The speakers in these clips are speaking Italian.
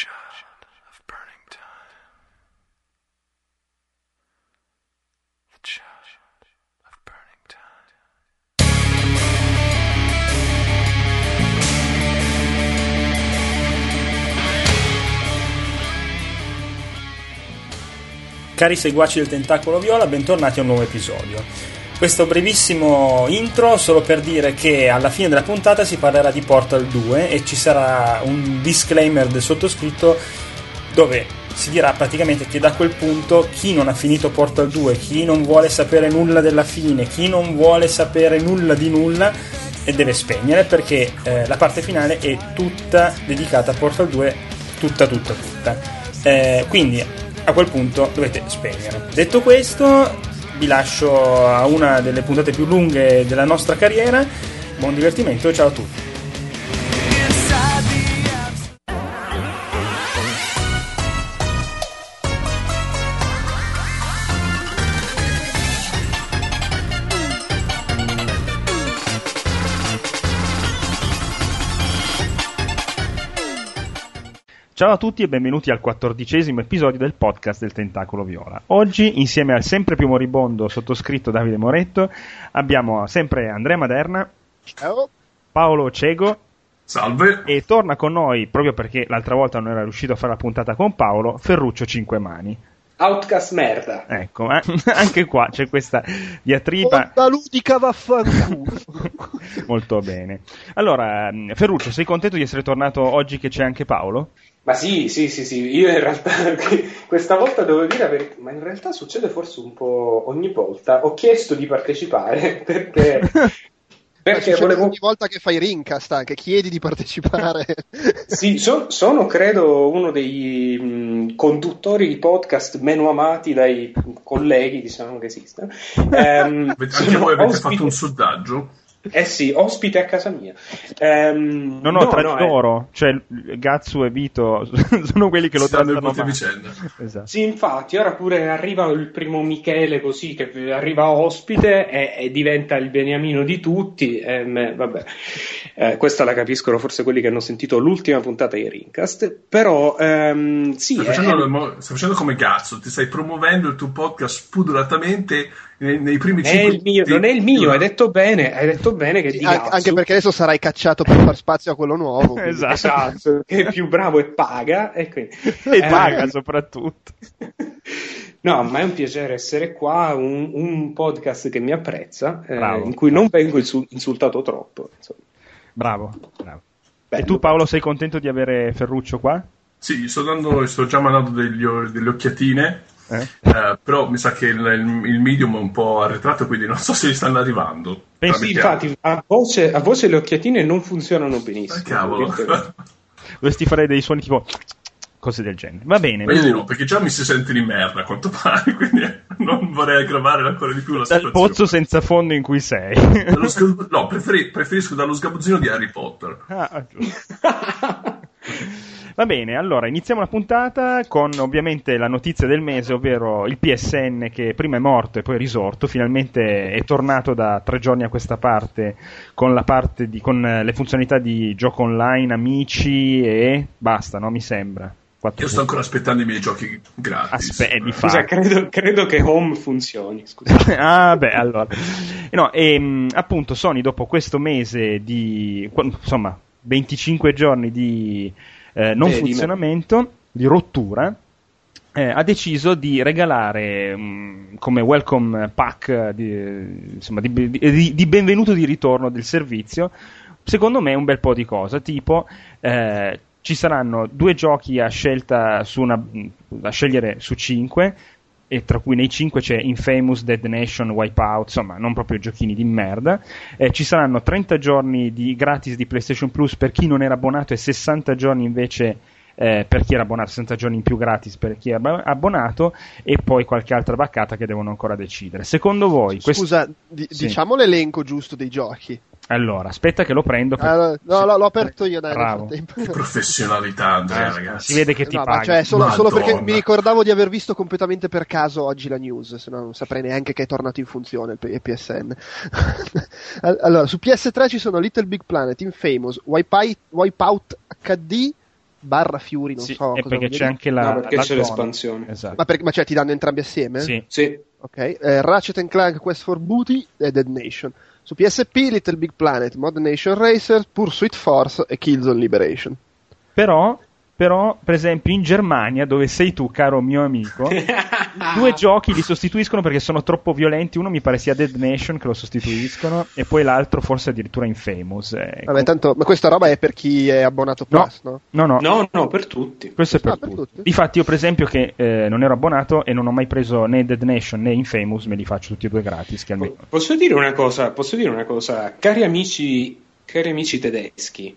child of burning time. The child. Cari seguaci del Tentacolo Viola, bentornati a un nuovo episodio. Questo brevissimo intro solo per dire che alla fine della puntata si parlerà di Portal 2 e ci sarà un disclaimer del sottoscritto dove si dirà praticamente che da quel punto chi non ha finito Portal 2, chi non vuole sapere nulla della fine, chi non vuole sapere nulla di nulla e deve spegnere perché eh, la parte finale è tutta dedicata a Portal 2, tutta tutta tutta. Eh, quindi a quel punto dovete spegnere. Detto questo, vi lascio a una delle puntate più lunghe della nostra carriera. Buon divertimento e ciao a tutti. Ciao a tutti e benvenuti al quattordicesimo episodio del podcast del Tentacolo Viola. Oggi, insieme al sempre più moribondo sottoscritto Davide Moretto, abbiamo sempre Andrea Maderna, Ciao. Paolo Cego Salve. e torna con noi, proprio perché l'altra volta non era riuscito a fare la puntata con Paolo, Ferruccio Cinquemani. Outcast merda. Ecco, eh, anche qua c'è questa diatriba. Onda ludica vaffanculo. Molto bene. Allora, mh, Ferruccio, sei contento di essere tornato oggi che c'è anche Paolo? Ma sì, sì, sì, sì, io in realtà questa volta devo dire, per- ma in realtà succede forse un po' ogni volta. Ho chiesto di partecipare perché, perché volevo... ogni volta che fai rincast anche, chiedi di partecipare. Sì, so- sono credo uno dei mh, conduttori di podcast meno amati dai colleghi, diciamo che esistono. Ehm, Anche voi avete ospite- fatto un sondaggio? Eh sì, ospite a casa mia. Ehm, No, no, no, tra no, di eh. loro, cioè Gatsu e Vito sono quelli che lo trattano male. vicenda. Esatto. Sì, infatti, ora pure arriva il primo Michele così, che arriva ospite e, e diventa il beniamino di tutti. e me- vabbè, Eh, questa la capiscono forse quelli che hanno sentito l'ultima puntata di Rincast. Però, ehm, sì, Stai eh, facendo, mo- stai facendo come cazzo, ti stai promuovendo il tuo podcast spudoratamente nei, nei primi è 5 il mio, non è il mio, hai detto bene, hai detto bene che di An- anche perché adesso sarai cacciato per far spazio a quello nuovo. quindi- Esatto. Esatto, che è più bravo e paga. E, quindi- E Eh, paga soprattutto. No, ma è un piacere essere qua, un, un podcast che mi apprezza, eh, in cui non vengo insul- insultato troppo. insomma. Bravo, bravo. Bello. E tu Paolo sei contento di avere Ferruccio qua? Sì, sto, dando, sto già mandando degli delle occhiatine, Eh? eh, però mi sa che il, il- il medium è un po' arretrato, quindi non so se gli stanno arrivando. Beh, Sì, infatti, a voce, a voce le occhiatine non funzionano benissimo. Ah, cavolo. Dovresti fare dei suoni tipo cose del genere. Va bene. Meglio di no, perché già mi si sente di merda a quanto pare, quindi non vorrei aggravare ancora di più la Dal situazione. pozzo senza fondo in cui sei. Sgab- no, preferi- preferisco dallo sgabuzzino di Harry Potter. Ah, giusto. Va bene, allora iniziamo la puntata con ovviamente la notizia del mese, ovvero il PSN che prima è morto e poi è risorto, finalmente è tornato da tre giorni a questa parte con, la parte di, con eh, le funzionalità di gioco online, amici e basta, no? Mi sembra. Io sto ancora aspettando i miei giochi gratis. Aspe- di Eh, Scusa, credo, credo che Home funzioni. Scusa. ah, beh, allora. No, e, mh, appunto Sony dopo questo mese di insomma 25 giorni di eh, non Eh, di funzionamento, di rottura, eh, ha deciso di regalare mh, come welcome pack eh, di, insomma, di, di- di benvenuto di ritorno del servizio. Secondo me un bel po' di cosa, tipo eh, ci saranno due giochi a scelta su una, da scegliere su cinque e tra cui nei 5 c'è Infamous, Dead Nation, Wipeout, insomma, non proprio giochini di merda. Eh, ci saranno 30 giorni di gratis di PlayStation Plus per chi non era abbonato e 60 giorni invece eh, per chi era abbonato, 60 giorni in più gratis per chi abba- abbonato e poi qualche altra baccata che devono ancora decidere. Secondo voi, quest- Scusa, di- Sì. diciamo l'elenco giusto dei giochi. Allora, aspetta che lo prendo. per- Ah, no, no, l'ho aperto io dai, Bravo. Che professionalità, Andrea, Eh, ragazzi. si vede che ti No, paga. cioè, solo, solo perché mi ricordavo di aver visto completamente per caso oggi la news, se no non saprei neanche che è tornato in funzione il PSN. All- allora, su PS3 ci sono Little Big Planet, Infamous, Wipeout, Wipeout HD, barra Fury, non Sì, so e cosa perché c'è dire. anche la, No, perché la c'è zona. l'espansione. Esatto. Ma, per- ma cioè ti danno entrambi assieme? Sì. Sì. Ok, eh, Ratchet and Clank Quest for Booty e Dead Nation. Su PSP Little Big Planet, Mod Nation Racer, Pursuit Force e Killzone Liberation. Però, però, per esempio, in Germania, dove sei tu, caro mio amico, due giochi li sostituiscono perché sono troppo violenti. Uno mi pare sia Dead Nation che lo sostituiscono, e poi l'altro forse addirittura Infamous. eh, Vabbè, tanto, ma questa roba è per chi è abbonato No. Plus, no? No, no, No, no, per tutti. questo è per, Ah, per tutti. tutti? Difatti, io, per esempio, che eh, non ero abbonato e non ho mai preso né Dead Nation né Infamous, me li faccio tutti e due gratis. Che almeno... Posso dire una cosa? Posso dire una cosa? Cari amici, cari amici tedeschi,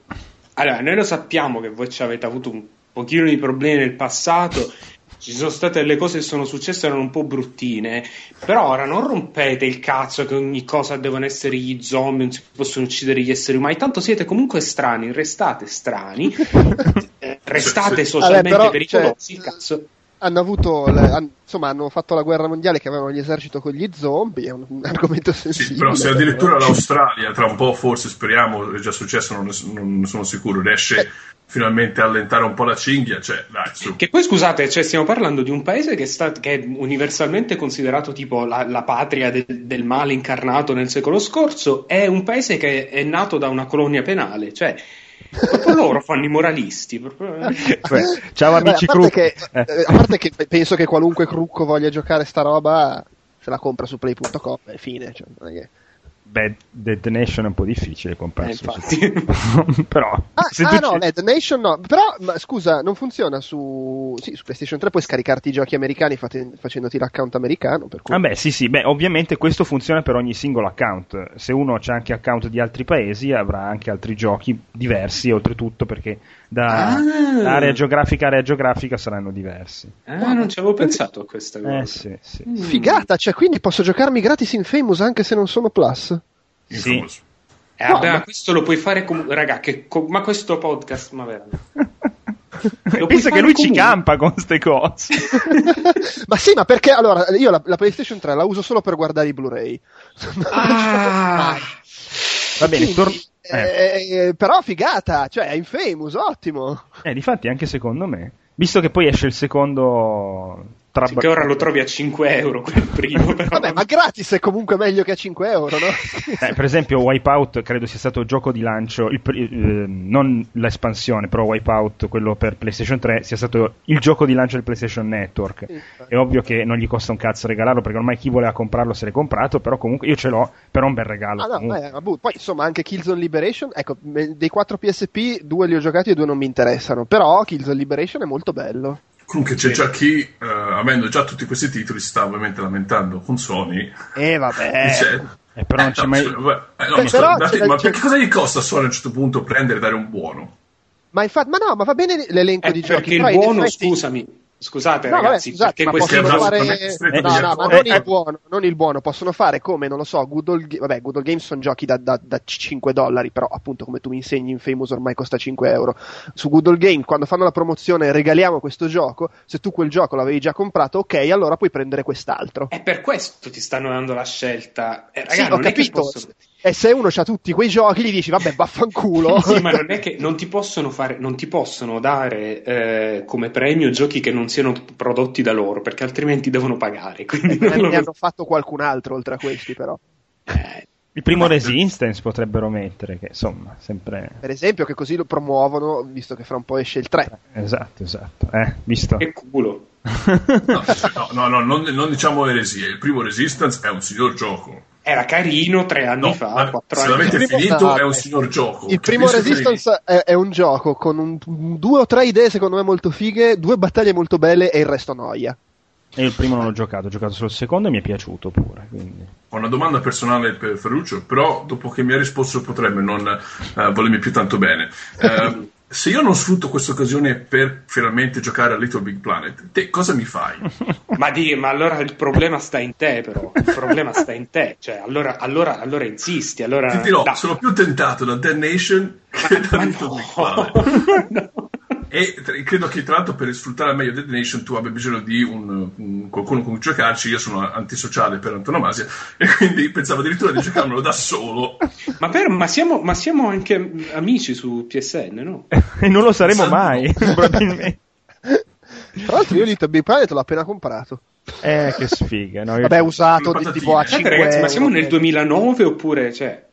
allora, noi lo sappiamo che voi ci avete avuto un pochino di problemi nel passato. Ci sono state delle cose che sono successe erano un po' bruttine, però ora non rompete il cazzo che ogni cosa devono essere gli zombie, non si possono uccidere gli esseri umani, tanto siete comunque strani, restate strani, eh, restate socialmente Vabbè, però, pericolosi, cioè, cazzo. Hanno avuto, le- han- insomma, hanno fatto la guerra mondiale che avevano l'esercito con gli zombie, è un, un argomento sensibile. Sì, però se addirittura l'Australia, tra un po' forse speriamo, è già successo, non ne, non sono sicuro, riesce finalmente a allentare un po' la cinghia, cioè dai, su. Che poi scusate, cioè, stiamo parlando di un paese che, è sta- che è universalmente considerato tipo la, la patria de- del male incarnato nel secolo scorso, è un paese che è nato da una colonia penale, cioè proprio loro fanno i moralisti. proprio- Cioè, ciao amici a, parte che, Eh. eh, a parte che penso che qualunque crucco voglia giocare sta roba se la compra su play.com e fine. Cioè, non è che- Beh, Dead Nation è un po' difficile Eh, comprarsi. infatti. però, Ah, se ah, no, ci- Dead Nation no. Però, ma, scusa, non funziona su... Sì, su PlayStation 3 puoi scaricarti i giochi americani fate- facendoti l'account americano, per cui... Ah beh, sì, sì, beh, ovviamente questo funziona per ogni singolo account. Se uno ha anche account di altri paesi, avrà anche altri giochi diversi, oltretutto, perché da, Ah. area geografica a area geografica saranno diversi. Ah, non ci avevo pensato a questa cosa. Eh sì, sì. Mm. Figata, cioè quindi posso giocarmi gratis in Famous anche se non sono Plus? Sì. Eh, vabbè, No, ma ma- questo lo puoi fare comunque, raga, che co- ma questo podcast, ma veramente. Pensa che lui ci comunque. campa con queste cose. ma sì, ma perché allora io la, la PlayStation 3 la uso solo per guardare i Blu-ray. Ah, Va bene, Quindi, tor- eh. eh, però figata, cioè è Infamous, ottimo. Eh, difatti anche secondo me. Visto che poi esce il secondo... Tra... sì, che ora lo trovi a 5 euro quel primo, però. Vabbè, ma gratis è comunque meglio che a 5 euro, no? Eh, per esempio Wipeout credo sia stato il gioco di lancio, il eh, non l'espansione, però Wipeout, quello per PlayStation 3, sia stato il gioco di lancio del PlayStation Network. È ovvio che non gli costa un cazzo regalarlo perché ormai chi voleva comprarlo se l'è comprato, però comunque io ce l'ho, però è un bel regalo. Ah, no, vabbè, poi insomma anche Killzone Liberation, ecco, dei 4 PSP due li ho giocati e due non mi interessano, però Killzone Liberation è molto bello. Comunque c'è già chi, eh, avendo già tutti questi titoli, si sta ovviamente lamentando con Sony. Eh vabbè. Dice, Eh, però non eh, c'è no, mai... beh, eh, no, Beh, ma però che cosa gli costa a Sony a un certo punto prendere e dare un buono? Ma infatti, ma no, ma va bene l'elenco Eh, di perché giochi. il però in buono, effetti- scusami, scusate No, vabbè, ragazzi, scusate, questi possono abbracci fare... stretti No, no, ma non Eh, il buono, non il buono, possono fare come, non lo so, Good Old, Ga- vabbè, Good Old Games sono giochi da, da, da 5 dollari, però appunto come tu mi insegni in Famous ormai costa 5 euro. Su Good Old Game, quando fanno la promozione regaliamo questo gioco, se tu quel gioco l'avevi già comprato, ok, allora puoi prendere quest'altro. è per questo ti stanno dando la scelta. Eh, raga, sì, ho non è che capito. possono- E se uno ha tutti quei giochi, gli dici, vabbè, vaffanculo. Sì, ma non è che non ti possono fare, non ti possono dare eh, come premio giochi che non siano prodotti da loro, perché altrimenti devono pagare. Quindi non lo- ne hanno fatto qualcun altro oltre a questi, però. Eh, Il primo Resistance potrebbero mettere, che insomma, sempre... Per esempio, che così lo promuovono, visto che fra un po' esce il 3. Esatto, esatto. Eh, visto? che culo. No, no, no, non, non diciamo eresie. Il primo Resistance è un signor gioco. Era carino tre anni No, fa, quattro se anni primo- finito no, è un signor gioco. Il primo che- Resistance è, è un gioco con un- due o tre idee secondo me molto fighe, due battaglie molto belle e il resto noia. E il primo non l'ho giocato, ho giocato solo il secondo e mi è piaciuto pure. Quindi. Ho una domanda personale per Ferruccio, però dopo che mi ha risposto potrebbe non eh, volermi più tanto bene. Eh, se io non sfrutto questa occasione per finalmente giocare a Little Big Planet, te cosa mi fai? Ma, di, ma allora il problema sta in te, però. Il problema sta in te. Cioè, allora, allora, allora insisti. Allora, Ti dirò, dai. sono più tentato da Dead Nation che da Ma Little Big no. Planet. No. E tra- credo che tra l'altro per sfruttare al meglio Dead Nation tu abbia bisogno di un, un- qualcuno con cui giocarci. Io sono antisociale per antonomasia e quindi pensavo addirittura di giocarmelo da solo. Ma, per- ma siamo, ma siamo anche amici su PSN, no? E non lo saremo Esatto. mai, probabilmente. Tra l'altro io Little Big Planet l'ho appena comprato. Eh, che sfiga. No? Vabbè, usato di, tipo a Guardate, 5 Guardate, ragazzi, ma siamo nel 2009 oppure, cioè...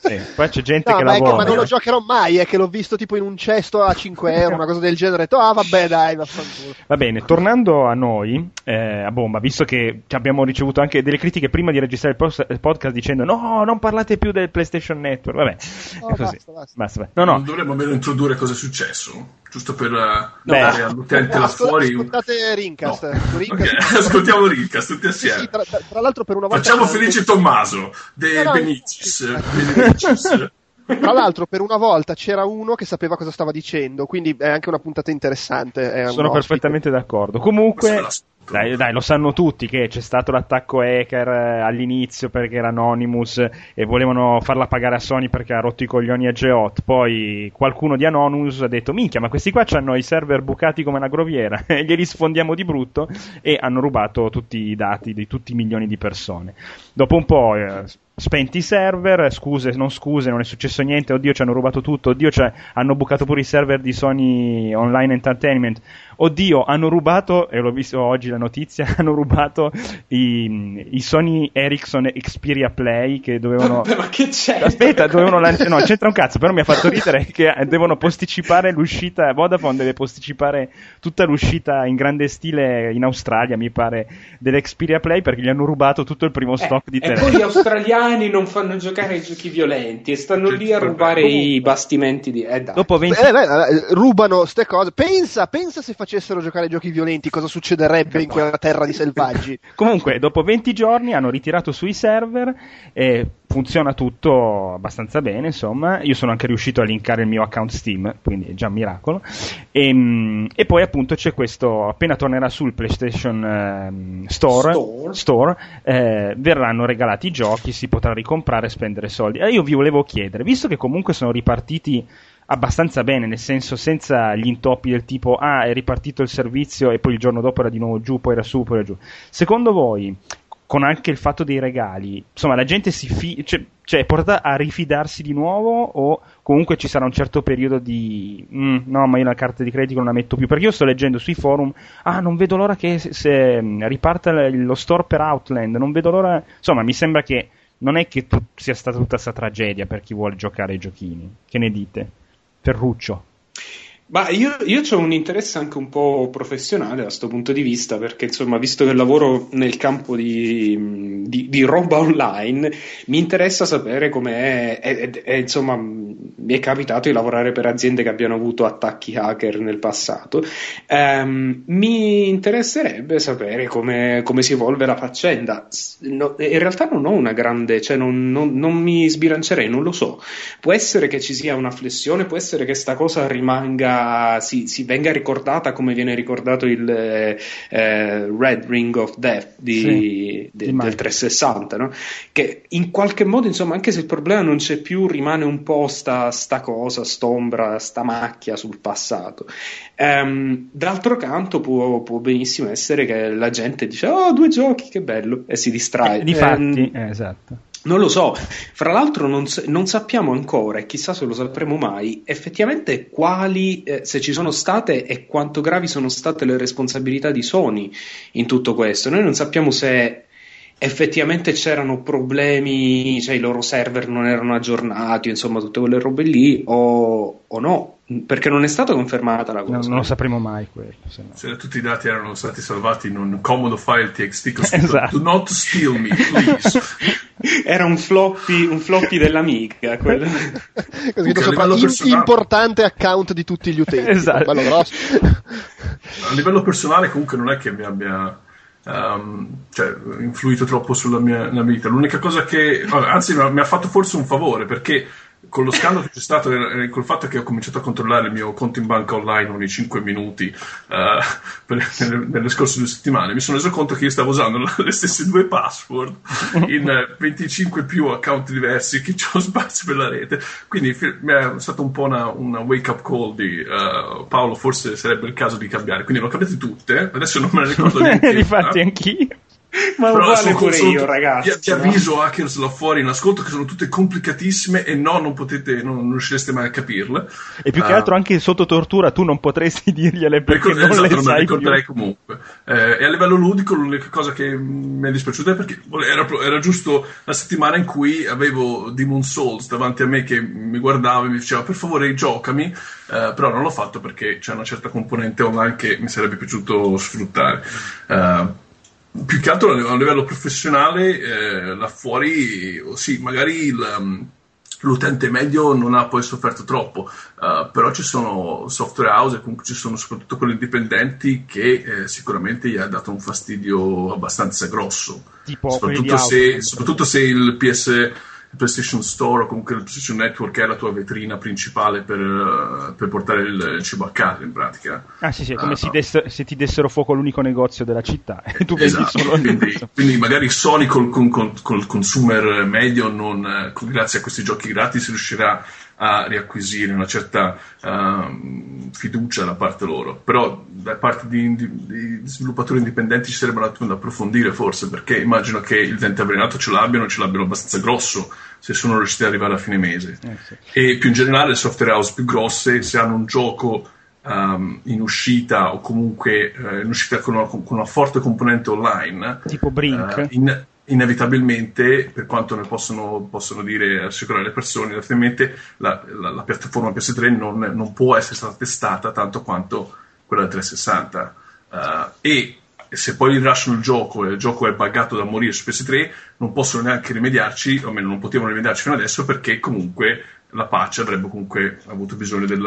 sì, Poi c'è gente No, che ma, che- lavora. ma non lo giocherò mai, è che l'ho visto tipo in un cesto a 5 euro, una cosa del genere. Ho detto, ah vabbè dai, vaffanculo. Va bene, tornando a noi, eh, a bomba, visto che ci abbiamo ricevuto anche delle critiche prima di registrare il pos- il podcast dicendo no, non parlate più del PlayStation Network, vabbè, Oh, è così. basta, basta. Basta, No, Non no, dovremmo almeno introdurre cosa è successo, giusto per eh, Beh. dare all'utente là fuori. Ascoltate Rincast. No. Rincast- Ok, Ascoltiamo Rincast tutti Sì, assieme. sì, tra, tra- tra l'altro per una volta Facciamo felice Tommaso de No, no, Benicis. Benicis. Tra l'altro per una volta c'era uno che sapeva cosa stava dicendo, quindi è anche una puntata interessante. è un sono ospite. perfettamente d'accordo. Comunque. Dai, dai, lo sanno tutti che c'è stato l'attacco hacker eh, all'inizio perché era Anonymous e volevano farla pagare a Sony perché ha rotto i coglioni a Geot. Poi qualcuno di Anonymous ha detto: Minchia, ma questi qua hanno i server bucati come una groviera glieli sfondiamo di brutto e hanno rubato tutti i dati di tutti i milioni di persone. Dopo un po'. eh, Spenti i server, scuse, non scuse, non è successo niente, oddio ci hanno rubato tutto, oddio hanno bucato pure i server di Sony Online Entertainment, oddio hanno rubato, e l'ho visto oggi la notizia, hanno rubato i, i Sony Ericsson Xperia Play che dovevano... Ma che c'è? Aspetta, dovevano lanciare. No, c'entra un cazzo, però mi ha fatto ridere che eh, devono posticipare l'uscita. Vodafone deve posticipare tutta l'uscita in grande stile in Australia, mi pare, dell'Xperia Play perché gli hanno rubato tutto il primo stock di Eh, e telefono. poi gli australiani non fanno giocare ai giochi violenti e stanno lì a rubare comunque. i bastimenti di... Eh, dai. Dopo 20 Eh, beh, eh, rubano ste cose. Pensa, pensa se facessero giocare giochi violenti, cosa succederebbe in quella terra di selvaggi. Comunque, dopo 20 giorni hanno ritirato sui server e funziona tutto abbastanza bene, insomma. Io sono anche riuscito a linkare il mio account Steam, quindi è già un miracolo. E, mm, e poi appunto c'è questo, appena tornerà sul PlayStation ehm, Store, Store. Store, eh, verranno regalati i giochi, si potrà ricomprare e spendere soldi. E io vi volevo chiedere, visto che comunque sono ripartiti abbastanza bene, nel senso senza gli intoppi del tipo ah è ripartito il servizio e poi il giorno dopo era di nuovo giù, poi era su, poi era giù. Secondo voi, con anche il fatto dei regali, insomma la gente si fi- cioè, cioè, è portata a rifidarsi di nuovo o comunque ci sarà un certo periodo di "Mm, no ma io la carta di credito non la metto più perché io sto leggendo sui forum ah non vedo l'ora che se, se, mm, riparta lo store per Outland non vedo l'ora insomma mi sembra che non è che tu- sia stata tutta questa tragedia per chi vuole giocare ai giochini che ne dite? Ferruccio Ma io, io ho un interesse anche un po' professionale da questo punto di vista, perché insomma, visto che lavoro nel campo di, di- di roba online, mi interessa sapere com'è. E, insomma, mi è capitato di lavorare per aziende che abbiano avuto attacchi hacker nel passato. Ehm, mi interesserebbe sapere come, come si evolve la faccenda. No- in realtà non ho una grande, cioè non, non- non mi sbilancerei, non lo so. Può essere che ci sia una flessione, può essere che sta cosa rimanga, si, si venga ricordata come viene ricordato il eh, eh, Red Ring of Death di, Sì, de- del Mike. 360, no? che in qualche modo, insomma, anche se il problema non c'è più, rimane un po' sta, sta cosa, st'ombra, sta macchia sul passato. Ehm, d'altro canto può, può benissimo essere che la gente dice oh due giochi che bello e si distrae Eh, difatti Ehm, eh, esatto non lo so, fra l'altro non, non sappiamo ancora, e chissà se lo sapremo mai, effettivamente quali, eh, se ci sono state e quanto gravi sono state le responsabilità di Sony in tutto questo. Noi non sappiamo se effettivamente c'erano problemi, cioè i loro server non erano aggiornati, insomma tutte quelle robe lì, o, o no, perché non è stata confermata la cosa. No, non lo sapremo mai quello se no. Se tutti i dati erano stati salvati in un comodo file TXT Esatto. Do not steal me, please. Era un floppy, un floppy dell'amica, quello. Così sopra in- personale- importante account di tutti gli utenti. Esatto. Bello grosso. A livello personale, comunque, non è che mi abbia ehm, cioè, influito troppo sulla mia, mia vita. L'unica cosa che, anzi, mi ha- mi ha fatto forse un favore perché con lo scandalo che c'è stato e col fatto che ho cominciato a controllare il mio conto in banca online ogni 5 minuti eh, per- nelle, nelle scorse due settimane, mi sono reso conto che io stavo usando le stesse due password in eh, 25 più account diversi che ho sparsi per la rete. Quindi mi è stato un po' una, una wake up call di eh, Paolo, forse sarebbe il caso di cambiare. Quindi l'ho cambiate tutte, adesso non me ne ricordo neanche. Difatti una. anch'io. Ma uguale sono- pure sono- io, ragazzi. Vi no? avviso, hackers là fuori in ascolto, che sono tutte complicatissime e no, non potete, non, non riuscireste mai a capirle. E più che Ah. altro anche sotto tortura tu non potresti dirgliele perché Ricor- non esatto, le non sai ricorderei più. comunque. Eh, e a livello ludico, l'unica cosa che mi è dispiaciuta è perché era, era giusto la settimana in cui avevo Demon Souls davanti a me che mi guardava e mi diceva per favore giocami, eh, però non l'ho fatto perché c'è una certa componente online che mi sarebbe piaciuto sfruttare. Eh, più che altro a livello- professionale, eh, là fuori, oh, sì, magari il, um, l'utente medio non ha poi sofferto troppo, eh, però ci sono software house e comunque ci sono soprattutto quelli indipendenti che eh, sicuramente gli ha dato un fastidio abbastanza grosso. Soprattutto se, soprattutto se il PS il PlayStation Store o comunque il PlayStation Network è la tua vetrina principale per, eh, per portare il cibo a casa in pratica. Ah sì sì, è come Ah, se, no. desse- se ti dessero fuoco all'unico negozio della città e tu Esatto, solo quindi, quindi magari Sony col, con- con- col consumer medio, non, eh, grazie a questi giochi gratis, riuscirà a riacquisire una certa ehm, fiducia da parte loro. Però da parte di, di- di sviluppatori indipendenti ci sarebbe un attimo da approfondire forse, perché immagino che il dente avvelenato ce l'abbiano, ce l'abbiano abbastanza grosso se sono riusciti ad arrivare a fine mese. Eh, sì. E più in generale le software house più grosse, se hanno un gioco ehm, in uscita o comunque eh, in uscita con una, con una forte componente online, Tipo Brink. eh, in- inevitabilmente, per quanto ne possono, possono dire assicurare le persone, inevitabilmente la, la- la piattaforma PS3 non, non può essere stata testata tanto quanto quella del 360. Eh, e se poi rilasciano il gioco e il gioco è buggato da morire su PS3, non possono neanche rimediarci, o almeno non potevano rimediarci fino adesso, perché comunque la patch avrebbe comunque avuto bisogno del,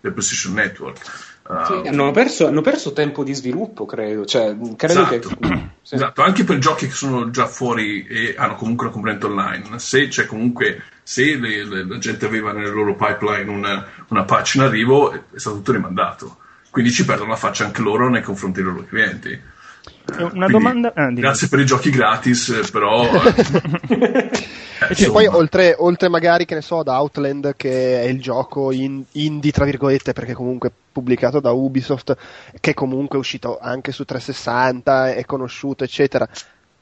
del PlayStation Network. Eh, Sì, hanno, perso, hanno perso tempo di sviluppo, credo. Cioè, credo Esatto. che. sì. Esatto, anche per giochi che sono già fuori e hanno comunque una componente online, se c'è comunque, se le- le- la gente aveva nelle loro pipeline una, una patch in arrivo, è è stato tutto rimandato. Quindi ci perdono la faccia anche loro nei confronti dei loro clienti. Una Quindi, domanda- ah, grazie per i giochi gratis, eh, però. eh, E insomma, poi oltre, oltre magari, che ne so, da Outland, che è il gioco in- indie, tra virgolette, perché comunque pubblicato da Ubisoft, che comunque è uscito anche su 360, è conosciuto, eccetera.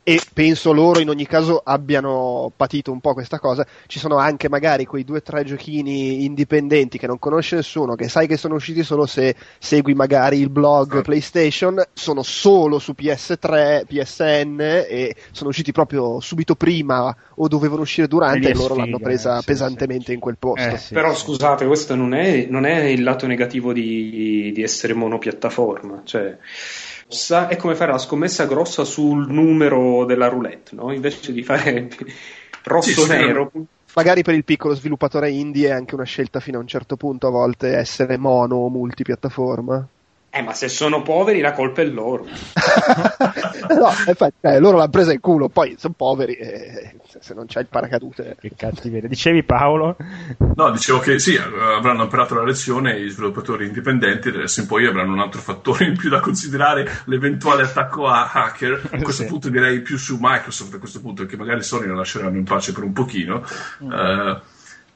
E penso loro in ogni caso abbiano patito un po' questa cosa. Ci sono anche magari quei due o tre giochini indipendenti che non conosce nessuno, che sai che sono usciti solo se segui magari il blog Ah. PlayStation, sono solo su PS3, PSN e sono usciti proprio subito prima o dovevano uscire durante E e loro sfiga, l'hanno presa eh, sì, pesantemente in quel posto. Eh, sì. Però scusate, questo non è, non è il lato negativo di, di essere monopiattaforma. Cioè, sa- è come fare la scommessa grossa sul numero della roulette, no? Invece di fare Sì, rosso-nero. Magari per il piccolo sviluppatore indie è anche una scelta fino a un certo punto a volte essere mono o multipiattaforma. Eh, ma se sono poveri la colpa è loro. no, infatti, eh, loro l'hanno presa in culo, poi sono poveri e se- se non c'è il paracadute. Che cattiveria. Dicevi Paolo? No, dicevo che sì, avranno imparato la lezione gli sviluppatori indipendenti, adesso in poi avranno un altro fattore in più da considerare, l'eventuale attacco a hacker. A questo Sì. punto direi più su Microsoft, a questo punto, che magari Sony la lasceranno in pace per un pochino. Mm. Eh,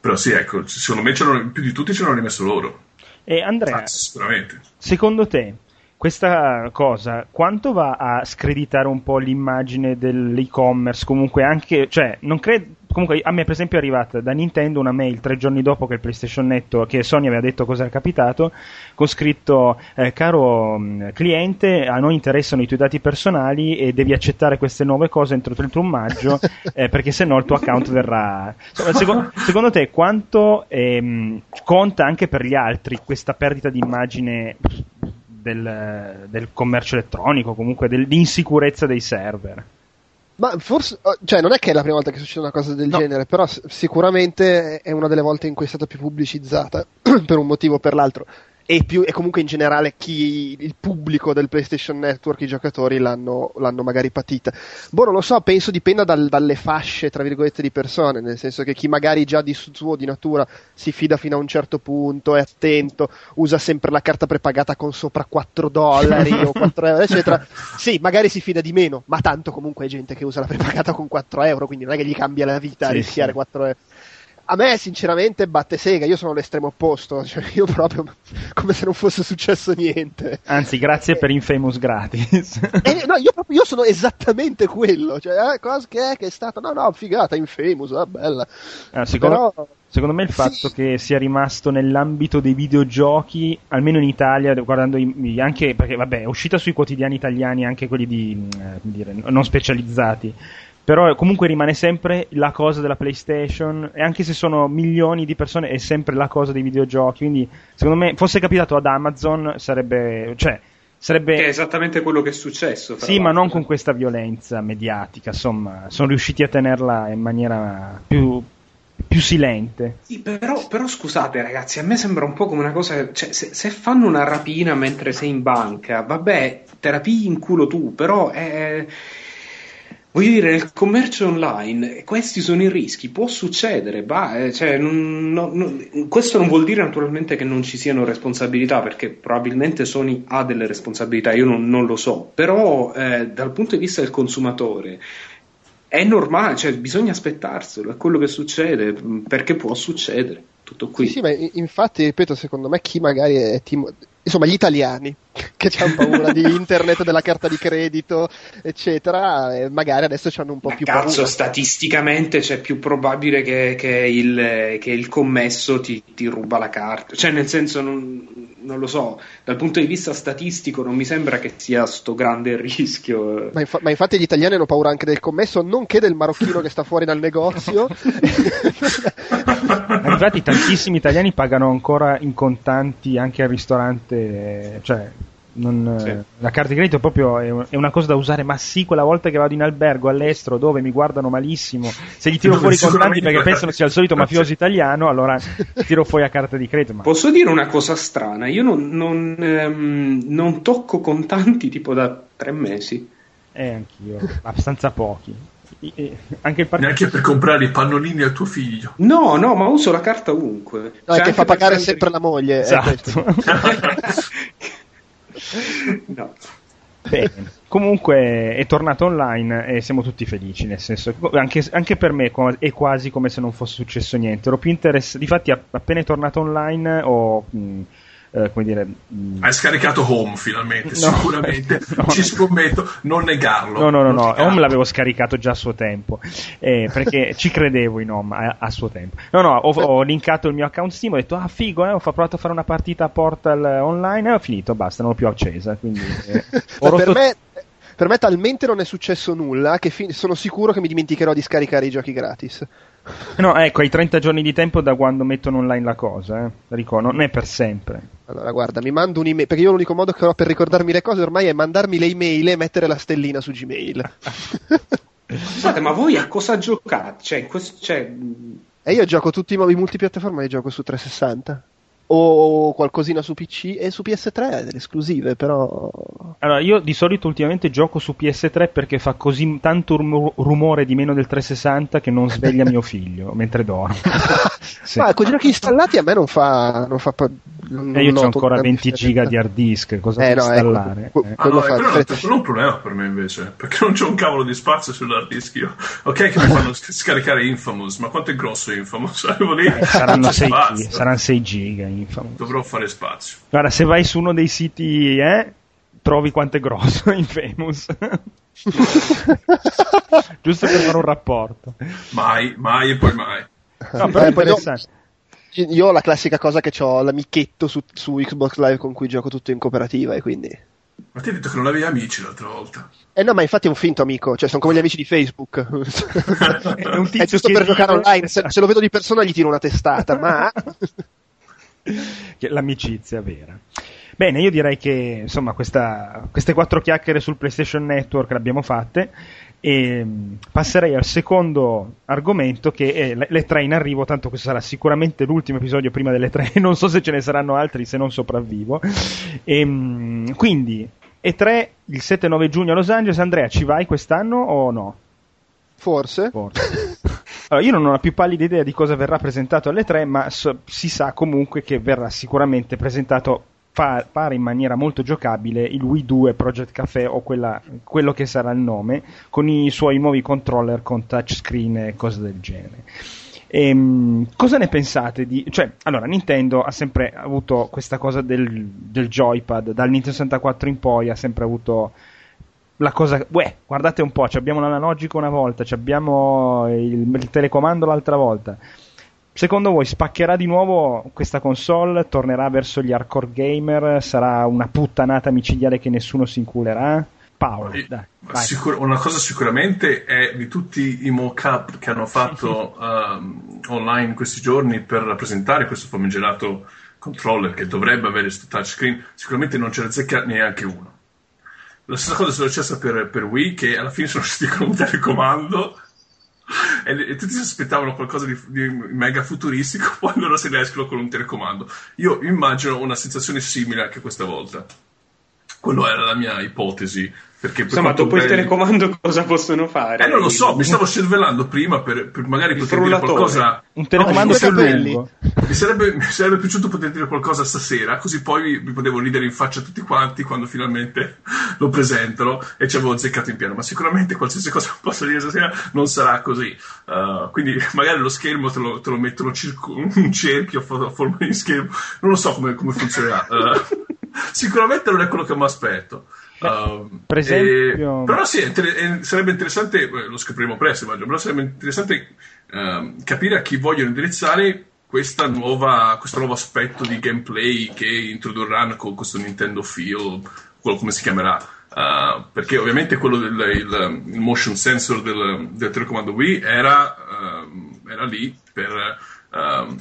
però sì, ecco, secondo me più di tutti ce l'hanno rimesso loro. E Andrea, Anzi, sicuramente. secondo te questa cosa quanto va a screditare un po' l'immagine dell'e-commerce? Comunque anche, cioè, non credo. Comunque, a me, per esempio, è arrivata da Nintendo una mail tre giorni dopo che il PlayStation Network, che Sony aveva detto cosa era capitato, con scritto: eh, Caro mh, cliente, a noi interessano i tuoi dati personali e devi accettare queste nuove cose entro il 31 maggio, eh, perché se no il tuo account verrà. Secondo, secondo te, quanto ehm, conta anche per gli altri questa perdita di immagine? Del, del commercio elettronico, comunque del- di insicurezza dei server. Ma forse, oh, cioè, non è che è la prima volta che succede una cosa del No. genere, però sicuramente è una delle volte in cui è stata più pubblicizzata per un motivo o per l'altro. E, più, e comunque in generale chi, il pubblico del PlayStation Network, i giocatori l'hanno, l'hanno magari patita. Boh, non lo so, penso dipenda dal, dalle fasce, tra virgolette, di persone, nel senso che chi magari già di suo di natura si fida fino a un certo punto, è attento, usa sempre la carta prepagata con sopra 4 dollari o 4 euro, eccetera. Sì, magari si fida di meno, ma tanto comunque è gente che usa la prepagata con 4 euro, quindi non è che gli cambia la vita Sì, rischiare sì. 4 euro. A me sinceramente batte sega, io sono l'estremo opposto, cioè io proprio come se non fosse successo niente. Anzi, grazie per Infamous gratis. E, no, io, proprio, io sono esattamente quello, cioè, eh, cosa che è che è stato? No, no, figata, infamous, ah, bella. Ah, secondo, Però, secondo me il Sì. fatto che sia rimasto nell'ambito dei videogiochi, almeno in Italia, guardando i- anche perché vabbè, è uscita sui quotidiani italiani anche quelli di, eh, come dire, non specializzati. Però comunque rimane sempre la cosa della PlayStation e anche se sono milioni di persone è sempre la cosa dei videogiochi, quindi secondo me fosse capitato ad Amazon sarebbe cioè sarebbe Che è esattamente quello che è successo. Sì, ma l'altro. non con questa violenza mediatica, insomma, sono riusciti a tenerla in maniera più, più silente. Sì, però, però scusate ragazzi, a me sembra un po' come una cosa, cioè se, se fanno una rapina mentre sei in banca, vabbè, te rapi in culo tu, però è... Voglio dire, nel commercio online questi sono i rischi, può succedere, bah, eh, cioè, non- non- questo non vuol dire naturalmente che non ci siano responsabilità, perché probabilmente Sony ha delle responsabilità, io non, non lo so, però eh, dal punto di vista del consumatore è normale, cioè bisogna aspettarselo, è quello che succede, mh, perché può succedere, tutto qui. Sì, sì, ma infatti, ripeto, secondo me chi magari è timo- insomma, gli italiani che hanno paura di internet, della carta di credito, eccetera, e magari adesso hanno un po' Ma più cazzo, paura. statisticamente c'è più probabile che, che il, che il commesso ti, ti ruba la carta. Cioè, nel senso, non, non lo so, dal punto di vista statistico non mi sembra che sia sto grande rischio. Ma, infa- ma infatti gli italiani hanno paura anche del commesso, nonché del marocchino che sta fuori dal negozio. Infatti tantissimi italiani pagano ancora in contanti anche al ristorante, eh, cioè non, eh, Sì. la carta di credito proprio è, è una cosa da usare, ma sì, quella volta che vado in albergo all'estero dove mi guardano malissimo, se gli tiro fuori i contanti perché pensano sia il solito mafioso italiano, allora tiro fuori la carta di credito. Ma Posso dire una cosa strana? Io non, non, ehm, non tocco contanti tipo da tre mesi. eh, anch'io, abbastanza pochi. I- e- Anche il Neanche per comprare i pannolini al tuo figlio. No, no, ma uso la carta ovunque. No, Cioè, è che fa pagare prendere- sempre la moglie. Esatto. no. Bene. Comunque è tornato online e siamo tutti felici, nel senso che anche, anche per me è quasi come se non fosse successo niente. Ero più interessato, difatti app- appena è tornato online ho, mh, eh, come dire, mh, Hai scaricato Home finalmente, No. sicuramente. No. Ci scommetto, non negarlo. No, no, no, no. Home l'avevo scaricato già a suo tempo, eh, perché ci credevo in Home a, a suo tempo. No, no, ho, ho linkato il mio account Steam, ho detto, ah figo, eh, ho provato a fare una partita a Portal online e ho finito, basta, non l'ho più accesa, quindi... eh, ho Ma per, rotto- me, per me talmente non è successo nulla che fi- sono sicuro che mi dimenticherò di scaricare i giochi gratis. No, ecco, hai 30 giorni di tempo da quando mettono online la cosa, eh. Ricordo, non è per sempre. Allora, guarda, mi mando un'email, perché io l'unico modo che ho per ricordarmi le cose ormai è mandarmi le email e mettere la stellina su Gmail. Scusate, ma voi a cosa giocate? Cioè, questo- cioè, mh, e io gioco tutti i nuovi multipiattaforma, li gioco su 360. O qualcosina su PC e su PS3, delle esclusive, però... Allora, io di solito ultimamente gioco su PS3 perché fa così tanto rum- rumore di meno del 360 che non sveglia mio figlio mentre dormo. Sì. Ma con i giochi installati a me non fa... Non fa non E io ho ancora grandi 20 giga di hard disk, cosa Eh, no, ecco, installare? que- Eh. Ah, quello no, fa quello, è un- quello problema per me invece, perché non c'è un cavolo di spazio sull'hard disk io. Ok che mi fanno sc- scaricare Infamous, ma quanto è grosso Infamous? Arrivo lì, Eh, saranno, non c'è 6 spazio. giga, saranno 6 giga, infamo. Dovrò fare spazio. Guarda, se vai su uno dei siti, eh, trovi quanto è grosso Infamous. Giusto per fare un rapporto. Mai, mai e poi mai. No, però Eh, interessante. Io ho la classica cosa che ho l'amichetto su, su Xbox Live con cui gioco tutto in cooperativa e quindi... Ma ti hai detto che non avevi amici l'altra volta. Eh no, ma infatti è un finto amico, cioè sono come gli amici di Facebook. È un tizio è giusto per giocare online, se, se lo vedo di persona gli tiro una testata, ma... l'amicizia vera. Bene, io direi che insomma questa- queste quattro chiacchiere sul PlayStation Network le abbiamo fatte E mh, passerei al secondo argomento che è le, tre in arrivo, tanto questo sarà sicuramente l'ultimo episodio prima delle tre, non so se ce ne saranno altri se non sopravvivo. E, mh, quindi, E3 il 7-9 giugno a Los Angeles, Andrea ci vai quest'anno o no? Forse. Forse. Allora, io non ho la più pallida idea di cosa verrà presentato alle 3, ma so- si sa comunque che verrà sicuramente presentato, fa- pare in maniera molto giocabile, il Wii 2 Project Café o quella- quello che sarà il nome, con i suoi nuovi controller con touchscreen e cose del genere. Ehm, cosa ne pensate di... Cioè, allora, Nintendo ha sempre avuto questa cosa del, del joypad, dal Nintendo 64 in poi ha sempre avuto la cosa... Uè, guardate un po', abbiamo l'analogico una volta, abbiamo il, il telecomando l'altra volta. Secondo voi spaccherà di nuovo questa console? Tornerà verso gli hardcore gamer? Sarà una puttanata micidiale che nessuno si inculerà? Paolo, Eh, dai. Sicur- una cosa sicuramente è di tutti i mock-up che hanno fatto ehm, online in questi giorni per rappresentare questo famigerato controller che dovrebbe avere questo touchscreen, sicuramente non ce ne azzecca neanche uno. La stessa cosa è successa per, per Wii, che alla fine sono usciti con un telecomando e, tutti si aspettavano qualcosa di, di mega futuristico, poi loro se ne escono con un telecomando. Io immagino una sensazione simile anche questa volta. Quello era la mia ipotesi. Perché per Insomma, dopo il belli- telecomando cosa possono fare? eh, non lo so, mi stavo cervellando prima per, per magari Il poter dire qualcosa. Un telecomando No, più lungo. Mi sarebbe, mi sarebbe piaciuto poter dire qualcosa stasera, così poi mi potevo ridere in faccia a tutti quanti quando finalmente lo presentano e ci avevo azzeccato in pieno. Ma sicuramente qualsiasi cosa posso dire stasera non sarà così. Uh, quindi magari lo schermo te lo, te lo mettono circo- un cerchio a forma di schermo. Non lo so come, come funzionerà. Uh, sicuramente non è quello che mi aspetto. Um, per esempio- e- però sì, inter- sarebbe interessante, lo scopriremo presto, immagino, però sarebbe interessante ehm, capire a chi vogliono indirizzare questa nuova, questo nuovo aspetto di gameplay che introdurranno con questo Nintendo Feel, quello come si chiamerà. Uh, perché ovviamente quello del il, il motion sensor del, del telecomando Wii era, ehm, era lì per ehm,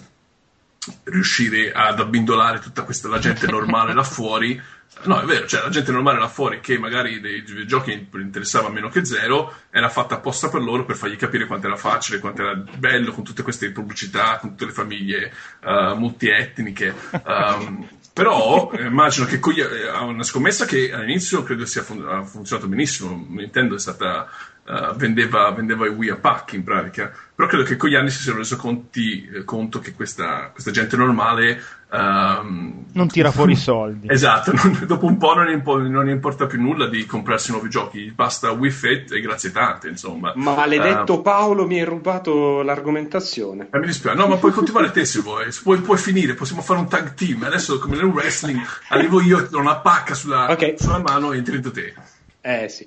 riuscire ad abbindolare tutta questa la gente normale là fuori. No, è vero, cioè la gente normale là fuori che magari dei videogiochi interessava meno che zero, era fatta apposta per loro per fargli capire quanto era facile, quanto era bello con tutte queste pubblicità, con tutte le famiglie uh, multietniche. Um, però eh, immagino che con gli- eh, una scommessa che all'inizio credo sia fun- funzionato benissimo. Nintendo è stata eh, vendeva, vendeva i Wii a pacchi in pratica. Però credo che con gli anni si siano reso conti, eh, conto che questa, questa gente normale ehm, Non tira fuori i soldi. Esatto, non- dopo un po' non, impo- non importa più nulla di comprarsi nuovi giochi, basta Wii Fit e grazie tante, insomma. Maledetto Paolo, mi hai rubato l'argomentazione. Eh, mi dispiace, no, ma puoi continuare te se vuoi, Se puoi, puoi finire, possiamo fare un tag team. Adesso, come nel wrestling, arrivo io, ti do una pacca sulla, Ok. sulla mano e entri dentro te. Eh sì,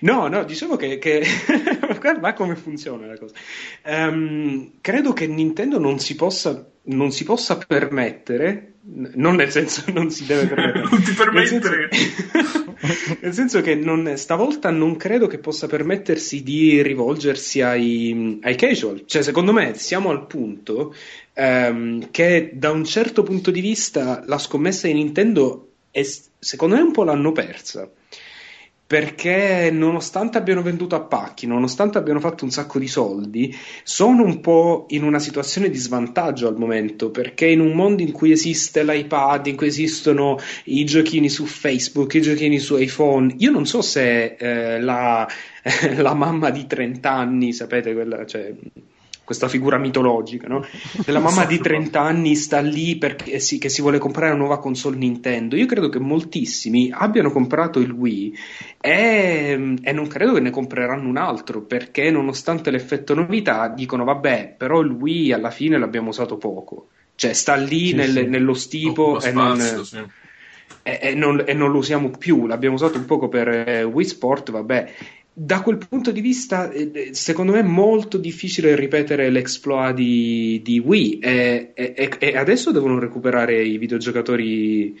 no, no, dicevo che, che... guarda come funziona la cosa. Ehm, credo che Nintendo non si possa, non si possa permettere, n- non nel senso non si deve permettere, Non ti nel permettere. senso, nel senso che non- stavolta non credo che possa permettersi di rivolgersi ai, ai casual. Cioè, secondo me siamo al punto ehm, che da un certo punto di vista la scommessa di Nintendo è, secondo me un po' l'hanno persa perché nonostante abbiano venduto a pacchi, nonostante abbiano fatto un sacco di soldi, sono un po' in una situazione di svantaggio al momento, perché in un mondo in cui esiste l'iPad, in cui esistono i giochini su Facebook, i giochini su iPhone, io non so se eh, la, la mamma di 30 anni, sapete, quella, cioè, questa figura mitologica, no? Della mamma di 30 anni sta lì perché si, che si vuole comprare una nuova console Nintendo. Io credo che moltissimi abbiano comprato il Wii e, e non credo che ne compreranno un altro perché, nonostante l'effetto novità, dicono: Vabbè, però il Wii alla fine l'abbiamo usato poco. Cioè, sta lì Sì, nel- sì. nello stipo e non, sì. e, e non, e non lo usiamo più. L'abbiamo usato un poco per eh, Wii Sport, vabbè. Da quel punto di vista, eh, secondo me è molto difficile ripetere l'exploit di, di Wii. E, e- e- adesso devono recuperare i videogiocatori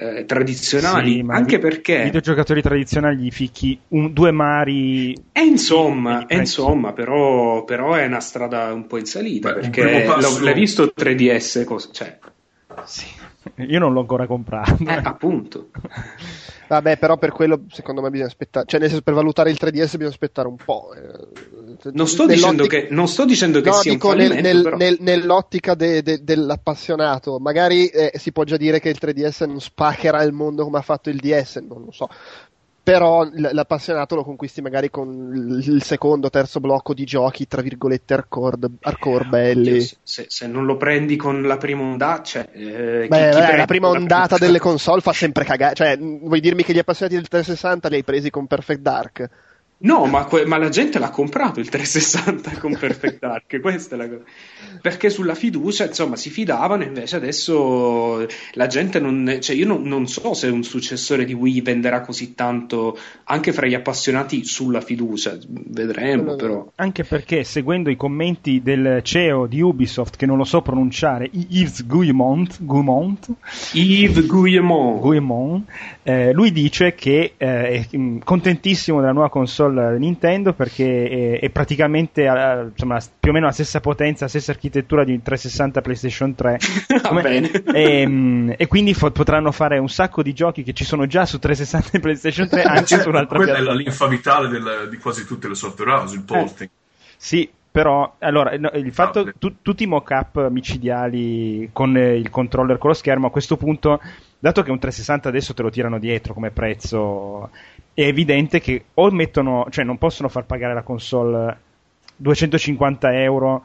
eh, tradizionali, Sì, anche vi- perché... videogiocatori tradizionali gli ficchi un- due mari E insomma, Eh, e insomma però, però è una strada un po' in salita Beh, perché l'ho- l'hai visto 3DS, cosa- cioè, Sì. Io non l'ho ancora comprato. Eh, appunto. Vabbè, però per quello secondo me bisogna aspettare, cioè nel senso per valutare il 3DS bisogna aspettare un po'. eh. Non sto dicendo che, non sto dicendo che No, sia dico un nel- nel- però. nel- nell'ottica de- de- dell'appassionato. Magari eh, si può già dire che il 3DS non spaccherà il mondo come ha fatto il DS, non lo so. Però l- l'appassionato lo conquisti magari con il il secondo, terzo blocco di giochi, tra virgolette, hardcore, hardcore belli. Oddio, se, se non lo prendi con la prima ondata, cioè, eh, chi- Beh, chi vabbè, prende la prima ondata prima- delle console fa sempre cagare. Cioè, vuoi dirmi che gli appassionati del 360 li hai presi con Perfect Dark? No, ma, que- ma la gente l'ha comprato il 360 con Perfect Dark, questa è la cosa. Perché sulla fiducia, insomma, si fidavano, invece adesso la gente non... Cioè, io non, non so se un successore di Wii venderà così tanto anche fra gli appassionati sulla fiducia, vedremo però. Anche perché, seguendo i commenti del CEO di Ubisoft, che non lo so pronunciare, Yves Guillemont, Guillemont, Yves Guillemot. Guillemont, eh, lui dice che eh, è mm, contentissimo della nuova console Nintendo perché è, è praticamente eh, insomma, più o meno la stessa potenza, la stessa architettura di un 360 PlayStation 3 Va Come- bene. e, mm, e quindi fo- potranno fare un sacco di giochi che ci sono già su 360 e PlayStation 3 anche su un'altra Quella è la piattaforma. linfa vitale del- di quasi tutte le software house, il porting. Sì, però allora, no, il fatto Vabbè. tu- tutti i mock-up micidiali con eh, il controller con lo schermo a questo punto, dato che un 360 adesso te lo tirano dietro come prezzo, è evidente che o mettono, cioè non possono far pagare la console 250 euro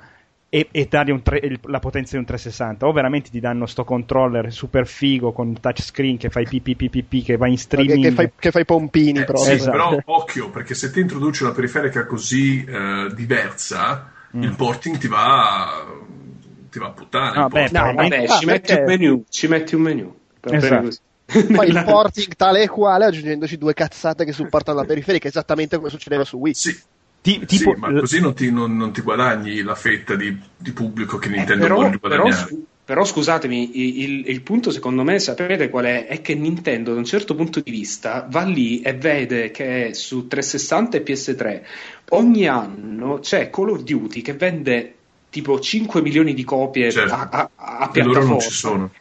e, e dargli un tre- il- la potenza di un 360 o veramente ti danno sto controller super figo con il touchscreen che fai PPPP che va in Che, streaming che fai, che fai pompini Eh, proprio. sì, Esatto. però occhio, perché se ti introduci una periferica così eh, diversa, Mm. il porting ti va, ti va a puttane. No, il beh. No, vabbè, Ah, ci metti perché- un menu, ci metti un menu. Esatto. Poi il porting tale e quale aggiungendoci due cazzate che supportano la periferica, esattamente come succedeva su Wii. Sì, Ti- sì, tipo, ma così non ti, non- non ti guadagni la fetta di, di pubblico che Eh, Nintendo però, vuole però, guadagnare. scu- però scusatemi, il, il- punto secondo me, sapete qual è? È che Nintendo da un certo punto di vista va lì e vede che su 360 e PS3 ogni anno c'è Call of Duty che vende tipo 5 milioni di copie Certo. a, a, a E loro non piattaforma.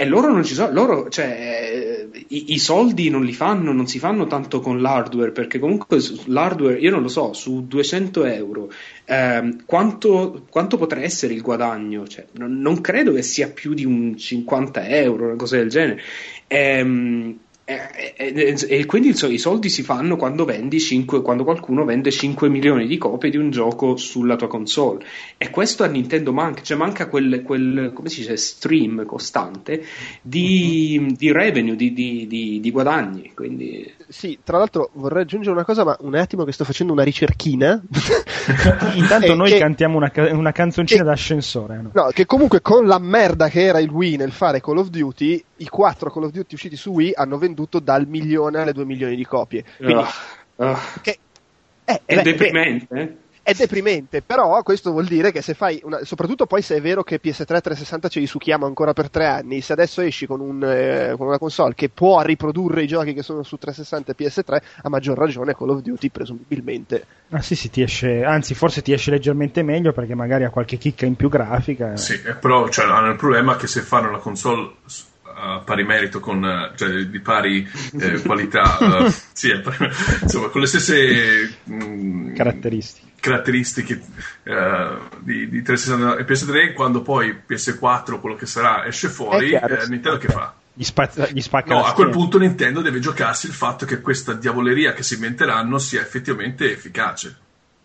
E loro non ci sono, loro, cioè, i, i soldi non li fanno, non si fanno tanto con l'hardware, perché comunque l'hardware, io non lo so, su 200 euro, ehm, quanto, quanto potrà essere il guadagno? Cioè, non, non credo che sia più di un 50 euro, una cosa del genere. Ehm, e, e- e quindi il so- i soldi si fanno quando vendi 5, quando qualcuno vende 5 milioni di copie di un gioco sulla tua console e questo a Nintendo manca, cioè manca quel, quel come si dice, stream costante di, di revenue, di, di- di- di guadagni. Quindi Sì, tra l'altro vorrei aggiungere una cosa, ma un attimo che sto facendo una ricerchina. Intanto Eh, noi che- cantiamo una, una canzoncina che- d'ascensore. no? No, che comunque con la merda che era il Wii nel fare Call of Duty, i quattro Call of Duty usciti su Wii hanno venduto dal milione alle due milioni di copie. Quindi, ah, ah, che- eh, è beh, deprimente. eh? beh, è deprimente, però questo vuol dire che se fai, una, soprattutto poi se è vero che PS3 360 ce li succhiamo ancora per tre anni, se adesso esci con, un, eh, con una console che può riprodurre i giochi che sono su 360 e PS3, a maggior ragione Call of Duty presumibilmente. Ah sì, sì, ti esce, anzi forse ti esce leggermente meglio perché magari ha qualche chicca in più grafica. Sì, eh, però cioè, hanno il problema che se fanno la console a pari merito con eh, cioè, di pari eh, qualità eh, sì, pari- insomma con le stesse mm, Caratteristiche. caratteristiche eh, di, di 360 e PS3 quando poi PS4 quello che sarà esce fuori chiaro, eh, sì. Nintendo che fa? Gli, spazza- gli spacca No, a quel punto Nintendo deve giocarsi il fatto che questa diavoleria che si inventeranno sia effettivamente efficace.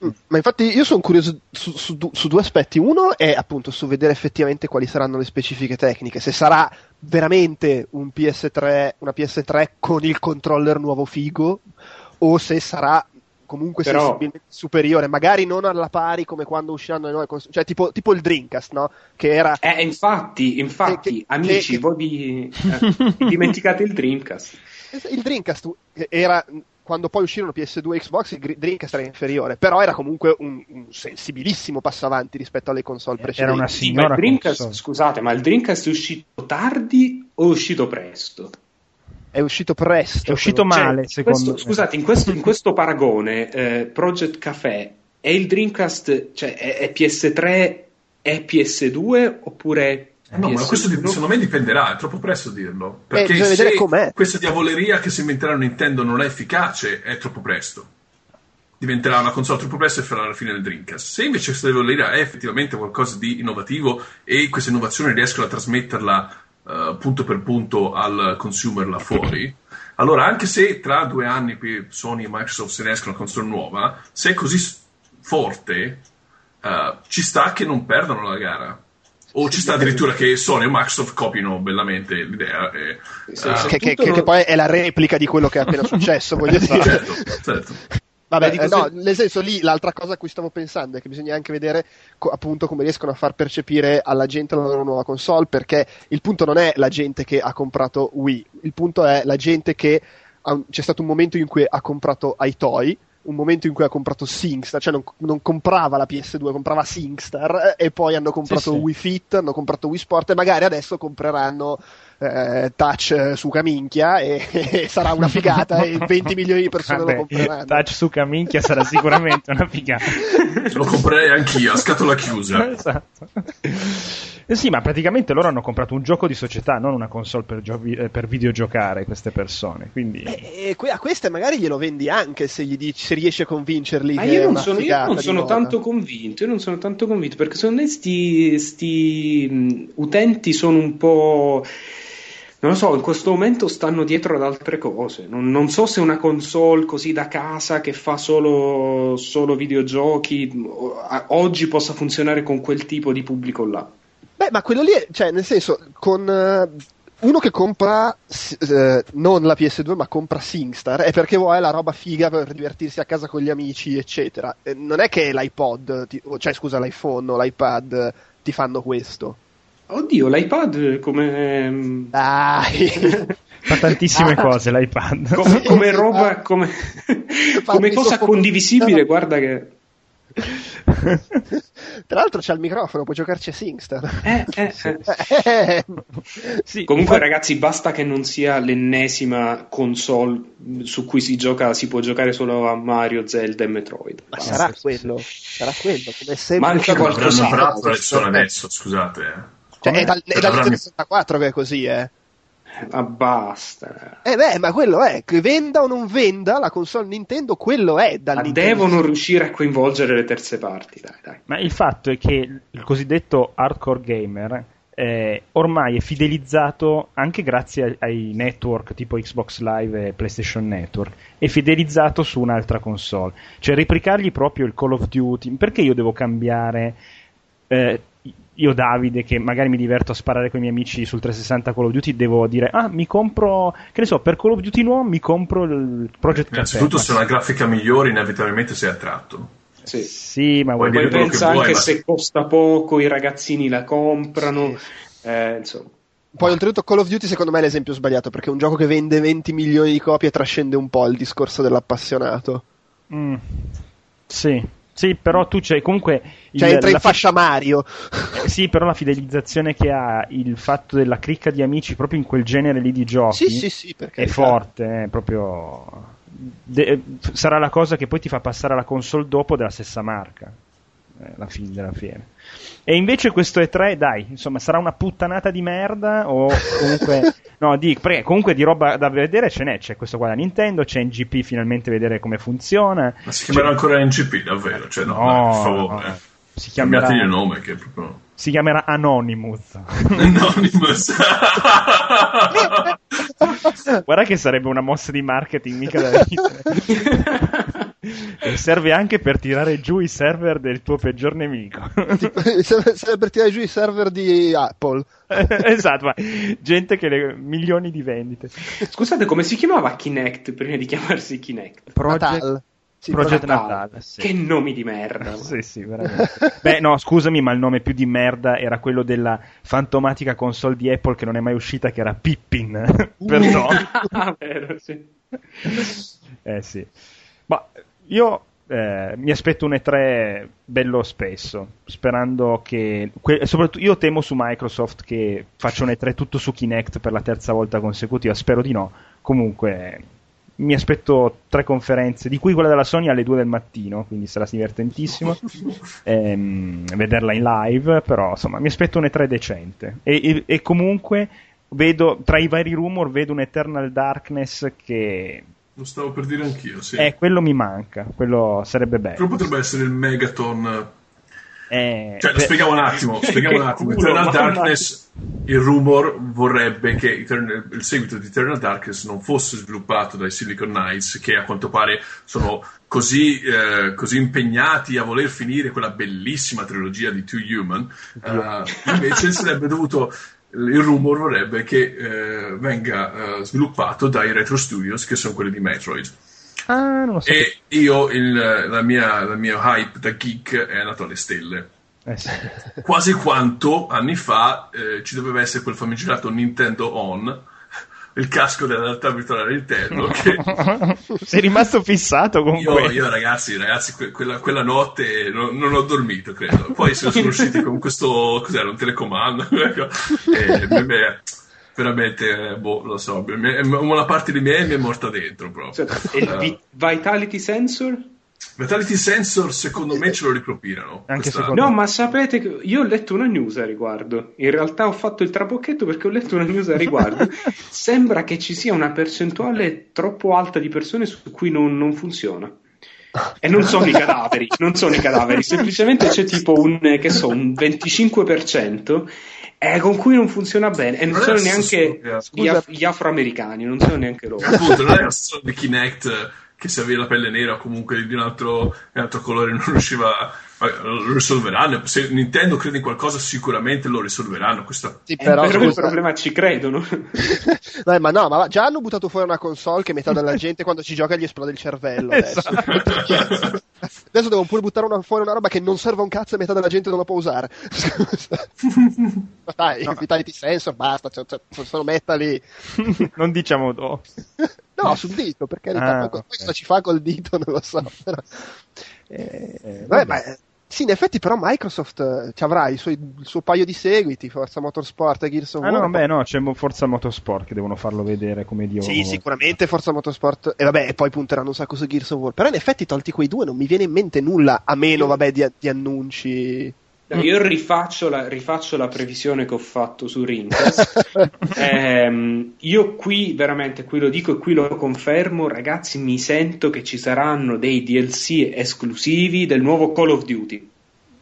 Mm, Ma infatti io sono curioso su, su su due aspetti. Uno è appunto su vedere effettivamente quali saranno le specifiche tecniche, se sarà veramente un PS3, una PS3 con il controller nuovo figo o se sarà comunque Però- sensibilmente superiore, magari non alla pari come quando usciranno le nuove console, cioè tipo, tipo il Dreamcast, no? Che era Eh, infatti, infatti, Che- amici, che- voi vi, eh, dimenticate il Dreamcast. il Dreamcast era quando poi uscirono PS2 e Xbox, il Dreamcast era inferiore, però era comunque un, un sensibilissimo passo avanti rispetto alle console Era precedenti. una Sì, ma il signora Dreamcast, console. scusate, ma il Dreamcast è uscito tardi o è uscito presto? È uscito presto. È uscito secondo me. male, Cioè, secondo questo- me. Scusate, in questo, in questo paragone, eh, Project Café è il Dreamcast, cioè è, è PS3 e PS2 oppure Eh no, ma PS1. questo di- secondo me dipenderà, è troppo presto dirlo. Perché bisogna vedere se com'è. questa diavoleria che si inventerà Nintendo non è efficace, è troppo presto. Diventerà una console troppo presto e farà la fine del Dreamcast. Se invece questa diavoleria è effettivamente qualcosa di innovativo e queste innovazioni riescono a trasmetterla eh, punto per punto al consumer là fuori, allora anche se tra due anni qui Sony e Microsoft se ne escono una console nuova, se è così forte, eh, ci sta che non perdano la gara. O ci sta addirittura che Sony e Microsoft copino bellamente l'idea. E, Sì, sì. che, che- non- che poi è la replica di quello che è appena successo, voglio dire. certo, certo. Vabbè, eh, no, se- nel senso lì l'altra cosa a cui stavo pensando è che bisogna anche vedere co- appunto come riescono a far percepire alla gente la loro nuova console, perché il punto non è la gente che ha comprato Wii, il punto è la gente che ha un- c'è stato un momento in cui ha comprato iToy, un momento in cui ha comprato SingStar, cioè non, non comprava la PS2, comprava SingStar e poi hanno comprato sì. Wii Fit, hanno comprato Wii Sport e magari adesso compreranno eh, Touch eh, su Caminchia e, e sarà una figata e 20 milioni di persone Vabbè, lo compreranno. Touch su Caminchia sarà sicuramente una figata. Lo comprerei anch'io a scatola chiusa. esatto. Eh sì, ma praticamente loro hanno comprato un gioco di società, non una console per, giovi- eh, per videogiocare queste persone. Quindi E que- a queste magari glielo vendi anche se, gli dici, se riesci a convincerli. Ma io non sono, io non sono moda. tanto convinto, io non sono tanto convinto perché secondo me sti, sti mh, utenti sono un po'... Non lo so, in questo momento stanno dietro ad altre cose. Non, non so se una console così da casa che fa solo, solo videogiochi oggi possa funzionare con quel tipo di pubblico là. Beh, ma quello lì, è, cioè, nel senso, con eh, uno che compra eh, non la PS2, ma compra SingStar, è perché vuole la roba figa per divertirsi a casa con gli amici, eccetera. Eh, non è che l'iPod, ti- cioè scusa, l'iPhone o l'iPad ti fanno questo. Oddio, l'iPad come, mh, Dai! fa tantissime Ah. cose l'iPad. come, come roba, come, come cosa condivisibile, guarda che... Tra l'altro c'ha il microfono, puoi giocarci a SingStar. Eh, eh, eh. Eh, Sì, Comunque, infatti- ragazzi, basta che non sia l'ennesima console su cui si gioca, si può giocare solo a Mario, Zelda e Metroid. ma Basta. sarà quello, sarà quello, come sempre. Ma avranno qualcos'altro. imparato la lezione adesso, scusate. Cioè, è dal, è dal Avranno- 64 che è così, eh. Ma basta. Eh beh, ma quello è, che venda o non venda la console Nintendo, quello è dal Ma Nintendo. devono riuscire a coinvolgere le terze parti, dai, dai. Ma il fatto è che il cosiddetto hardcore gamer eh, ormai è fidelizzato anche grazie ai, ai network tipo Xbox Live e PlayStation Network, è fidelizzato su un'altra console. Cioè replicargli proprio il Call of Duty. Perché io devo cambiare? eh, io Davide che magari mi diverto a sparare con i miei amici sul 360 Call of Duty devo dire ah mi compro che ne so per Call of Duty nuovo mi compro il Project Innanzitutto, Catacombs. se una grafica migliore, inevitabilmente sei attratto. Sì. sì ma dire Poi pensa che vuoi, anche ma- se costa poco, i ragazzini la comprano. eh, insomma. Poi oltretutto Call of Duty secondo me è l'esempio sbagliato, perché è un gioco che vende 20 milioni di copie e trascende un po' il discorso dell'appassionato. Mm, sì, sì, però tu c'hai comunque. il- Cioè entra in fascia Mario. eh, sì, però la fidelizzazione che ha il fatto della cricca di amici proprio in quel genere lì di giochi sì, sì, sì, perché è forte, è proprio. de- sarà la cosa che poi ti fa passare alla console dopo della stessa marca. eh, la fine della fiera. E invece questo E3, dai, insomma, sarà una puttanata di merda o comunque... no, di, perché comunque di roba da vedere ce n'è, c'è questo qua da Nintendo, c'è NGP finalmente vedere come funziona. Ma si chiamerà ancora NGP, davvero? Cioè, no, No, dai, per favore. no. Si chiamerà, Cambiategli il nome, che è proprio... si chiamerà Anonymous. Anonymous. Guarda che sarebbe una mossa di marketing mica da ridere. E serve anche per tirare giù i server del tuo peggior nemico. Serve serve per tirare giù i server di Apple. esatto, ma gente che le milioni di vendite. Scusate, come si chiamava Kinect prima di chiamarsi Kinect? Natal. Sì, Project Natal. Natal, sì. Che nomi di merda. Sì, sì, veramente. Beh, no, scusami, ma il nome più di merda era quello della fantomatica console di Apple che non è mai uscita, che era Pippin. Perdono. Ah, vero, sì. Eh sì. Ma io eh, mi aspetto un E3 bello spesso, sperando che... que- soprattutto io temo su Microsoft che faccia un E3 tutto su Kinect per la terza volta consecutiva, spero di no. Comunque mi aspetto tre conferenze, di cui quella della Sony alle 2 del mattino, quindi sarà divertentissimo ehm, vederla in live, però insomma mi aspetto un E3 decente. E, e- e comunque vedo, tra i vari rumor, vedo un Eternal Darkness che... Lo stavo per dire anch'io, sì. Eh, quello mi manca, quello sarebbe bello. Però potrebbe essere il Megaton. Eh, Cioè, beh, spieghiamo un attimo, spieghiamo un attimo. culo, Eternal. Darkness, il rumor vorrebbe che il seguito di Eternal Darkness non fosse sviluppato dai Silicon Knights, che a quanto pare sono così, eh, così impegnati a voler finire quella bellissima trilogia di Two Human. Eh, invece sarebbe dovuto. Il rumor vorrebbe che eh, venga eh, sviluppato dai Retro Studios, che sono quelli di Metroid. Ah, non lo so. E io, il, la mia, il mio hype da geek è andato alle stelle. Eh, sì. Quasi quanto anni fa eh, ci doveva essere quel famigerato Nintendo On, il casco della realtà virtuale Nintendo. Che Sei rimasto fissato con io, quello. io, ragazzi, ragazzi que- quella, quella notte non, non ho dormito, credo. Poi sono, usciti con questo, cos'era, un telecomando. ecco. e per me, veramente, eh, boh, lo so, una parte di me mi è morta dentro proprio. Cioè, e il vi- Vitality Sensor? Vitality Sensor secondo me ce lo ripropinano. Anche quest'anno. secondo No, ma sapete che io ho letto una news a riguardo. In realtà ho fatto il trabocchetto perché ho letto una news a riguardo. Sembra che ci sia una percentuale troppo alta di persone su cui non, non funziona. E non sono i cadaveri, non sono i cadaveri, semplicemente c'è tipo un, che so, un 25% eh, con cui non funziona bene e non Non sono neanche gli, af- gli afroamericani, non sono neanche loro. appunto non è la storia di Kinect che se avevi la pelle nera o comunque di un altro, di un altro colore non riusciva vabbè, lo risolveranno se Nintendo crede in qualcosa sicuramente lo risolveranno questa Sì, Eh, però, però il problema ci credono. Dai, ma no, ma già hanno buttato fuori una console che metà della gente quando ci gioca gli esplode il cervello. Adesso, Esatto. adesso devo pure buttare una- fuori una roba che non serve a un cazzo e metà della gente non la può usare. Ma dai, Vitality Sensor, basta, cioè, cioè, sono metali. non diciamo do. No, sul dito, perché Ah, poi ok. cosa ci fa col dito non lo so. Però. Eh, Vabbè, vabbè. Sì, in effetti però Microsoft eh, ci avrà i suoi- il suo paio di seguiti, Forza Motorsport e Gears of Ah War. no, beh no, c'è Forza Motorsport che devono farlo vedere come Dio. Sì, sicuramente Forza Motorsport. E vabbè, e poi punteranno un sacco su Gears of War. Però in effetti, tolti quei due, non mi viene in mente nulla, a meno, vabbè, di, di annunci. No, Io rifaccio la, rifaccio la previsione che ho fatto su Rincast. Ehm, io qui, veramente, qui lo dico e qui lo confermo, ragazzi, mi sento che ci saranno dei DLC esclusivi del nuovo Call of Duty.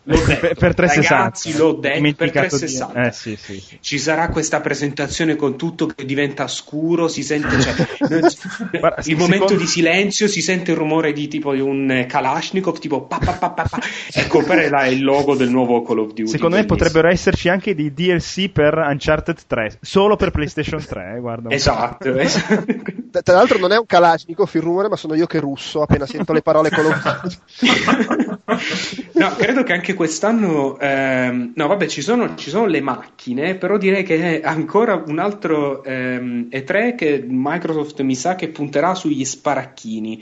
L'ho Per, detto, per 360. Ragazzi, l'ho detto per Dimenticato di- 360. Eh sì, sì. Ci sarà questa presentazione con tutto che diventa scuro, si sente cioè, Guarda, il momento secondo- di silenzio, si sente il rumore di tipo di un eh, Kalashnikov, tipo pa, pa, pa, pa, pa, e compare là il logo del nuovo Call of Duty. Secondo me potrebbero esserci anche dei DLC per Uncharted 3, solo per PlayStation 3, eh, guarda. Esatto, esatto. Tra l'altro, non è un Kalashnikov il rumore, ma sono io che russo appena sento le parole of Duty. No, credo che anche quest'anno, ehm, no, vabbè, ci sono, ci sono le macchine, però direi che è ancora un altro ehm, E3 che Microsoft mi sa che punterà sugli sparacchini.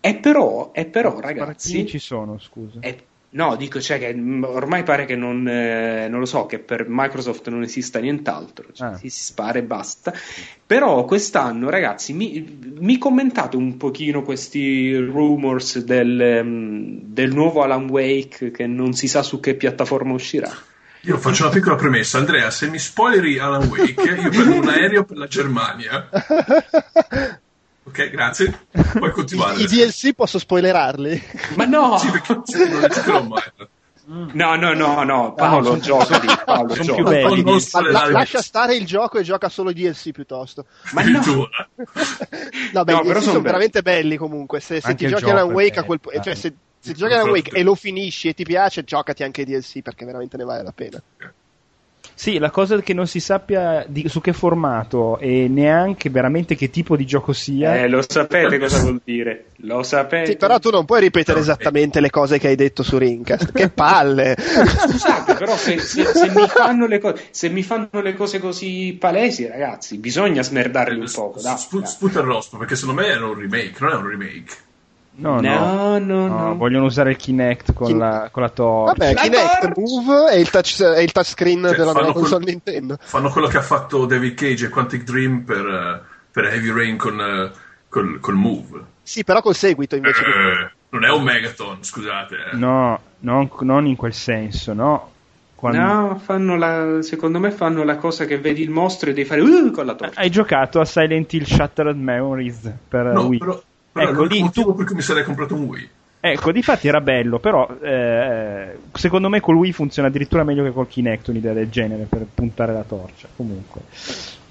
E però, e però Sparacchini ragazzi, ci sono, scusa. e- no, dico, cioè che mm, ormai pare che non, eh, non lo so, che per Microsoft non esista nient'altro, cioè, Ah. si, si spara e basta. Però quest'anno, ragazzi, mi, mi commentate un pochino questi rumors del, mm, del nuovo Alan Wake che non si sa su che piattaforma uscirà. io faccio una piccola premessa Andrea se mi spoileri Alan Wake io prendo un aereo per la Germania ok grazie puoi continuare I DLC posso spoilerarli? Ma no! sì perché non giocherò mai No, no, no, no, Paolo, sono- gioca lì, Paolo, sono gioca. più belli. Non- non Ma la- lascia stare il gioco e gioca solo i DLC piuttosto. Ma no! No, beh, No, i però DLC sono sono belli. veramente belli comunque. Se, se ti giochi gioco Alan Wake a quel cioè se, se ti giochi Alan Wake e lo finisci e ti piace, giocati anche i DLC perché veramente ne vale la pena. Sì, la cosa è che non si sappia di- su che formato e neanche veramente che tipo di gioco sia. Eh, lo sapete cosa vuol dire? Lo sapete? Sì, però tu non puoi ripetere No, esattamente le cose che hai detto su Rincast. che palle! Scusate, però se, se- se mi fanno le cose, se mi fanno le cose così palesi, ragazzi, bisogna smerdarli un poco. Dai. sputa il rospo perché secondo me era un remake non è un remake no, no, No, no, no, no. vogliono usare il Kinect con Kin- la, con la torch. Vabbè, La Kinect torch! Move e il, touch, e il touchscreen Cioè, della nuova quel- console Nintendo. fanno quello che ha fatto David Cage e Quantic Dream per, eh, per Heavy Rain con, eh, col, col Move. Sì, però col seguito invece. Eh, non è un Megaton, scusate. eh. No, non, non in quel senso, no. Quando- No, fanno la, secondo me fanno la cosa che vedi il mostro e devi fare uh, con la torcia. Hai giocato a Silent Hill Shattered Memories per No, Wii. però, però Ecco, lì motivo per cui mi sarei comprato un Wii. Ecco, difatti era bello, però eh, secondo me col Wii funziona addirittura meglio che col Kinect un'idea del genere per puntare la torcia. Comunque,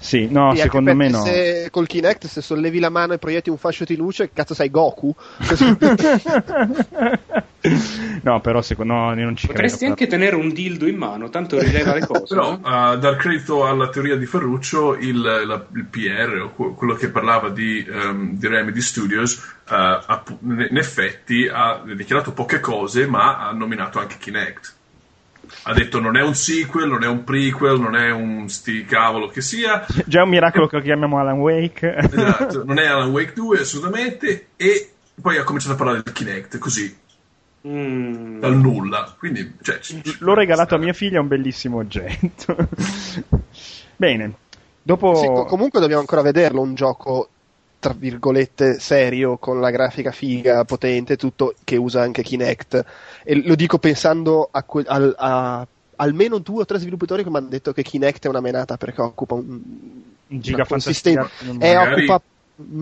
sì, no, Sì, anche secondo me no. Se col Kinect, se sollevi la mano e proietti un fascio di luce, cazzo sei Goku? no, però secondo no, io non ci Potresti credo. anche tenere un dildo in mano, tanto rileva le cose. Però, no? a dar credito alla teoria di Ferruccio, il, la- il PR, o que- quello che parlava di, ehm, di Remedy Studios, in in effetti ha dichiarato poche cose, ma ha nominato anche Kinect. Ha detto non è un sequel, non è un prequel, non è un sti cavolo che sia, Già è un miracolo che lo chiamiamo Alan Wake. Esatto, non è Alan Wake 2 assolutamente, e poi ha cominciato a parlare del Kinect, così, Mm. dal nulla. Quindi, cioè, ci- ci- L'ho regalato a mia figlia, è un bellissimo oggetto. Bene, dopo... Sì, co- comunque dobbiamo ancora vederlo, un gioco tra virgolette serio con la grafica figa, potente, tutto che usa anche Kinect. E lo dico pensando a, que- al- a almeno due o tre sviluppatori che mi hanno detto che Kinect è una menata perché occupa un, un una giga consistenza fantastica. e Magari- occupa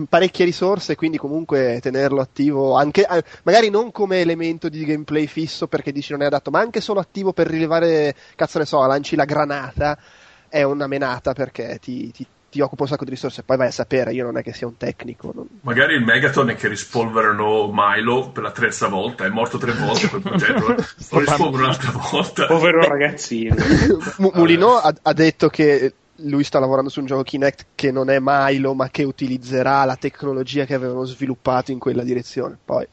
parecchie risorse, quindi comunque tenerlo attivo anche magari non come elemento di gameplay fisso perché dici non è adatto, ma anche solo attivo per rilevare, cazzo ne so, lanci la granata è una menata perché ti, ti- ti occupa un sacco di risorse. Poi vai a sapere, io non è che sia un tecnico. non- Magari il Megaton è che rispolverano Milo per la terza volta, è morto tre volte quel progetto, lo rispolverano un'altra volta. Povero ragazzino. Mu- Mulino ha, ha detto che lui sta lavorando su un gioco Kinect che non è Milo, ma che utilizzerà la tecnologia che avevano sviluppato in quella direzione. Poi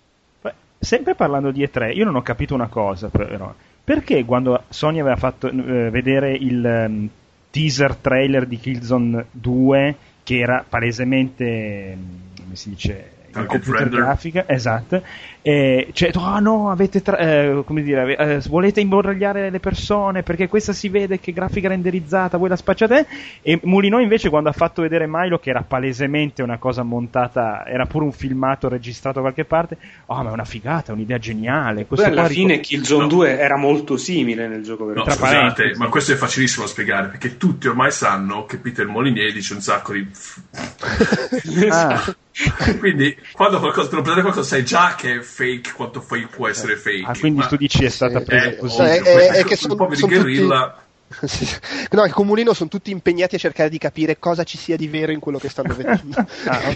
Beh, Sempre parlando di E3, io non ho capito una cosa però. Perché quando Sony aveva fatto eh, vedere il ehm, teaser trailer di Killzone 2, che era palesemente, come si dice, Target computer render. grafica, esatto, e cioè, ah no, avete tra- eh, come dire, eh, volete imbrogliare le persone perché questa si vede che grafica renderizzata, voi la spacciate, e Mulino invece quando ha fatto vedere Milo, che era palesemente una cosa montata, era pure un filmato registrato da qualche parte, ah ma è una figata, è un'idea geniale. Poi Questo alla qua fine ricor- Killzone No. 2 era molto simile nel gioco vero. No, scusate, ma questo è facilissimo da spiegare perché tutti ormai sanno che Peter Molinier dice un sacco di. Ah, Quindi, quando qualcosa, per presentare qualcosa, sai già che è fake quanto fake può essere fake. ah, quindi Ma- tu dici è stata Sì. presa Eh, così. Eh, questi eh, è che son- un po' di guerrilla. No, che con Mulino sono tutti impegnati a cercare di capire cosa ci sia di vero in quello che stanno vedendo. Ah.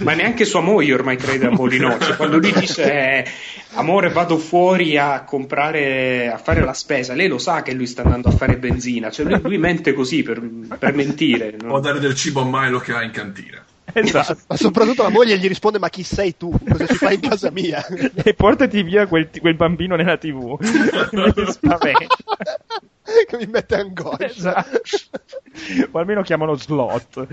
Ma neanche sua moglie ormai crede a Molino. Cioè, quando lui dice eh, amore vado fuori a comprare, a fare la spesa, lei lo sa che lui sta andando a fare benzina. Cioè, lui, lui mente così per, per mentire. no? O dare del cibo a Milo che ha in cantina. Esatto. Ma soprattutto la moglie gli risponde: Ma chi sei tu? Cosa ci fai in casa mia? e portati via quel, quel bambino nella tv. Mi spaventa. che mi mette angoscia. Esatto. O almeno chiamalo slot.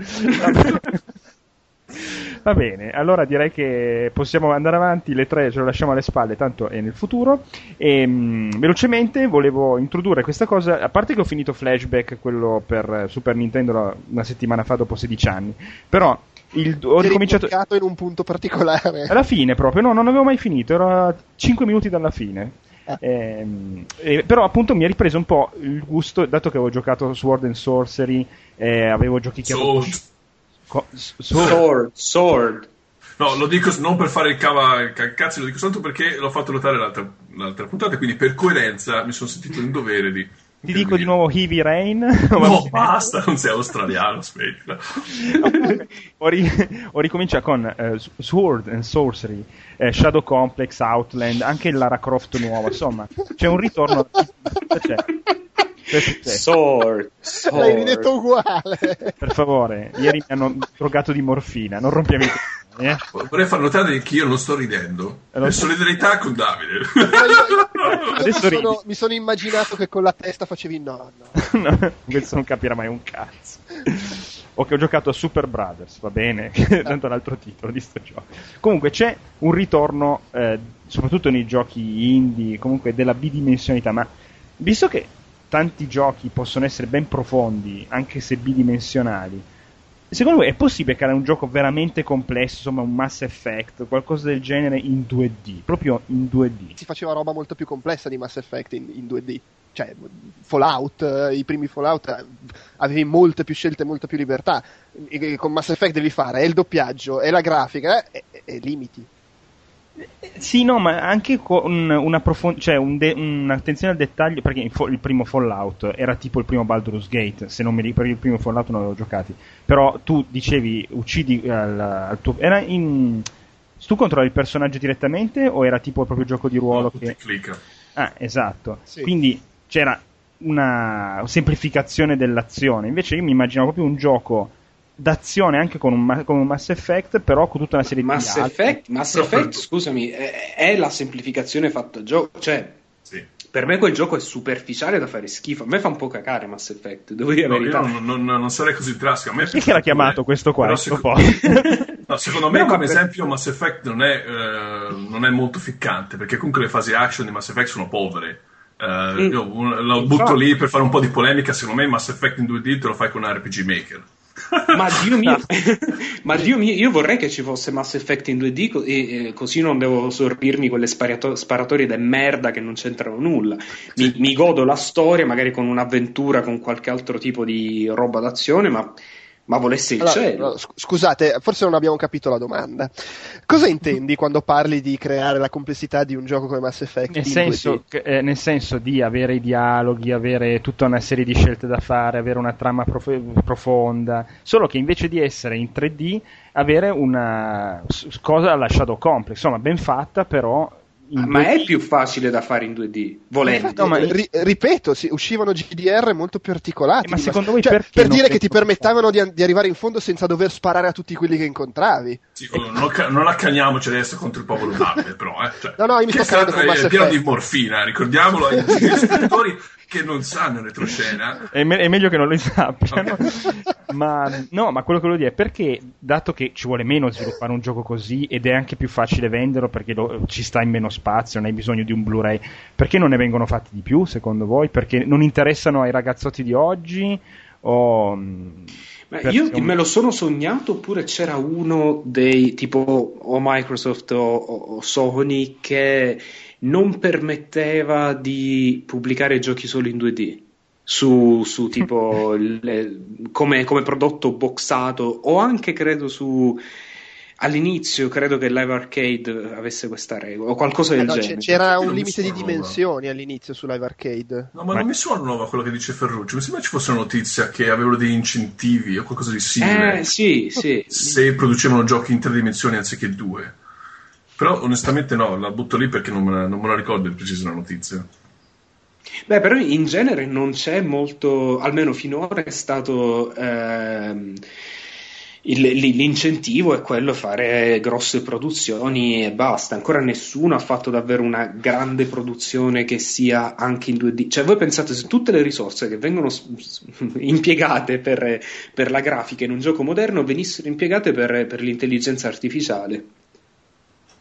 Va bene, allora direi che possiamo andare avanti, le tre ce lo lasciamo alle spalle, tanto è nel futuro. E, mh, velocemente volevo introdurre questa cosa, a parte che ho finito Flashback, quello per Super Nintendo una settimana fa dopo 16 anni, però il- ho Ti ricominciato... in un punto particolare. Alla fine proprio, no, non avevo mai finito, ero a 5 minuti dalla fine. Ah. Ehm, eh, però appunto mi ha ripreso un po' il gusto, dato che avevo giocato Sword and Sorcery, eh, avevo giochi che avevo... Sword. co- s- Sword. Sword, sword. No, lo dico non per fare il cava il cazzo, lo dico soltanto perché l'ho fatto notare l'altra, l'altra puntata, quindi per coerenza mi sono sentito in dovere di. Ti dico di nuovo Heavy Rain. No, basta, non sei australiano, aspetta. ho, ri- ho ricominciato con eh, Sword and Sorcery, eh, Shadow Complex, Outland, anche Lara Croft nuova, insomma, c'è un ritorno. C'è. Successo. Sword, L'hai ridetto sword. uguale. per favore, ieri mi hanno drogato di morfina, non rompiamo i eh. Vorrei far notare che io non sto ridendo. Eh, lo Per so. solidarietà con Davide. Adesso mi, sono, mi sono immaginato che con la testa facevi no, no. No, questo non capirà mai un cazzo. O che ho giocato a Super Brothers, va bene, tanto è un altro titolo di sto gioco. Comunque c'è un ritorno, eh, soprattutto nei giochi indie, comunque della bidimensionalità, ma visto che tanti giochi possono essere ben profondi, anche se bidimensionali, Secondo voi è possibile creare un gioco veramente complesso, insomma un Mass Effect, qualcosa del genere in 2D, proprio in 2D? Si faceva roba molto più complessa di Mass Effect in, in 2D. Cioè, Fallout, eh, i primi Fallout eh, avevi molte più scelte, molta più libertà. E- e con Mass Effect devi fare è il doppiaggio, è la grafica eh, e, e limiti. Sì, no, ma anche con una profon- cioè un de- un'attenzione al dettaglio, perché il, fo- il primo Fallout era tipo il primo Baldur's Gate, se non mi ricordo, il primo Fallout non l'avevo giocati, però tu dicevi uccidi al, al tuo... Era in... Tu controlli il personaggio direttamente o era tipo proprio gioco di ruolo No, che... clicca. Ah, esatto. Sì. Quindi c'era una semplificazione dell'azione. Invece io mi immaginavo proprio un gioco d'azione anche con un, con un Mass Effect, però con tutta una serie Mass di altri. Effect, Mass Effect, scusami, è, è la semplificazione fatta gioco. Cioè, Sì. per me quel gioco è superficiale da fare schifo. A me fa un po' cacare Mass Effect, devo dire la No, io verità. non, non- non sarei così drastico. A me Perché l'ha chiamato questo qua? Seco- po'? No, secondo me, No, come per- esempio, Mass Effect non è, eh, non è molto ficcante perché comunque le fasi action di Mass Effect sono povere. Eh, Mm. Io lo butto lì per fare un po' di polemica. Secondo me, Mass Effect in 2D te lo fai con un RPG Maker. Ma Dio mio, ma Dio mio, io vorrei che ci fosse Mass Effect in 2D co- e, e così non devo sorbirmi quelle sparato- sparatorie de merda che non c'entrano nulla. Mi, mi godo la storia, magari con un'avventura, con qualche altro tipo di roba d'azione, ma, ma volesse il Allora, cielo. scusate, forse non abbiamo capito la domanda. Cosa intendi quando parli di creare la complessità di un gioco come Mass Effect? Nel in senso, 2D? che- eh, nel senso di avere i dialoghi, avere tutta una serie di scelte da fare, avere una trama prof- profonda, solo che invece di essere in 3D, avere una cosa alla Shadow Complex, insomma, ben fatta, però. Ma 2D. è più facile da fare in 2D, volendo. No, ma- ri- ripeto, si- uscivano GDR molto più articolati. Eh, ma secondo voi cioè, per non dire che ti permettevano di, an- di arrivare in fondo senza dover sparare a tutti quelli che incontravi. Sì, non, ca- non accaniamoci adesso contro il popolo d'arte, però. Eh. Cioè, No, no, io mi sto parlando è con Mass è pieno Effect. di morfina, ricordiamolo ai ai spettatori che non sanno retroscena. È, me- è meglio che non lo sappiano. ma no, ma quello che volevo dire è perché, dato che ci vuole meno sviluppare un gioco così ed è anche più facile venderlo perché lo- ci sta in meno spazio, non hai bisogno di un Blu-ray, perché non ne vengono fatti di più secondo voi? Perché non interessano ai ragazzotti di oggi? O, Ma perché- io me lo sono sognato oppure c'era uno dei tipo o Microsoft o- o Sony che non permetteva di pubblicare giochi solo in 2D su, su tipo le- come, come prodotto boxato o anche credo su all'inizio credo che Live Arcade avesse questa regola o qualcosa del Eh, no, genere. c'era un limite di dimensioni all'inizio su Live Arcade. No, ma, Ma- non mi suona nuova quello che dice Ferruccio. Mi sembra ci fosse una notizia che avevano degli incentivi o qualcosa di simile Eh sì, sì. se producevano giochi in tre dimensioni anziché due. Però onestamente no, la butto lì perché non me la, non me la ricordo in preciso la notizia. Beh, però in genere non c'è molto, almeno finora è stato ehm, l'incentivo è quello fare grosse produzioni e basta. Ancora nessuno ha fatto davvero una grande produzione che sia anche in 2D. Cioè, voi pensate se tutte le risorse che vengono impiegate per, per la grafica in un gioco moderno venissero impiegate per, per l'intelligenza artificiale?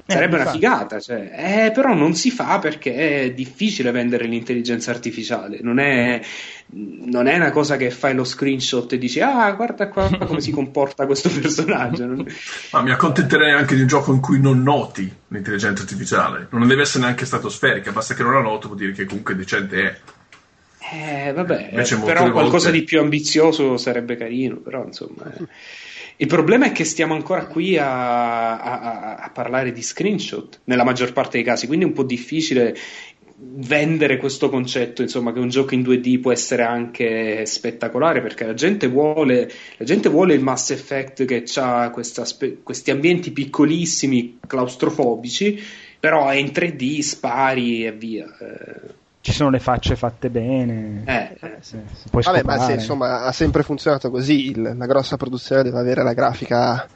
Sarebbe una infatti. figata, cioè. Eh, però non si fa perché è difficile vendere l'intelligenza artificiale. Non è, non è una cosa che fai lo screenshot e dici: Ah, guarda qua come si comporta questo personaggio. Non- Ma mi accontenterei anche di un gioco in cui non noti l'intelligenza artificiale. Non deve essere neanche stratosferica, basta che non la noto, vuol dire che comunque decente è. Eh, vabbè, Invece eh, però volte- qualcosa di più ambizioso sarebbe carino. Però, insomma, eh. Il problema è che stiamo ancora qui a, a- a parlare di screenshot nella maggior parte dei casi, quindi è un po' difficile vendere questo concetto, insomma, che un gioco in 2D può essere anche spettacolare perché la gente vuole, la gente vuole il Mass Effect che ha questi ambienti piccolissimi, claustrofobici, però è in 3D, spari e via. Eh, Ci sono le facce fatte bene. Eh, eh. se- se puoi Vabbè, ma se, insomma ha sempre funzionato così. il- la grossa produzione deve avere la grafica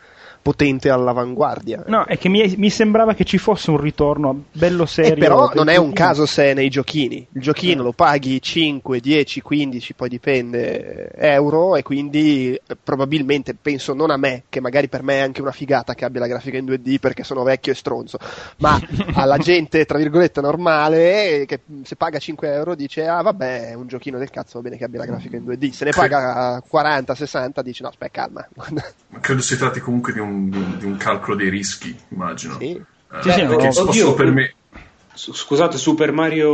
potente all'avanguardia. No, è che mi, mi sembrava che ci fosse un ritorno bello Eh, serio. però del non è un caso se è nei giochini. Il giochino Eh. lo paghi 5, 10, 15, poi dipende eh, euro e quindi eh, probabilmente penso non a me, che magari per me è anche una figata che abbia la grafica in 2D perché sono vecchio e stronzo, ma alla gente tra virgolette normale che se paga 5 euro dice ah vabbè è un giochino del cazzo va bene che abbia la grafica in 2D, se ne paga 40, 60 dice no aspetta calma. Ma credo si tratti comunque di un, un- di un calcolo dei rischi, immagino. Sì. Eh, Sì, sì, perché no, posso oddio, per me. Su- Scusate, Super Mario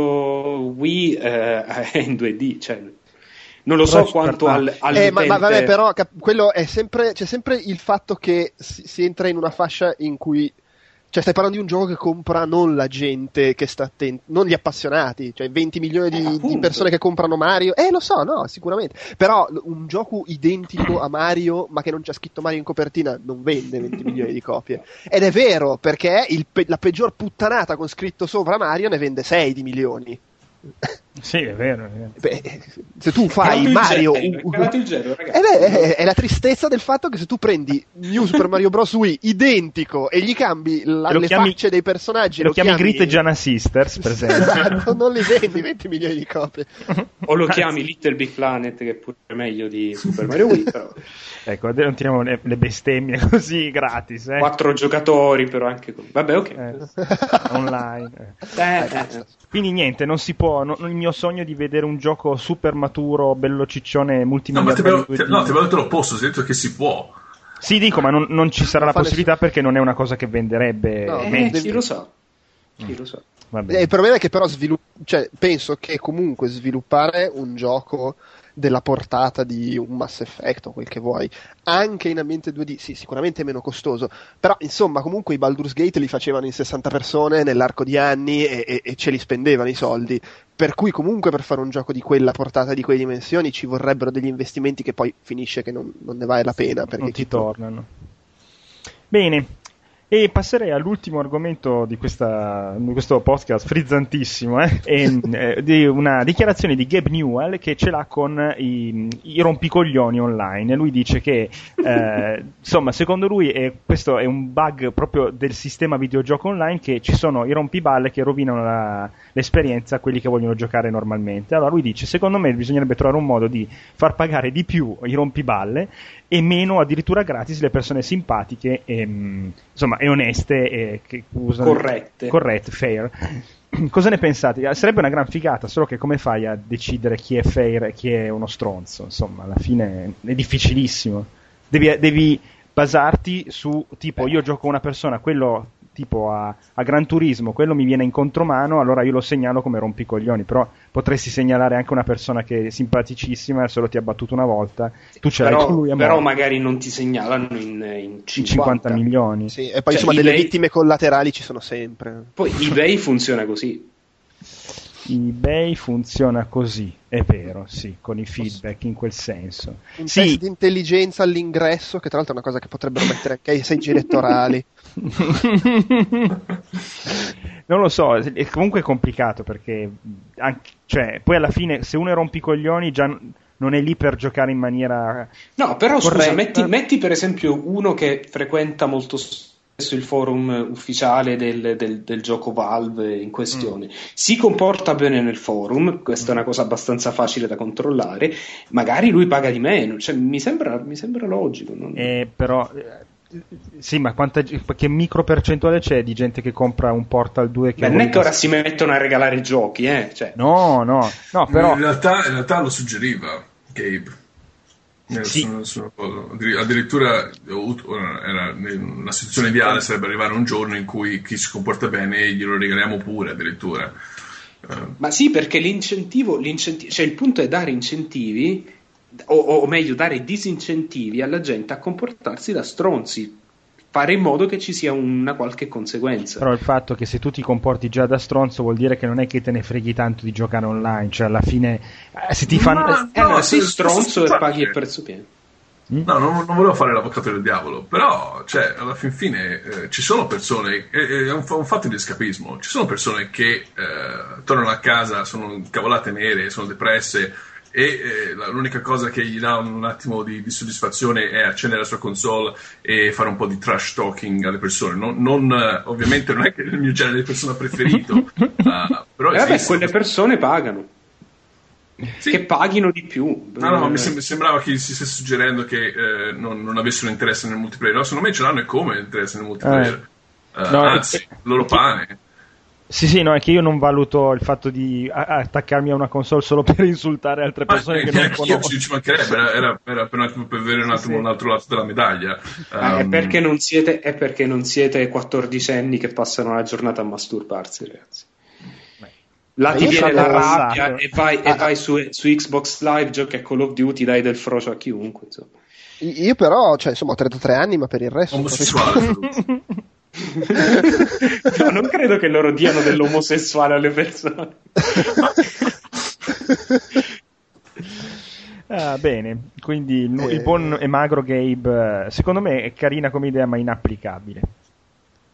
Wii eh, è in 2D, cioè, non lo so quanto al, Eh, ma, ma vabbè, all'utente- però cap- quello è sempre, c'è sempre il fatto che si, si entra in una fascia in cui. Cioè, stai parlando di un gioco che compra non la gente che sta attenta, non gli appassionati, cioè 20 milioni di, Eh, di persone che comprano Mario. Eh, lo so, no, sicuramente. Però un gioco identico a Mario, ma che non c'è scritto Mario in copertina, non vende 20 milioni di copie. Ed è vero, perché pe- la peggior puttanata con scritto sopra Mario ne vende 6 di milioni. Sì, è vero. Beh, se tu fai il Mario. gelo, il gelo, ed è, la tristezza del fatto che se tu prendi New Super Mario Bros. Wii identico e gli cambi la- Lo le chiami- facce dei personaggi, Lo chiami Grit e Gianna Sisters, per esempio. Esatto, non li vendi 20 milioni di copie. O lo chiami Little Big Planet, che è pure meglio di Super Mario Wii, però. Ecco, non tiriamo le, le bestemmie così gratis, eh. Quattro giocatori, però anche con... Vabbè, ok. Eh, online. eh. Eh, eh, eh. Quindi niente, non si può. no- il mio sogno di vedere un gioco super maturo, bello ciccione, No, in ti- 2D. no, ti avevo detto l'opposto, ti ho detto che si può. Sì, dico, ma non, non ci sarà Non la possibilità perché non è una cosa che venderebbe. No, Eh, meno. chi lo sa? Chi lo sa? Eh, il problema è che però svilu- cioè, penso che comunque sviluppare un gioco della portata di un Mass Effect o quel che vuoi, anche in ambiente 2D, sì, sicuramente è meno costoso, però insomma comunque i Baldur's Gate li facevano in 60 persone nell'arco di anni e, e- e ce li spendevano i soldi, per cui comunque per fare un gioco di quella portata, di quelle dimensioni, ci vorrebbero degli investimenti che poi finisce che non, non ne vale la pena. Perché non ti tipo- tornano. Bene, e passerei all'ultimo argomento di, questa, di questo podcast frizzantissimo, eh? E, eh, di una dichiarazione di Gabe Newell che ce l'ha con i, i rompicoglioni online. Lui dice che, eh, insomma, secondo lui è- questo è un bug proprio del sistema videogioco online che ci sono i rompiballe che rovinano la- l'esperienza a quelli che vogliono giocare normalmente. Allora lui dice, secondo me bisognerebbe trovare un modo di far pagare di più i rompiballe e meno addirittura gratis le persone simpatiche e, mm, insomma, e oneste e che usano Corrette. corrette, fair. Cosa ne pensate? Sarebbe una gran figata, solo che come fai a decidere chi è fair e chi è uno stronzo? Insomma, alla fine è difficilissimo. Devi, devi basarti su tipo io gioco una persona, quello tipo a, a Gran Turismo, quello mi viene in contromano, allora io lo segnalo come rompicoglioni, però potresti segnalare anche una persona che è simpaticissima e solo ti ha battuto una volta, tu ce l'hai con Però, lui a però morte. magari non ti segnalano in, in 50. 50 milioni. Sì, e poi Cioè, insomma delle eBay- vittime collaterali ci sono sempre. Poi eBay funziona così. eBay funziona così, è vero, sì, con i feedback in quel senso. Un Sì. test di intelligenza all'ingresso, che tra l'altro è una cosa che potrebbero mettere anche ai seggi elettorali. non lo so, è comunque complicato perché anche- cioè, poi alla fine se uno è rompicoglioni già non è lì per giocare in maniera No, però scusa, Corretta. metti, metti per esempio uno che frequenta molto spesso il forum ufficiale del, del- del gioco Valve in questione, Mm. si comporta bene nel forum, questa è una cosa abbastanza facile da controllare, magari lui paga di meno, cioè, mi, sembra, mi sembra logico. non- Eh, però sì, ma quanta, che micro percentuale c'è di gente che compra un Portal 2 che Beh, non è che ora si mettono a regalare giochi, eh? cioè, No, no, no, però in, realtà, in realtà lo suggeriva Gabe. Nel- Sì. addirittura era una situazione ideale sarebbe arrivare un giorno in cui chi si comporta bene glielo regaliamo pure addirittura Eh, Ma sì, perché l'incentivo, l'incenti- cioè il punto è dare incentivi, o, o meglio, dare disincentivi alla gente a comportarsi da stronzi, fare in modo che ci sia una qualche conseguenza. Però il fatto che se tu ti comporti già da stronzo vuol dire che non è che te ne freghi tanto di giocare online, cioè alla fine eh, se ti fanno Ma- eh, no, no, sei se- stronzo se- e paghi il prezzo pieno. No, non, non volevo fare l'avvocato del diavolo, però, cioè, alla fin fine eh, ci sono persone, è, è un, un fatto di escapismo, ci sono persone che eh, tornano a casa, sono cavolate nere, sono depresse e eh, l'unica cosa che gli dà un attimo di, di soddisfazione è accendere la sua console e fare un po' di trash talking alle persone. Non, non, eh, ovviamente non è che è il mio genere di persona preferito, ah, però Eh, esiste. quelle persone pagano. Sì. Che paghino di più. No, no, mi sem- sembrava che si stesse suggerendo che eh, non, non avessero interesse nel multiplayer. No, secondo me ce l'hanno e come interesse nel multiplayer. Eh, No, anzi, loro pane. Sì, sì, no, è che io non valuto il fatto di a- attaccarmi a una console solo per insultare altre Ma persone che eh, non anch'io ci, conosco. ci mancherebbe, era, era- era per un attimo per vedere un, attimo, sì. un altro lato della medaglia. Ah, è, Ehm, perché non siete, è perché non siete quattordicenni che passano la giornata a masturbarsi, ragazzi. Là ti viene la passato. rabbia e vai, e vai su, su Xbox Live, giochi a Call of Duty, dai del frocio a chiunque. Insomma. Io però, cioè, insomma, ho 33 anni, ma per il resto... omosessuale. No, non credo che loro diano dell'omosessuale alle persone. Ah, bene, quindi il, Eh. il buon e magro Gabe, eh, secondo me è carina come idea, ma inapplicabile.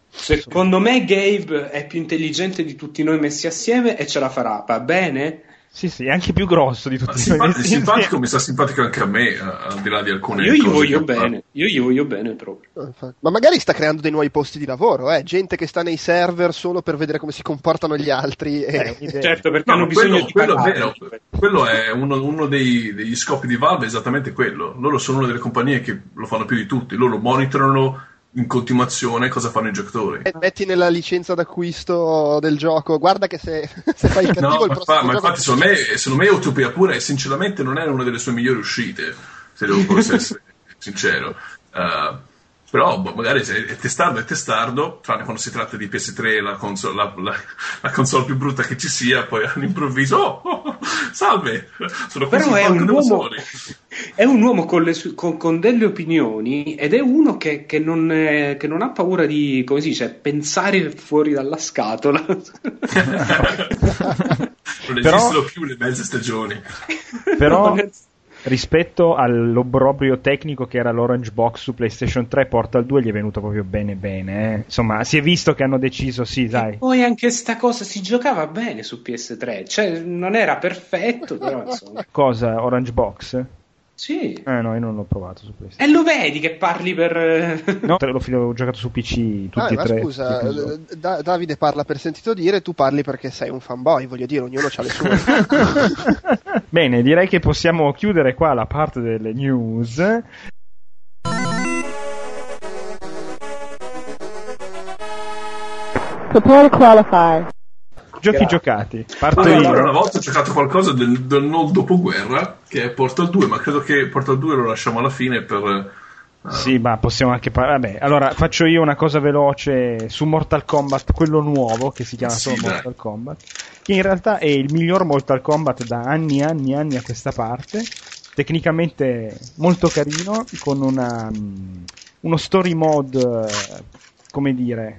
Secondo me Gabe è più intelligente di tutti noi messi assieme e ce la farà, va bene? Sì, sì, è anche più grosso di tutti simpa- noi messi simpatico, mi sta simpatico anche a me, a- al di là di alcune Io gli cose voglio che fa. bene, io gli voglio bene proprio. Ma magari sta creando dei nuovi posti di lavoro, eh? gente che sta nei server solo per vedere come si comportano gli altri. E... Eh. Certo, perché No, hanno ma bisogno quello, di quello è quello è uno, uno dei- degli scopi di Valve, è esattamente quello. Loro sono una delle compagnie che lo fanno più di tutti, loro monitorano in continuazione cosa fanno i giocatori. E Metti nella licenza d'acquisto del gioco, guarda che se, se fai il cattivo No, il fa- ma infatti secondo me, secondo me Utopia pure sinceramente non era una delle sue migliori uscite, se devo essere sincero. Uh, però boh, magari se è testardo è testardo, tranne quando si tratta di PS3, la console, la, la- la console più brutta che ci sia, poi all'improvviso, oh, oh, oh, salve, sono Però così è un uomo, è un uomo con, le con- con delle opinioni ed è uno che, che non, è- che non ha paura di, come si dice, pensare fuori dalla scatola. non Però- esistono più le mezze stagioni. Però rispetto all'obbrobrio tecnico che era l'Orange Box su PlayStation 3, Portal 2 gli è venuto proprio bene bene. eh. Insomma, si è visto che hanno deciso, sì, dai. Poi anche sta cosa si giocava bene su PS3, cioè non era perfetto, però insomma. Cosa? Orange Box? Sì. Eh no, io non l'ho provato su PlayStation. E lo vedi che parli per... No, te l'ho, l'ho giocato su PC tutti Ah, e ma tre. scusa, eh, Da- Davide parla per sentito dire, tu parli perché sei un fanboy, voglio dire, ognuno ha le sue. Bene, direi che possiamo chiudere qua la parte delle news. To qualify. Giochi Grazie. giocati. Parto Allora, io. una volta ho giocato qualcosa del, del non dopoguerra, che è Portal 2, ma credo che Portal 2 lo lasciamo alla fine per... Sì, ma possiamo anche parlare. Vabbè, allora faccio io una cosa veloce su Mortal Kombat, quello nuovo che si chiama Sì, solo dai. Mortal Kombat, che in realtà è il miglior Mortal Kombat da anni e anni e anni a questa parte. Tecnicamente molto carino, con una, mm, uno story mode, come dire,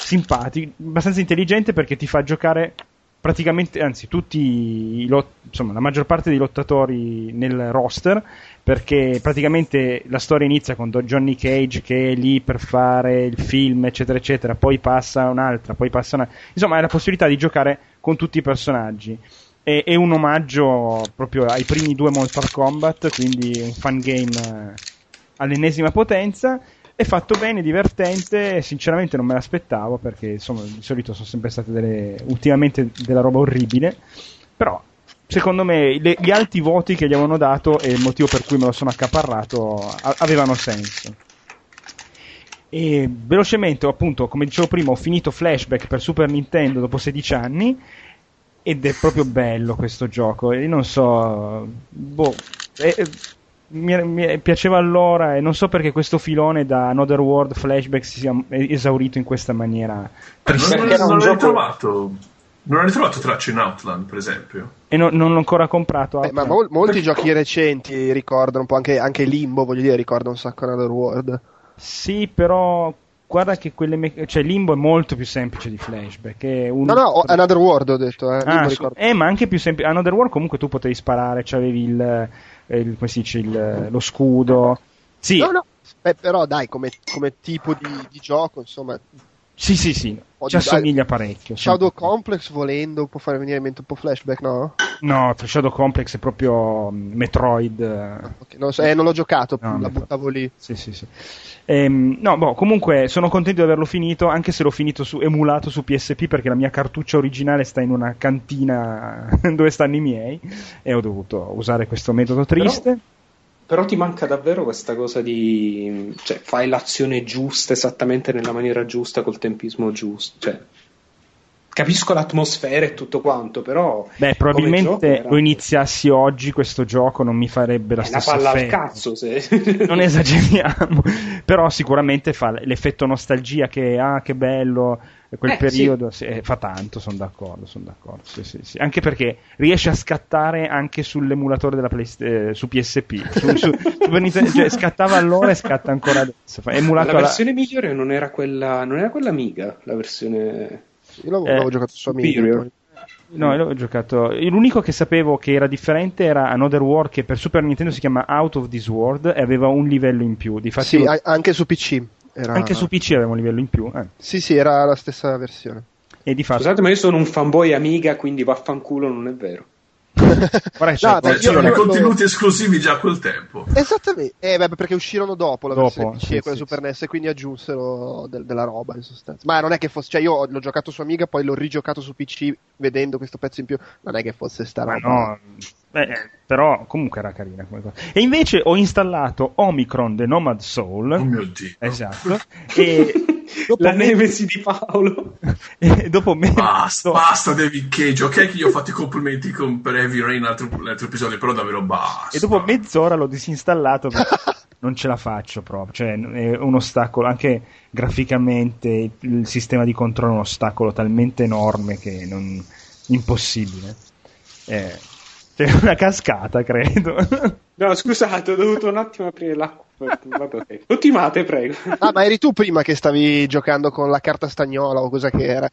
simpatico, abbastanza intelligente perché ti fa giocare praticamente, anzi, tutti i lot- insomma, la maggior parte dei lottatori nel roster, perché praticamente la storia inizia con Johnny Cage che è lì per fare il film, eccetera, eccetera, poi passa un'altra, poi passa una... Insomma, hai la possibilità di giocare con tutti i personaggi. È, è un omaggio proprio ai primi due Mortal Kombat, quindi un fan game eh, all'ennesima potenza. È fatto bene, divertente, sinceramente non me l'aspettavo perché insomma di solito sono sempre state delle, ultimamente della roba orribile, però secondo me le- gli alti voti che gli avevano dato e il motivo per cui me lo sono accaparrato a- avevano senso. E velocemente, appunto, come dicevo prima, ho finito Flashback per Super Nintendo dopo 16 anni ed è proprio bello questo gioco. E non so, boh, è- mi, mi piaceva allora e non so perché questo filone da Another World Flashback si sia esaurito in questa maniera. Eh, non, Perché non, non gioco- ritrovato... Non hai ritrovato tracce in Outland, per esempio? E non, non l'ho ancora comprato. Eh, ma mol- molti giochi recenti ricordano un po' anche, anche Limbo, voglio dire, ricorda un sacco Another World. Sì, però guarda che quelle me- cioè Limbo è molto più semplice di Flashback. È un... No, no, ho- Another World ho detto, eh. Ah, Limbo su- eh, ma anche più semplice. Another World comunque tu potevi sparare, c'avevi il, eh, il- come si dice, il- lo scudo. Sì, No, no. Beh, però dai, come, come tipo di, di gioco, insomma, sì, sì, sì, Oh, ci dai. assomiglia parecchio. Shadow sì. Complex volendo può fare venire in mente un po' flashback, no? No, Shadow Complex è proprio mm, Metroid. eh, Ok, non, so, eh, non l'ho giocato, No, la buttavo lì. Sì, sì, sì. Ehm, no, boh, comunque sono contento di averlo finito, anche se l'ho finito su, emulato su PSP perché la mia cartuccia originale sta in una cantina dove stanno i miei e ho dovuto usare questo metodo triste. Però ti manca davvero questa cosa di. cioè, fai l'azione giusta esattamente nella maniera giusta, col tempismo giusto. Cioè, capisco l'atmosfera e tutto quanto, però. Beh, probabilmente era- lo iniziassi oggi questo gioco non mi farebbe la È una stessa palla al effetto. cazzo, se. non esageriamo, però sicuramente fa l'effetto nostalgia che ah che bello quel Eh, periodo sì, eh, fa tanto, sono d'accordo, sono d'accordo. Sì, sì, sì. Anche perché riesce a scattare anche sull'emulatore della Playst- eh, su PSP, su, su- Super Nintendo, cioè, scattava allora e scatta ancora adesso. La alla- versione migliore non era quella. non era quella Amiga, la versione. Io l'avevo, Eh, giocato su Amiga. No, io l'ho giocato. L'unico che sapevo che era differente era Another World, che per Super Nintendo si chiama Out of This World e aveva un livello in più. Difatti, Sì, lo- anche su PC. Era... anche su PC aveva un livello in più. eh. Sì, sì, era la stessa versione. E di fatto, Scusate, ma io sono un fanboy Amiga, quindi vaffanculo, non è vero. Guarda, c'è No, beh, Eh, io- c'erano i io- contenuti esclusivi già a quel tempo. Esattamente, eh, beh, perché uscirono dopo la Dopo, versione PC sì, e quella sì, Super sì. NES e quindi aggiunsero del- della roba in sostanza. Ma non è che fosse, cioè io l'ho giocato su Amiga, poi l'ho rigiocato su PC vedendo questo pezzo in più, non è che fosse sta roba. no, beh, eh, però comunque era carina come cosa. E invece ho installato Omicron The Nomad Soul. Oh mio Dio. Esatto. E dopo, La me- nemesi di Paolo. e dopo me- Basta, basta David Cage. Ok che io ho fatto i complimenti con, per Heavy Rain l'altro, l'altro episodio, però davvero basta. E dopo mezz'ora l'ho disinstallato perché non ce la faccio proprio. Cioè, è un ostacolo, anche graficamente il sistema di controllo è un ostacolo talmente enorme che non. impossibile. Eh, c'è una cascata, credo. No, scusate, ho dovuto un attimo aprire l'acqua. Vabbè, ok. Continuate, prego. Ah, ma eri tu prima che stavi giocando con la carta stagnola o cosa che era?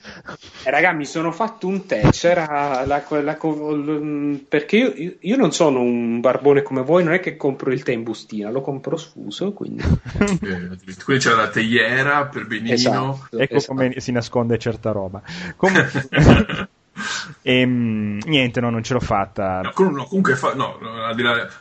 Eh, raga, mi sono fatto un tè. C'era la, quella co- l- perché io, io- non sono un barbone come voi, non è che compro il tè in bustina, lo compro sfuso. Quindi Eh, Qui c'era la teiera per benino. esatto, ecco esatto. come si nasconde certa roba. Comunque, ehm, niente, no, non ce l'ho fatta. No, com- no, comunque fa- no,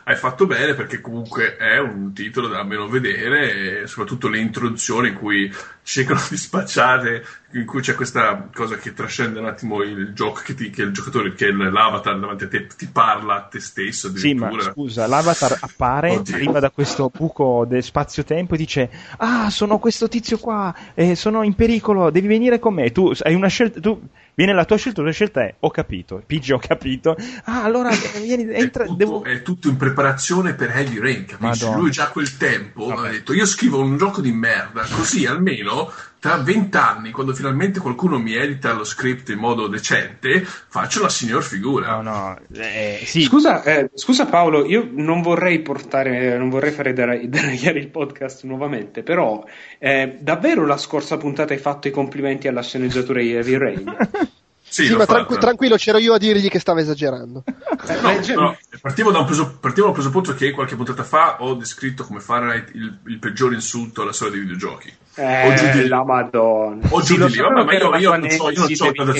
hai fatto bene perché comunque è un titolo da almeno vedere e soprattutto le introduzioni in cui cercano di spacciare in cui c'è questa cosa che trascende un attimo il gioco che, ti- che il giocatore che l'avatar davanti a te ti parla a te stesso Sì, ma scusa, l'avatar appare, Oddio. arriva da questo buco del spazio-tempo e dice: Ah, sono questo tizio qua, eh, sono in pericolo, devi venire con me. Tu hai una scelta, tu viene la tua scelta, la tua scelta è: Ho capito, Pigi, ho capito. Ah, allora vieni, entra, è, tutto, devo. è tutto in preparazione per Heavy Rain, capisci? Madonna. Lui già a quel tempo Vabbè. ha detto io scrivo un gioco di merda, così almeno tra vent'anni, quando finalmente qualcuno mi edita lo script in modo decente, faccio la signor figura. No, no, eh, sì, Scusa, eh, scusa Paolo, io non vorrei portare, non vorrei fare dera- deragliare il podcast nuovamente, però eh, davvero la scorsa puntata hai fatto i complimenti alla sceneggiatura di Heavy Rain? Sì, Sì, ma tranqu- tranquillo, c'ero io a dirgli che stava esagerando. Eh, No, legge- però partiamo da un preso- partiamo dal presupposto che qualche puntata fa ho descritto come Fahrenheit il, il peggior insulto alla storia dei videogiochi. Eh, o giù di la madonna. O Sì, di lì, vabbè, ma io, io non so, io non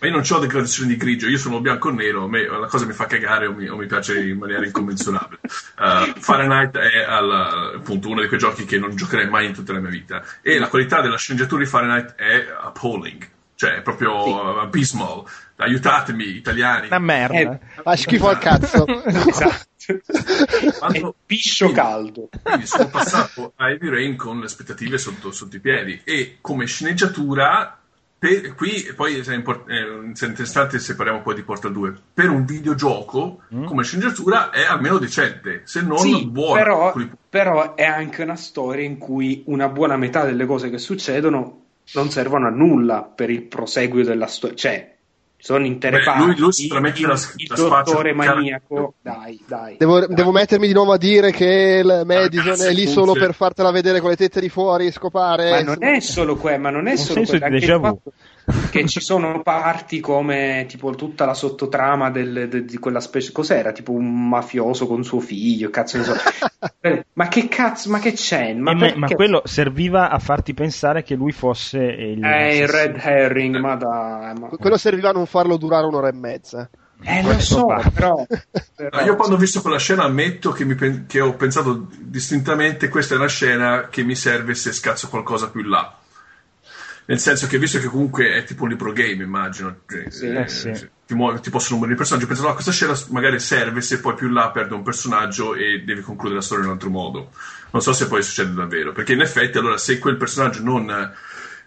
ma io non ho degradazioni di grigio, io sono bianco o nero, a me la cosa mi fa cagare o mi, o mi piace in maniera incommensurabile. Uh, Fahrenheit è al- appunto uno di quei giochi che non giocherei mai in tutta la mia vita. E la qualità della sceneggiatura di Fahrenheit è appalling, cioè è proprio Sì. uh, abysmal. Aiutatemi, italiani. una merda. Eh, Fa schifo al cazzo. esatto. Quando- piscio Quindi- caldo. Quindi sono passato a Heavy Rain con le aspettative sotto, sotto i piedi e come sceneggiatura per- qui poi se è import- eh, se è interessante se parliamo poi di Portal 2 per un videogioco come sceneggiatura è almeno decente se non Sì, buona però, però è anche una storia in cui una buona metà delle cose che succedono non servono a nulla per il proseguio della storia. Cioè, sono intere Beh, parti. lui- lui sicuramente il, la- il la dottore maniaco. Dai, dai. Devo, dai. devo mettermi di nuovo a dire che il Madison cazzo, è lì solo per fartela vedere con le tette di fuori e scopare. Ma non è solo quello, ma non è Un solo quello, che ci sono parti come tipo tutta la sottotrama del- de- di quella specie cos'era tipo un mafioso con suo figlio cazzo ne so Eh, ma che cazzo ma che c'è ma, E ma, ma quello serviva a farti pensare che lui fosse il. eh, il red herring ma dai ma... Quello serviva a non farlo durare un'ora e mezza. Eh, lo so, però... Però- io quando ho visto quella scena ammetto che, mi pen- che ho pensato distintamente questa è una scena che mi serve se scazzo qualcosa più in là. Nel senso che visto che comunque è tipo un libro game, immagino, cioè, Sì, eh, sì. ti, muovi- ti possono morire i personaggi, ho pensato no, questa scena magari serve se poi più in là perde un personaggio e devi concludere la storia in un altro modo. Non so se poi succede davvero, perché in effetti allora se quel personaggio non,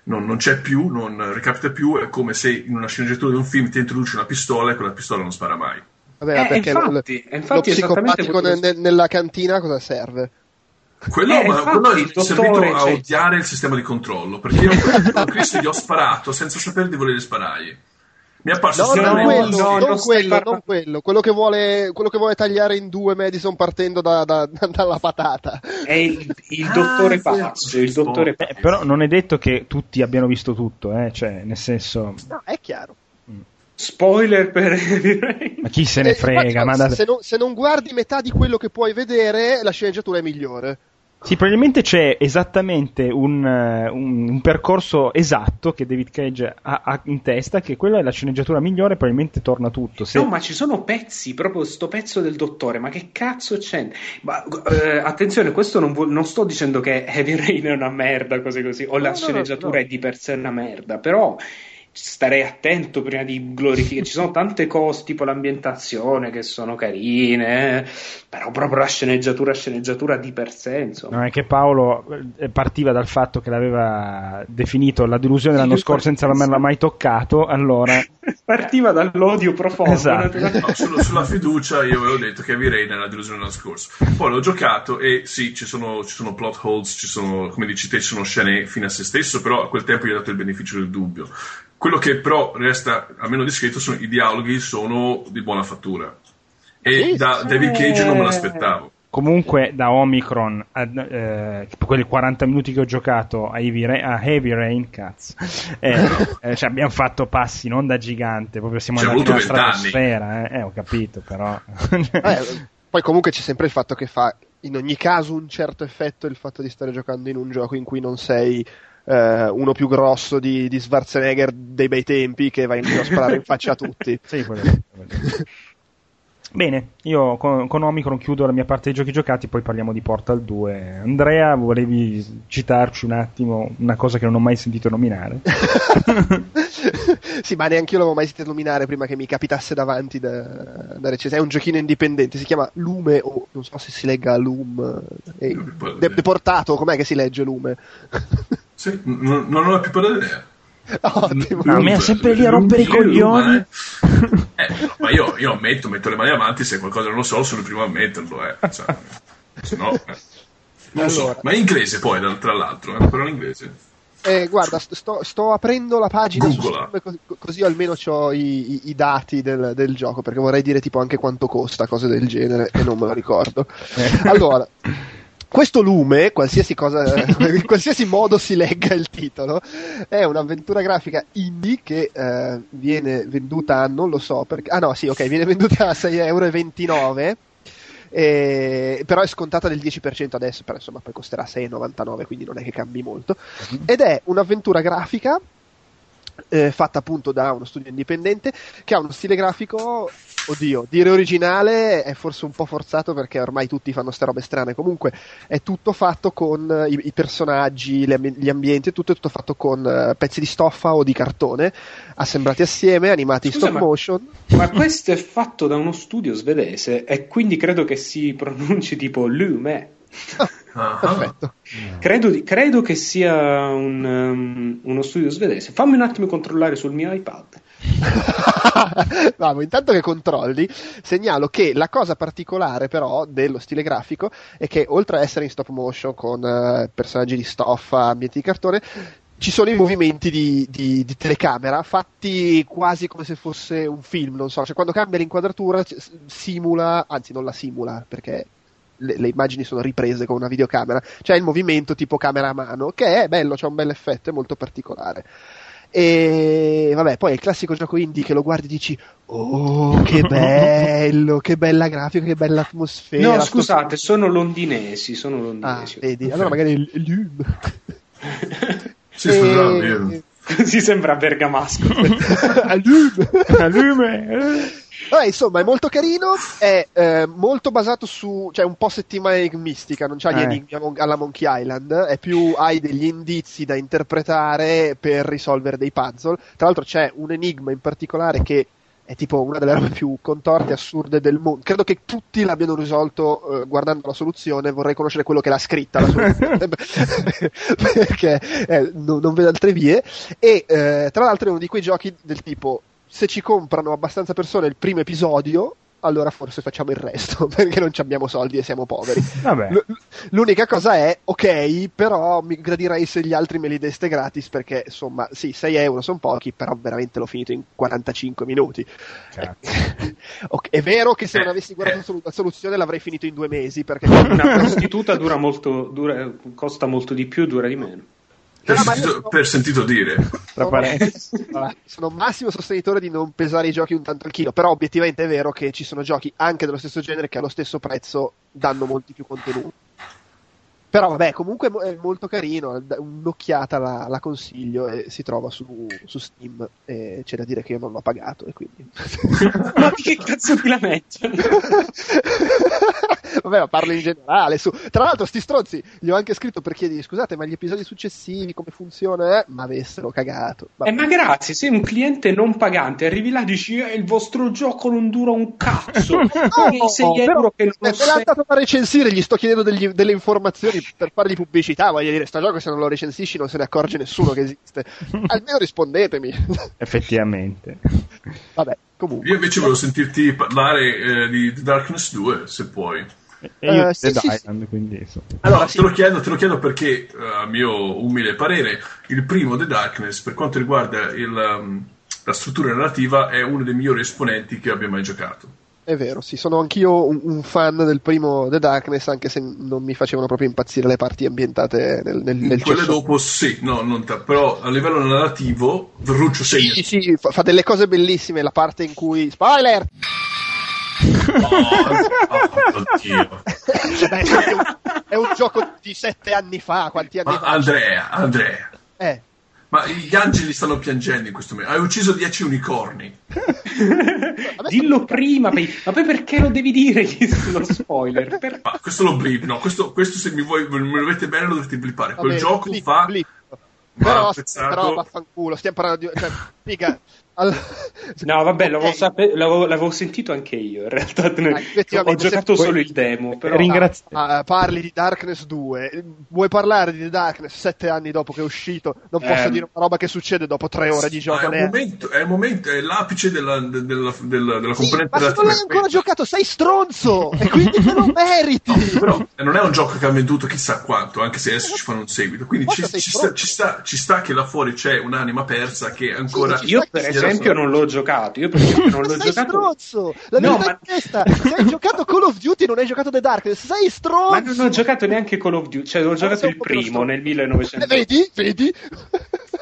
non- non c'è più, non recapita più, è come se in una sceneggiatura di un film ti introduci una pistola e quella pistola non spara mai. Vabbè, Eh, perché infatti, lo, infatti lo psicopatico che- ne- nella cantina cosa serve? Quello, Eh, ma infatti, quello è servito a odiare il sistema di controllo perché io a Cristo gli ho sparato senza sapere di voler sparargli. Mi No, non no, quello, no, non non quello, parlando- non quello. Quello che vuole, quello che vuole tagliare in due Madison partendo da- da- dalla patata. È il, il Ah, dottore sì, pazzo, il dottore Eh, pazzo. però non è detto che tutti abbiano visto tutto, eh, cioè, nel senso, No, è chiaro. Spoiler per ma chi se ne Eh, frega? infatti, ma se, da- se non, se non guardi metà di quello che puoi vedere, la sceneggiatura è migliore. Sì, probabilmente c'è esattamente un, eh, un- un percorso esatto che David Cage ha, ha in testa, che quella è la sceneggiatura migliore, probabilmente torna tutto. Se- No, ma ci sono pezzi, proprio sto pezzo del dottore, ma che cazzo c'è? Ma, eh, attenzione, questo non, vuol- non sto dicendo che Heavy Rain è una merda, cose così, o la No, no, sceneggiatura no. è di per sé una merda, però starei attento prima di glorificare. Ci sono tante cose, tipo l'ambientazione, che sono carine, però proprio la sceneggiatura, sceneggiatura di per sé, insomma. No, è che Paolo eh, partiva dal fatto che l'aveva definito la delusione l'anno Sì, scorso senza averla mai toccato, allora Partiva dall'odio profondo. Esatto. No, sullo- sulla fiducia io avevo detto che Heavy Rain era la delusione l'anno scorso. Poi l'ho giocato e sì, ci sono, ci sono plot holes, ci sono, come dici te, ci sono scene fine a se stesso, però a quel tempo gli ho dato il beneficio del dubbio. Quello che però resta almeno discreto sono i dialoghi sono di buona fattura. E Sì, da sì. David Cage non me l'aspettavo. comunque da Omicron a eh, quei 40 minuti che ho giocato a Heavy Rain, a Heavy Rain cazzo, eh, eh, cioè abbiamo fatto passi non da gigante, proprio siamo Ci è andati nella stratosfera, eh, eh, ho capito però. Eh, poi comunque c'è sempre il fatto che fa in ogni caso un certo effetto il fatto di stare giocando in un gioco in cui non sei eh, uno più grosso di, di Schwarzenegger dei bei tempi che va in giro a sparare in faccia a tutti. Sì, quello-. Bene, io con, con Omicron chiudo la mia parte dei giochi giocati, poi parliamo di Portal 2. Andrea, volevi citarci un attimo una cosa che non ho mai sentito nominare? sì, ma neanche io l'avevo mai sentito nominare prima che mi capitasse davanti da, da recensire. È un giochino indipendente, si chiama Lume, o non so se si legga Lume. eh, de- deportato, com'è che si legge Lume? Sì, non non ho la più pallida idea. Ottimo. No, mi è sempre lì a rompere i coglioni. Eh, Eh, no, ma io, io ammetto, metto le mani avanti, se qualcosa non lo so, sono il primo a ammetterlo. Eh. Cioè, se no, eh. Non lo so, Allora. ma è inglese poi, tra- l'altro, è una parola inglese. Eh, guarda, st- sto, sto aprendo la pagina. Steam, così, così almeno ho i, i- i dati del, del gioco, perché vorrei dire tipo anche quanto costa, cose del genere, e non me lo ricordo. Allora, questo lume, qualsiasi, cosa, in qualsiasi modo si legga il titolo, è un'avventura grafica indie che eh, viene venduta a, non lo so perché, ah no sì ok, viene venduta a 6,29 euro. eh, però è scontata del 10% adesso, però insomma poi costerà 6,99 quindi non è che cambi molto. Ed è un'avventura grafica eh, fatta appunto da uno studio indipendente che ha uno stile grafico, oddio, dire originale è forse un po' forzato perché ormai tutti fanno ste robe strane, comunque è tutto fatto con eh, i, i personaggi, gli ambienti, tutto è tutto fatto con eh, pezzi di stoffa o di cartone assemblati assieme, animati Scusa, in stop ma- motion. Ma questo è fatto da uno studio svedese e quindi credo che si pronunci tipo Lume. Ah, Perfetto. Credo, di- credo che sia un, um, uno studio svedese. Fammi un attimo controllare sul mio iPad. Bravo, intanto che controlli, segnalo che la cosa particolare però dello stile grafico è che oltre a essere in stop motion con eh, personaggi di stoffa, ambienti di cartone, ci sono i movimenti di, di- di telecamera fatti quasi come se fosse un film, non so, cioè quando cambia l'inquadratura simula, anzi non la simula perché le, le immagini sono riprese con una videocamera, c'è il movimento tipo camera a mano che è bello, c'è un bel effetto, è molto particolare. E vabbè, poi è il classico gioco indie che lo guardi e dici: Oh, che bello, che bella grafica, che bella atmosfera. No, sto- scusate, sono londinesi. Sono Ah, londinesi. vedi, allora magari Lume. Sì, scusate, io- Così sembra bergamasco. Ah, Lume. Lume. Vabbè, insomma, è molto carino, è eh, molto basato su, cioè un po' settimana enigmistica, non c'ha gli Eh. enigmi alla Monkey Island, è più hai degli indizi da interpretare per risolvere dei puzzle. Tra l'altro c'è un enigma in particolare che è tipo una delle robe più contorte e assurde del mondo. Credo che tutti l'abbiano risolto eh, guardando la soluzione, vorrei conoscere quello che l'ha scritta la soluzione, perché eh, no- non vedo altre vie. E eh, tra l'altro è uno di quei giochi del tipo se ci comprano abbastanza persone il primo episodio, allora forse facciamo il resto, perché non ci abbiamo soldi e siamo poveri. Vabbè. L- l'unica cosa è, ok, però mi gradirei se gli altri me li deste gratis, perché insomma, sì, 6 euro sono pochi, però veramente l'ho finito in 45 minuti. Ok, è vero che se non avessi guardato solu- la soluzione l'avrei finito in due mesi, perché... Una prostituta dura molto, dura- costa molto di più, dura di meno. Per, sentito, sono- per sentito dire. Tra sono, parentesi. sono massimo sostenitore di non pesare i giochi un tanto al chilo, però obiettivamente è vero che ci sono giochi anche dello stesso genere che allo stesso prezzo danno molti più contenuti. Però vabbè, comunque è molto carino, un'occhiata la, la consiglio e si trova su, su Steam e c'è da dire che io non l'ho pagato e quindi... Ma che cazzo ti lamenti? Vabbè, ma parlo in generale. Su. Tra l'altro, sti stronzi gli ho anche scritto per chiedergli: scusate, ma gli episodi successivi come funziona? Eh? Ma avessero cagato. Vabbè. Eh, ma grazie, sei un cliente non pagante, arrivi là e dici eh, il vostro gioco non dura un cazzo. Paghi 6 però- euro che non l'ha sei... dato da recensire, gli sto chiedendo degli- delle informazioni per fargli pubblicità. Voglio dire, sto gioco se non lo recensisci non se ne accorge nessuno che esiste. Almeno rispondetemi. Effettivamente. Vabbè, comunque. Io invece volevo sentirti parlare eh, di The Darkness 2, se puoi. E io Eh, sì, Dead sì, Island, quindi insomma. Allora, te, lo chiedo, te lo chiedo perché, eh, a mio umile parere, il primo The Darkness, per quanto riguarda il, um, la struttura narrativa, è uno dei migliori esponenti che abbia mai giocato. È vero, sì, sono anch'io un, un fan del primo The Darkness, anche se non mi facevano proprio impazzire le parti ambientate nel, nel, nel Quelle cesso. dopo sì, no, non ta- però a livello narrativo, Verruccio segna. Sì, sì, fa, fa delle cose bellissime, la parte in cui... Spoiler! Oh, oddio. Beh, è, un, è un gioco di sette anni fa, quanti anni Ma fa? Andrea, Andrea, Eh, ma gli angeli stanno piangendo in questo momento. Hai ucciso 10 unicorni. Dillo prima, ma poi perché lo devi dire lo spoiler? Per- Ma questo lo blip, no, questo, questo se mi vuoi, me lo volete bene lo dovete blippare. Quel bene, gioco blip, fa... blip. Però, però vaffanculo, stiamo parlando di... Cioè, figa, all- No, vabbè, l'avevo, sape- l'avevo- l'avevo sentito anche io. In realtà, Ah, ho giocato solo il demo. Però... Ringrazio- Ah, parli di Darkness 2, vuoi parlare di The Darkness sette anni dopo che è uscito? Non posso Ehm. dire una roba che succede dopo tre ore di gioco. è, momento, è il momento, è l'apice della, de- della, della, della Sì, componente ma se non l'hai ancora giocato, sei stronzo! e quindi te lo meriti! No, però eh, non è un gioco che ha venduto chissà quanto, anche se adesso ci fanno un seguito. Quindi ci, ci sta, ci, sta, ci sta che là fuori c'è un'anima persa che ancora. Sì, Io, per che- esempio, non l'ho giocato. Io, per esempio, non Ma l'ho sei giocato. stronzo! La No, ma- è questa! Se hai giocato Call of Duty e non hai giocato The Darkness, sei stronzo! Ma non ho giocato neanche Call of Duty, cioè ho giocato il primo nel Eh, 1900. vedi? Vedi?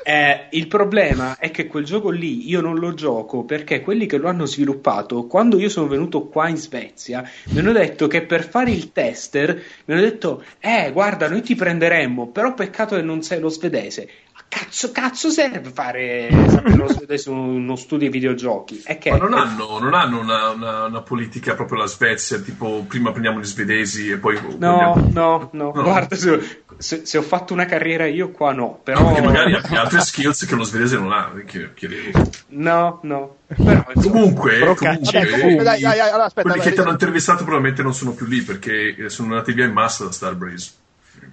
Eh, il problema è che quel gioco lì io non lo gioco perché quelli che lo hanno sviluppato, quando io sono venuto qua in Svezia, mi hanno detto che per fare il tester mi hanno detto: Eh, guarda, noi ti prenderemmo, però peccato che non sei lo svedese. Cazzo, cazzo serve fare in uno studio di videogiochi? È che Ma non hanno, non hanno una, una- una politica proprio la Svezia, tipo prima prendiamo gli svedesi e poi. No, prendiamo- no, no, No. guarda, se, se- se ho fatto una carriera io qua no, però... Perché magari ha altre skills che lo svedese non ha. che- che- No, no, però... Comunque, Però comunque, Vabbè, comunque, dai, i- dai, dai, allora, aspetta, quelli vai, che ti hanno intervistato probabilmente non sono più lì perché eh, sono andati via in massa da Starbreeze.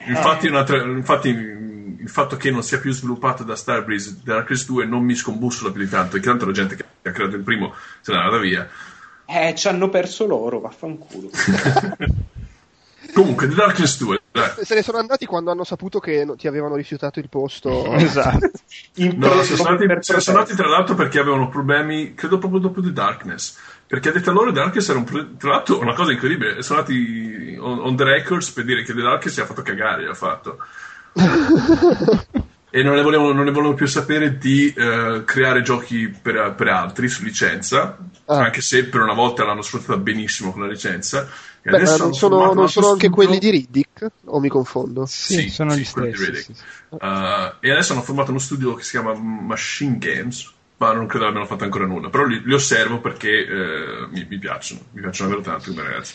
Infatti, un'altra- infatti, il fatto che non sia più sviluppato da Starbreeze Darkness 2 non mi scombussola più di tanto, perché tanto la gente che ha creato il primo se n'è andata via. Eh, ci hanno perso loro, vaffanculo. Comunque, The Darkness 2, dai. Se ne sono andati quando hanno saputo che no- ti avevano rifiutato il posto. Esatto. In No, pre- sono stati, per sono andati tra l'altro perché avevano problemi, credo proprio dopo The Darkness. Perché a detta loro The Darkness era un pro- tra l'altro una cosa incredibile, sono andati on, on the records per dire che The Darkness si ha fatto cagare, ha fatto. E non ne volevano, non ne volevano più sapere di eh, creare giochi per, per altri su licenza, Ah. anche se per una volta l'hanno sfruttata benissimo con la licenza. E Beh, non sono, non sono anche studio- quelli di Riddick? O mi confondo? Sì, sono gli di stessi. Sì, sì. Uh, e adesso hanno formato uno studio che si chiama Machine Games. ma non credo abbiano fatto ancora nulla. Però li, li osservo perché eh, mi, mi piacciono, mi piacciono davvero tanto come ragazzi.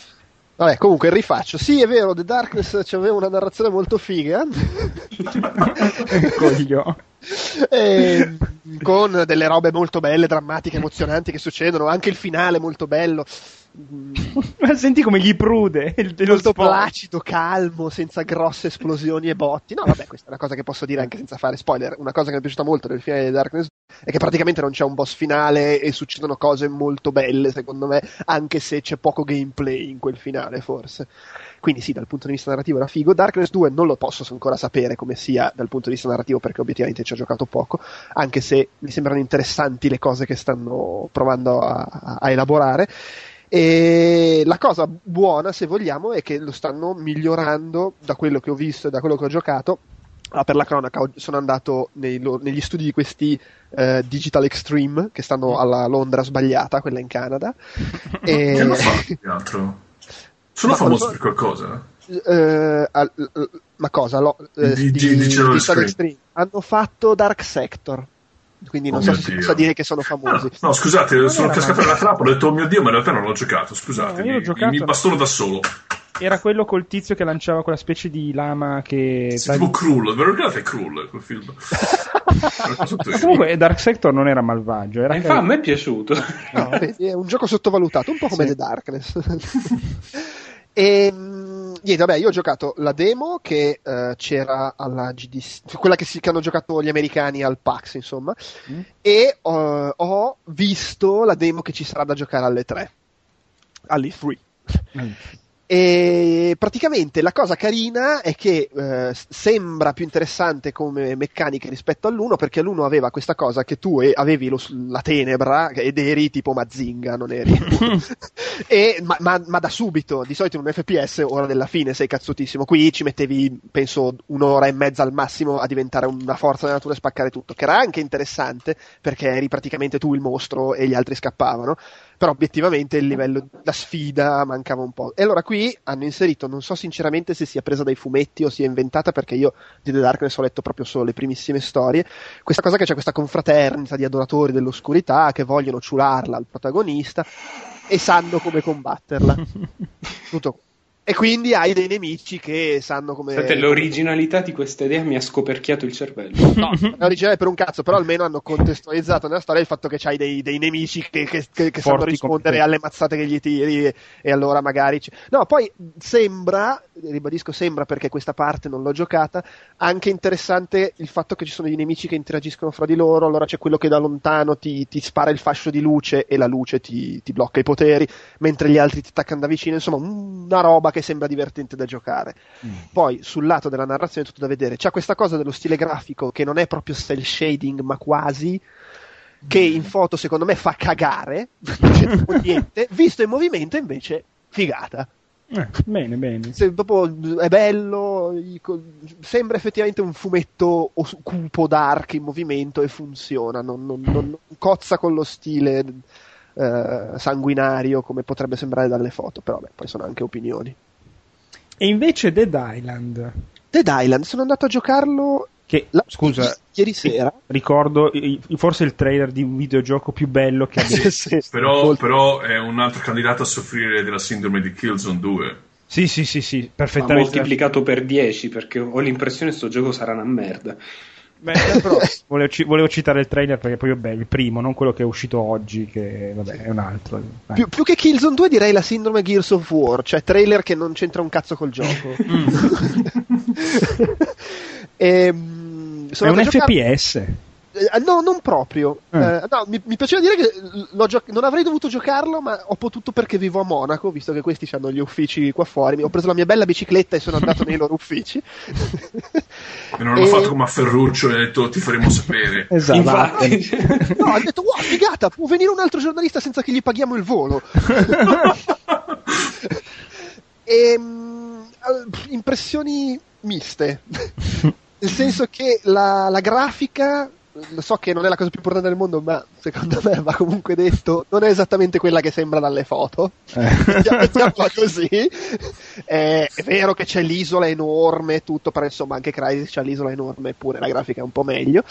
Vabbè, comunque rifaccio. Sì, è vero, The Darkness c'aveva una narrazione molto figa. Coglio. E, con delle robe molto belle, drammatiche, emozionanti che succedono. Anche il finale molto bello. Mm, senti come gli prude il, molto spoiler. placido, calmo, senza grosse esplosioni e botti. No, vabbè, questa è una cosa che posso dire anche senza fare spoiler. Una cosa che mi è piaciuta molto nel finale di Darkness è che praticamente non c'è un boss finale e succedono cose molto belle, secondo me, anche se c'è poco gameplay in quel finale, forse. Quindi sì, dal punto di vista narrativo era figo. Darkness 2 non lo posso ancora sapere come sia dal punto di vista narrativo perché obiettivamente ci ho giocato poco, anche se mi sembrano interessanti le cose che stanno provando a, a elaborare. E la cosa buona, se vogliamo, è che lo stanno migliorando da quello che ho visto e da quello che ho giocato. Ah, per la cronaca, sono andato nei negli studi di questi eh, Digital Extreme che stanno alla Londra sbagliata, quella in Canada. Che e, hanno fatto più che altro? Sono Ma famosi quando- per qualcosa? eh, al- eh, ma cosa? Lo, eh, Di- di- di- Digital Extreme. Extreme. Hanno fatto Dark Sector. Quindi non Oh so se si possa dire che sono Ah, famosi. no, scusate, Non sono cascato nella trappola, ho detto, oh mio Dio, ma in realtà non l'ho giocato, scusate, No, mi, giocato. mi bastono da solo. Era quello col tizio che lanciava quella specie di lama che... Sì, tipo Krull, ve lo ricordate Krull, quel film? Comunque Dark Sector non era malvagio, era E fa, a me è piaciuto. No, è un gioco sottovalutato, un po' come Sì. The Darkness. e mm, niente, vabbè, io ho giocato la demo che eh, c'era alla GDC, quella che, si- che hanno giocato gli americani al PAX, insomma, Mm. e eh, ho visto la demo che ci sarà da giocare alle 3, alle 3. Mm. E praticamente la cosa carina è che eh, sembra più interessante come meccanica rispetto all'1 perché l'uno aveva questa cosa che tu avevi lo la tenebra ed eri tipo Mazinga, non eri. E- ma, ma- ma da subito, di solito in un FPS, ora della fine sei cazzutissimo. Qui ci mettevi, penso, un'ora e mezza al massimo a diventare una forza della natura e spaccare tutto, che era anche interessante perché eri praticamente tu il mostro e gli altri scappavano però obiettivamente il livello, la sfida mancava un po'. E allora qui hanno inserito, non so sinceramente se sia presa dai fumetti o sia inventata, perché io di The Darkness ho letto proprio solo le primissime storie, questa cosa che c'è questa confraternita di adoratori dell'oscurità che vogliono ciularla al protagonista e sanno come combatterla. Tutto. E quindi hai dei nemici che sanno come... Sapete, l'originalità di questa idea mi ha scoperchiato il cervello. No, è originale per un cazzo, però almeno hanno contestualizzato nella storia il fatto che c'hai dei, dei nemici che, che, che, che sanno rispondere alle mazzate che gli tiri e, e allora magari... c- No, poi sembra, ribadisco sembra perché questa parte non l'ho giocata, anche interessante il fatto che ci sono dei nemici che interagiscono fra di loro, allora c'è quello che da lontano ti, ti spara il fascio di luce e la luce ti, ti blocca i poteri, mentre gli altri ti attaccano da vicino, insomma una roba che sembra divertente da giocare. Poi sul lato della narrazione è tutto da vedere. C'è questa cosa dello stile grafico che non è proprio cel shading, ma quasi. Che in foto secondo me fa cagare, niente. Visto in movimento invece, figata. Eh, bene, bene. Se proprio è bello, sembra effettivamente un fumetto os- cupo dark in movimento e funziona. Non, non- non- non cozza con lo stile eh, sanguinario come potrebbe sembrare dalle foto. Però, beh, poi sono anche opinioni. E invece Dead Island, Dead Island, sono andato a giocarlo che, la- scusa, ieri sera. ricordo forse il trailer di un videogioco più bello che abbia... Sì, Però, però è un altro candidato a soffrire della sindrome di Killzone 2. Sì, sì, sì, sì, Ma perfettamente. moltiplicato per 10 perché ho l'impressione che sto gioco sarà una merda. Beh, però volevo, ci- volevo citare il trailer perché poi vabbè, il primo, non quello che è uscito oggi, che vabbè, è un altro. Eh. Più, più che Killzone 2 direi la sindrome Gears of War, cioè trailer che non c'entra un cazzo col gioco. Ehm, È sono un giocare- FPS. Eh, no, non proprio. Eh. Eh, no, mi, mi piaceva dire che l'ho gio- non avrei dovuto giocarlo, ma ho potuto perché vivo a Monaco, visto che questi hanno gli uffici qua fuori. Ho preso la mia bella bicicletta e sono andato nei loro uffici. E non hanno E- fatto come a Ferruccio e ha detto ti faremo sapere. Esatto. Infatti, No, ha detto, wow, figata, può venire un altro giornalista senza che gli paghiamo il volo. Ehm, eh, impressioni miste. Nel senso che la, la grafica, so che non è la cosa più importante del mondo, ma secondo me va comunque detto, non è esattamente quella che sembra dalle foto. Mettiamola così. Eh, è vero che c'è l'isola enorme e tutto, però insomma anche Crysis c'ha l'isola enorme, eppure la grafica è un po' meglio.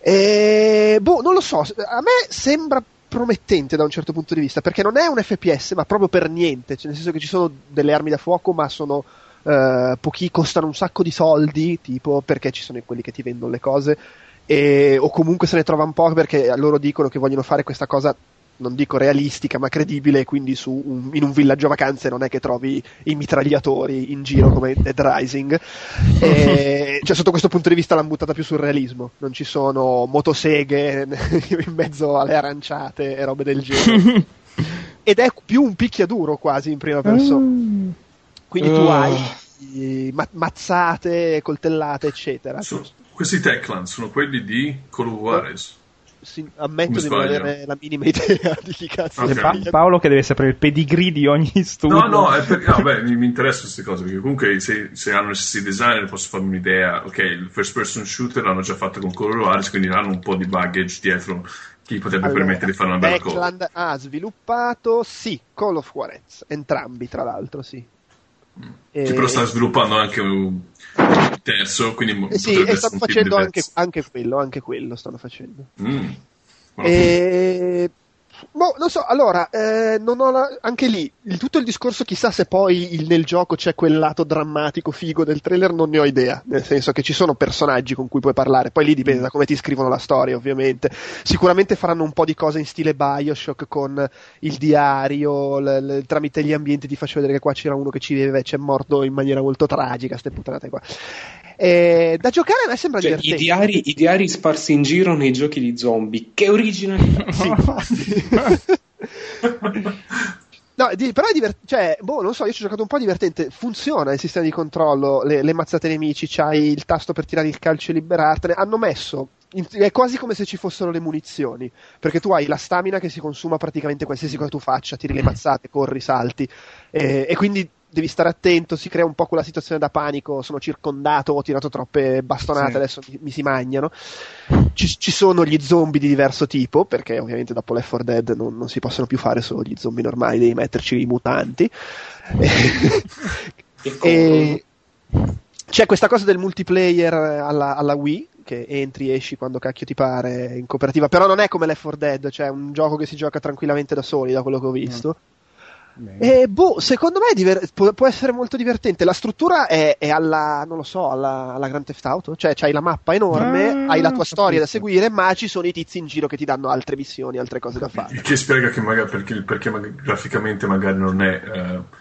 E, boh, non lo so, a me sembra promettente da un certo punto di vista, perché non è un FPS, ma proprio per niente, cioè, nel senso che ci sono delle armi da fuoco, ma sono eh, pochi, costano un sacco di soldi, tipo perché ci sono quelli che ti vendono le cose, e, o comunque se ne trova un po' perché loro dicono che vogliono fare questa cosa non dico realistica ma credibile quindi su un- in un villaggio vacanze non è che trovi i mitragliatori in giro come Dead Rising. E, cioè sotto questo punto di vista l'hanno buttata più sul realismo. Non ci sono motoseghe in mezzo alle aranciate e robe del genere. Ed è più un picchiaduro quasi in prima persona. Quindi tu hai ma- mazzate coltellate eccetera. Sono- questi Techland sono quelli di Call of Juarez. Sì, ammetto di non avere la minima idea di chi cazzo Ok. sia. Pa- Paolo che deve sapere il pedigree di ogni studio. No, no, è per- no, beh, mi, mi interessano queste cose perché comunque se, se hanno gli stessi designer posso farmi un'idea. Ok, il first person shooter l'hanno già fatto con Call of Juarez, quindi hanno un po' di baggage dietro che gli potrebbe Allora, permettere di fare una bella cosa. Backland ha sviluppato, sì, Call of Juarez, entrambi tra l'altro, sì. Che E- però sta sviluppando anche un un terzo, quindi eh sì, e stanno facendo anche, anche quello, anche quello stanno facendo. Mm. E... Boh, non so, allora, eh, non ho la- anche lì, il- tutto il discorso, chissà se poi il- nel gioco c'è quel lato drammatico, figo del trailer, non ne ho idea, nel senso che ci sono personaggi con cui puoi parlare, poi lì dipende da come ti scrivono la storia, ovviamente. Sicuramente faranno un po' di cose in stile Bioshock con il diario, l- l- tramite gli ambienti ti faccio vedere che qua c'era uno che ci vive e c'è morto in maniera molto tragica, ste puttanate qua. E da giocare a me sembra Cioè, i, divertente. diari, I diari sparsi in giro nei giochi di zombie. Che originalità! Sì. No, di- però è divertente, cioè, boh, non so, io ci ho giocato un po' divertente, funziona il sistema di controllo, le, le mazzate nemici, c'hai il tasto per tirare il calcio e liberartene, hanno messo, in- è quasi come se ci fossero le munizioni, perché tu hai la stamina che si consuma praticamente qualsiasi cosa tu faccia, tiri le mazzate, corri, salti, e, e quindi devi stare attento, si crea un po' quella situazione da panico, sono circondato, ho tirato troppe bastonate, Sì. adesso mi, mi si mangiano. Ci, ci sono gli zombie di diverso tipo, perché ovviamente dopo Left 4 Dead non, non si possono più fare solo gli zombie normali, devi metterci i mutanti. E c'è questa cosa del multiplayer alla, alla Wii, che entri e esci quando cacchio ti pare in cooperativa, però non è come Left 4 Dead, cioè un gioco che si gioca tranquillamente da soli, da quello che ho visto. E boh, secondo me diver- può, può essere molto divertente. La struttura è, è alla, non lo so, alla, alla Grand Theft Auto. Cioè, c'hai la mappa enorme, Ah, hai la tua storia da seguire, ma ci sono i tizi in giro che ti danno altre missioni, altre cose da fare. Il che spiega che magari perché, perché graficamente magari non è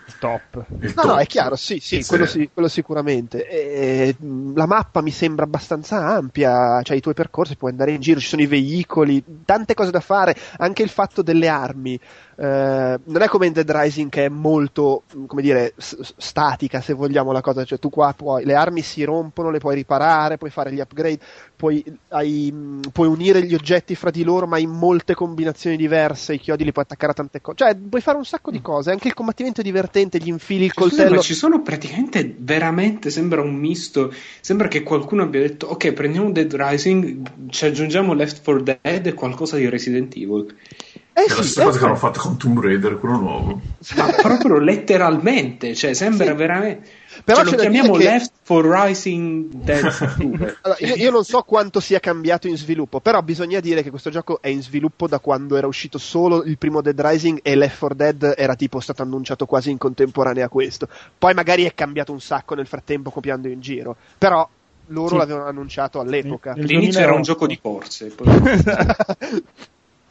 eh, Top. il No, top. no, è chiaro, sì, sì, quello, sì, quello sicuramente. E, mh, la mappa mi sembra abbastanza ampia, cioè i tuoi percorsi, puoi andare in giro, ci sono i veicoli, tante cose da fare, anche il fatto delle armi. eh, non è come in Dead Rising che è molto, mh, come dire, s- statica se vogliamo la cosa, cioè tu qua puoi, le armi si rompono, le puoi riparare, puoi fare gli upgrade, puoi, hai, puoi unire gli oggetti fra di loro ma in molte combinazioni diverse, i chiodi li puoi attaccare a tante cose, cioè puoi fare un sacco di cose, anche il combattimento è divertente, gli infili il Scusa, coltello. ma ci sono praticamente veramente sembra un misto. Sembra che qualcuno abbia detto: Ok, prendiamo Dead Rising, ci aggiungiamo Left 4 Dead e qualcosa di Resident Evil. Eh È la sì, stessa eh, cosa che hanno fatto con Tomb Raider, quello nuovo. Ma proprio letteralmente, cioè sembra Sì. veramente. Però cioè, lo chiamiamo che- Left 4 Rising Dead 2. Allora, io, io non so quanto sia cambiato in sviluppo, però bisogna dire che questo gioco è in sviluppo da quando era uscito solo il primo Dead Rising e Left 4 Dead era tipo stato annunciato quasi in contemporanea a questo. Poi magari è cambiato un sacco nel frattempo copiando in giro, però loro Sì. l'avevano annunciato all'epoca. All'inizio era un 2008. gioco di corse. poi-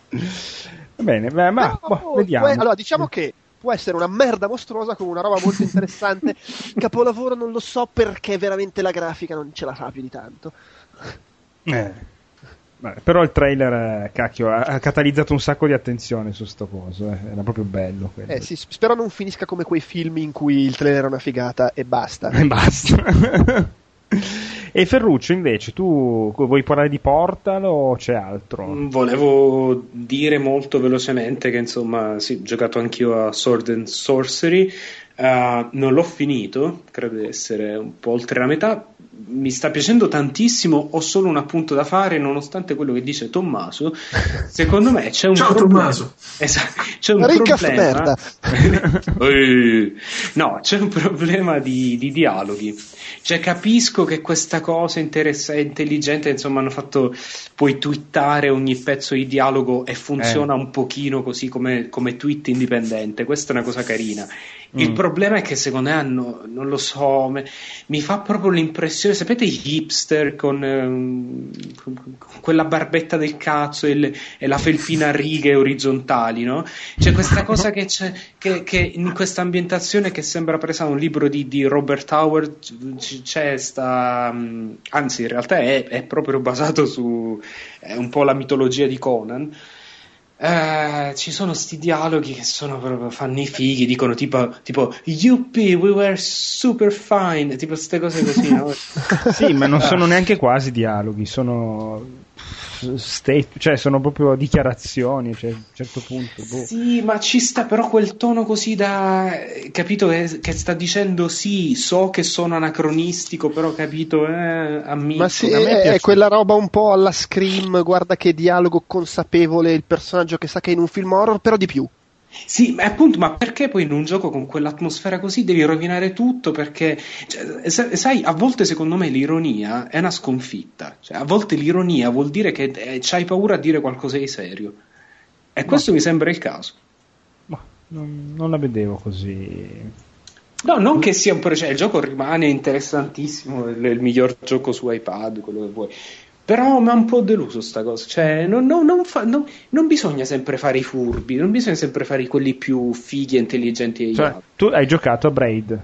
Va bene, beh, ma Però, boh, vediamo. può- allora, diciamo che può essere una merda mostruosa con una roba molto interessante. Capolavoro non lo so perché veramente la grafica non ce la fa più di tanto. Eh. Vabbè, però il trailer, eh, cacchio, ha, ha catalizzato un sacco di attenzione su sto coso. eh. Era proprio bello quello. Eh, sì, spero non finisca come quei film in cui il trailer era una figata e basta. E basta. e Ferruccio, invece, tu vuoi parlare di Portal o c'è altro? Volevo dire molto velocemente che insomma, sì, ho giocato anch'io a Sword and Sorcery. eh, non l'ho finito, credo di essere un po' oltre la metà. Mi sta piacendo tantissimo. Ho solo un appunto da fare, nonostante quello che dice Tommaso. Secondo me c'è un Ciao, problema. Tommaso. Esatto, c'è un Ricca problema. no, c'è un problema di, di dialoghi. Cioè, capisco che questa cosa interessa- è intelligente, insomma, hanno fatto. Puoi twittare ogni pezzo di dialogo e funziona un pochino così come, come tweet indipendente. Questa è una cosa carina. Il Mm. problema è che secondo me hanno, non lo so, me- mi fa proprio l'impressione, sapete i hipster con, ehm, con- quella barbetta del cazzo e, il- e la felpina a righe orizzontali, no? C'è questa cosa che c'è che, che in questa ambientazione che sembra presa da un libro di, di Robert Howard c'è sta, mm, anzi in realtà è, è proprio basato su è un po' la mitologia di Conan. Eh, ci sono sti dialoghi che sono proprio fanno i fighi, dicono tipo, tipo Yuppie, we were super fine, tipo queste cose così, no? Sì, ma non sono neanche quasi dialoghi, sono state, cioè sono proprio dichiarazioni, cioè, a un certo punto. boh. Sì, ma ci sta però quel tono così da. capito? Che, che sta dicendo sì, so che sono anacronistico, però capito, eh, amico. Ma sì, a me è, è quella roba un po' alla Scream, guarda che dialogo consapevole, il personaggio che sa che è in un film horror, però di più. Sì, ma appunto, ma perché poi in un gioco con quell'atmosfera così devi rovinare tutto? Perché, cioè, sa- sai, a volte secondo me l'ironia è una sconfitta. Cioè, a volte l'ironia vuol dire che eh, c'hai paura a dire qualcosa di serio. E questo mi sembra il caso. Ma non, non la vedevo così. No, non che sia un pro- cioè, il gioco rimane interessantissimo, è il miglior gioco su iPad, quello che vuoi. Però mi ha un po' deluso sta cosa. Cioè, non, non- non fa- non- bisogna sempre fare i furbi, non bisogna sempre fare quelli più fighi e intelligenti degli Cioè, altri. tu hai giocato a Braid.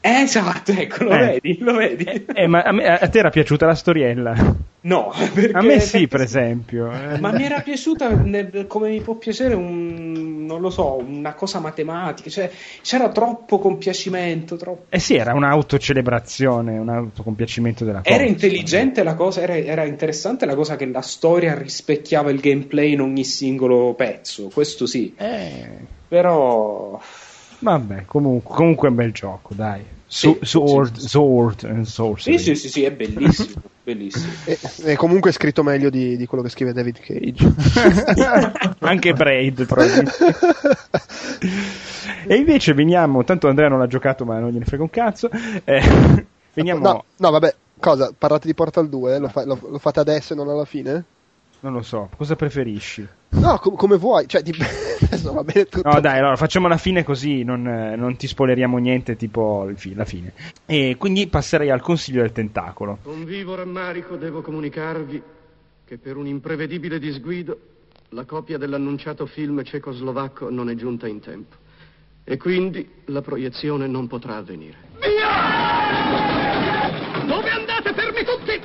Eh, esatto, ecco, lo Eh. vedi, lo vedi. Eh, ma a, me- a te era piaciuta la storiella? No, A me sì, per esempio. Eh. Ma mi era piaciuta nel- come mi può piacere un, non lo so, una cosa matematica, cioè c'era troppo compiacimento, troppo... Eh sì, era un'autocelebrazione, un autocompiacimento della cosa. Era intelligente la cosa, era, era interessante la cosa che la storia rispecchiava il gameplay in ogni singolo pezzo, questo sì, Eh, però... vabbè, comunque, comunque è un bel gioco, dai. Sword, sì, sì. sword and sorcery. Sì, sì, sì, sì, è bellissimo, bellissimo. È, è comunque scritto meglio di, di quello che scrive David Cage. Anche Braid, probabilmente. e invece veniamo, tanto Andrea non l'ha giocato ma non gliene frega un cazzo, eh, veniamo, No, no, vabbè, cosa? Parlate di Portal 2? Lo, fa- lo- lo fate adesso e non alla fine? Non lo so, cosa preferisci? No, com- come vuoi. Cioè, dip- adesso va bene tutto. No dai, allora facciamo la fine così non, non ti spoileriamo niente tipo il fi- la fine. E quindi passerei al consiglio del tentacolo. Con vivo rammarico devo comunicarvi che per un imprevedibile disguido la copia dell'annunciato film cecoslovacco non è giunta in tempo e quindi la proiezione non potrà avvenire. Via! Dove andate fermi tutti?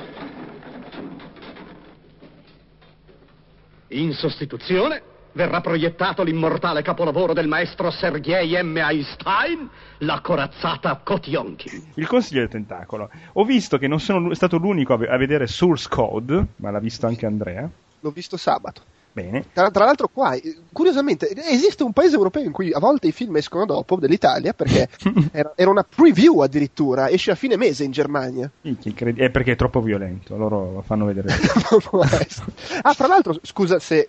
In sostituzione verrà proiettato l'immortale capolavoro del maestro Sergei M. Einstein, la corazzata Kotionkin. Il consiglio del tentacolo. Ho visto che non sono stato l'unico a vedere Source Code, ma l'ha visto anche Andrea. L'ho visto sabato. Bene. Tra, tra l'altro, qua, eh, curiosamente, esiste un paese europeo in cui a volte i film escono dopo dell'Italia perché era, era una preview addirittura, esce a fine mese in Germania. È perché è troppo violento, loro lo fanno vedere. Ah, tra l'altro, scusa se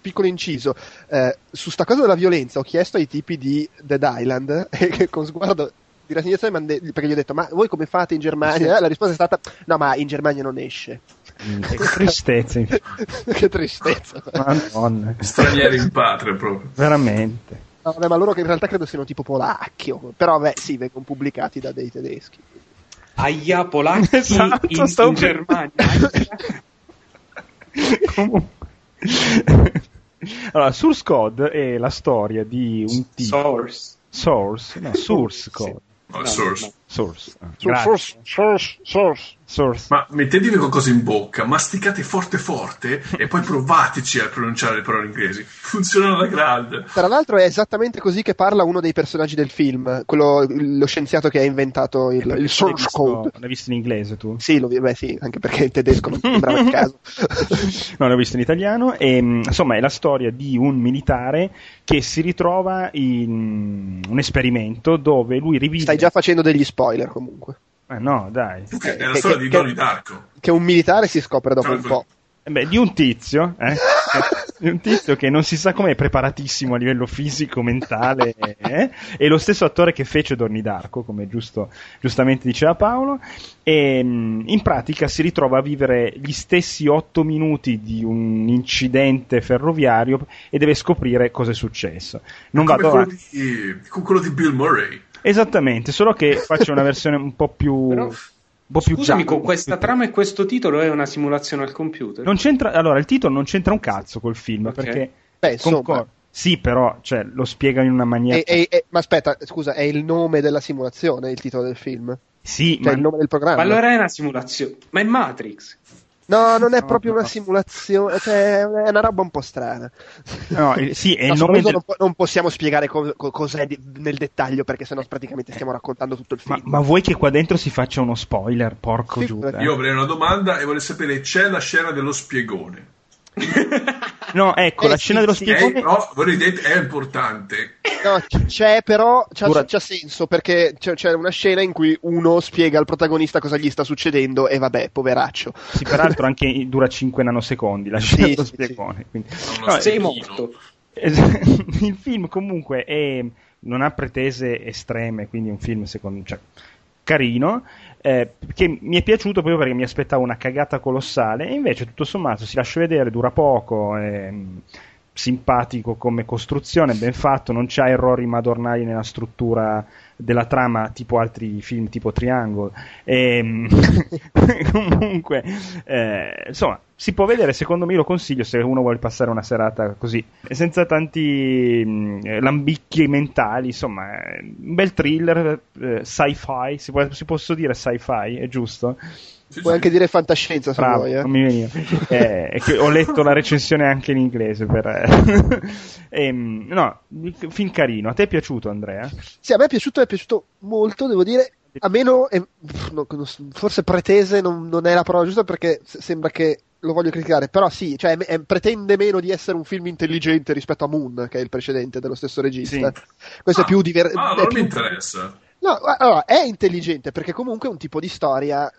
piccolo inciso, eh, su sta cosa della violenza ho chiesto ai tipi di Dead Island e che con sguardo di rassegnazione perché gli ho detto ma voi come fate in Germania? La risposta è stata no ma in Germania non esce. Che tristezza. che tristezza. Madonna. Stranieri in patria proprio. Veramente. No, vabbè, ma loro che in realtà credo siano tipo polacchi, però vabbè sì, vengono pubblicati da dei tedeschi. Aia, polacchi Esatto, in, stavo in Germania. Comunque. allora, Source Code è la storia di un tipo. Source. Source, no, Source Code. No, No, source. no. Source. ah, Source, grazie. source, source. Source. Ma mettetevi qualcosa in bocca, masticate forte forte e poi provateci a pronunciare le parole inglesi. Funzionano alla grande. Tra l'altro è esattamente così che parla uno dei personaggi del film, quello, lo scienziato che ha inventato il, il source L'hai code. visto, l'hai visto in inglese tu? Sì, lo, beh, sì, anche perché in tedesco non sembrava il caso. no, l'ho visto in italiano. E, mh, insomma, è la storia di un militare che si ritrova in un esperimento dove lui rivive. Stai già facendo degli spoiler comunque. Eh no, dai. Che è la che- storia che- di Donnie Darko. Che un militare si scopre dopo un Cioè, po'. Eh Beh, di un tizio, eh? di un tizio che non si sa come è preparatissimo a livello fisico, mentale, eh? è lo stesso attore che fece Donnie Darko, come giusto, giustamente diceva Paolo, e mh, in pratica si ritrova a vivere gli stessi otto minuti di un incidente ferroviario e deve scoprire cosa è successo. Non Come vado quello avanti. di, con quello di Bill Murray. Esattamente, solo che faccio una versione un po' più... Però, un po' più Scusami, con questa trama e questo titolo è una simulazione al computer? Non c'entra, allora, il titolo non c'entra un cazzo col film, Ok. perché... Beh, insomma. Concor- sì, però cioè, lo spiega in una maniera... E- e- e- ma aspetta, scusa, è il nome della simulazione il titolo del film? sì, Cioè ma il nome del programma? Ma allora è una simulazione. Ma è Matrix. No, non è No, proprio no. una simulazione, cioè è una roba un po' strana. no, eh, sì, è No, il nome soprattutto del... non, po- non possiamo spiegare co- co- cos'è di- nel dettaglio perché sennò praticamente stiamo raccontando tutto il Ma, film. ma vuoi che qua dentro si faccia uno spoiler? Porco Sì, Giuda. Io avrei una domanda e vorrei sapere: c'è la scena dello spiegone? No, ecco, Eh, la sì, scena dello sì. È, spiegone... no, vorrei dire, è importante. No, c'è però, c'ha, Dura- c'ha senso perché c'è, c'è una scena in cui uno spiega al protagonista cosa gli sta succedendo e vabbè, poveraccio. Sì, peraltro anche dura 5 nanosecondi la scena Sì, dello sì, spiegone. quindi- No, Sei morto. Il film comunque è- non ha pretese estreme, quindi è un film secondo cioè, carino, eh, che mi è piaciuto proprio perché mi aspettavo una cagata colossale e invece tutto sommato si lascia vedere, dura poco, è mm, simpatico come costruzione, ben fatto, non c'ha errori madornali nella struttura della trama tipo altri film tipo Triangle e, mm, comunque eh, insomma si può vedere secondo me lo consiglio se uno vuole passare una serata così senza tanti mm, eh, lambicchi mentali insomma è un bel thriller eh, sci-fi si, può, si posso dire sci-fi è giusto? Sì, Puoi sì. anche dire fantascienza se Bravo, vuoi. Eh. non mi veniva. Eh, è che ho letto la recensione anche in inglese. Per, Ehm, no, film carino. A te è piaciuto, Andrea? Sì, a me è piaciuto, è piaciuto molto, devo dire. A meno, eh, so, forse pretese non, non è la parola giusta perché sembra che lo voglio criticare, però sì, cioè, è- pretende meno di essere un film intelligente rispetto a Moon, che è il precedente dello stesso regista. Questo è più divertente. Ah, non mi interessa. No, allora, è intelligente perché comunque è un tipo di storia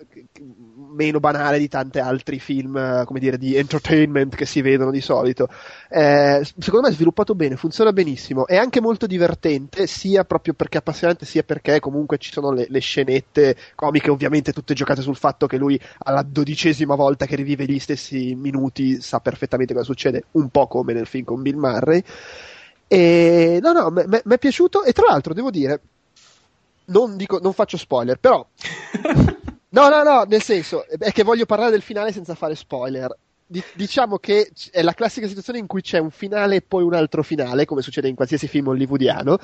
meno banale di tanti altri film, eh, come dire, di entertainment che si vedono di solito. Eh, secondo me è sviluppato bene, funziona benissimo, è anche molto divertente, sia proprio perché è appassionante, sia perché comunque ci sono le, le scenette comiche, ovviamente tutte giocate sul fatto che lui alla dodicesima volta che rivive gli stessi minuti sa perfettamente cosa succede, un po' come nel film con Bill Murray. E no, no, mi è piaciuto e tra l'altro devo dire, non, dico, non faccio spoiler, però No, no, no, nel senso, è che voglio parlare del finale senza fare spoiler. Di- diciamo che è la classica situazione in cui c'è un finale e poi un altro finale, come succede in qualsiasi film hollywoodiano.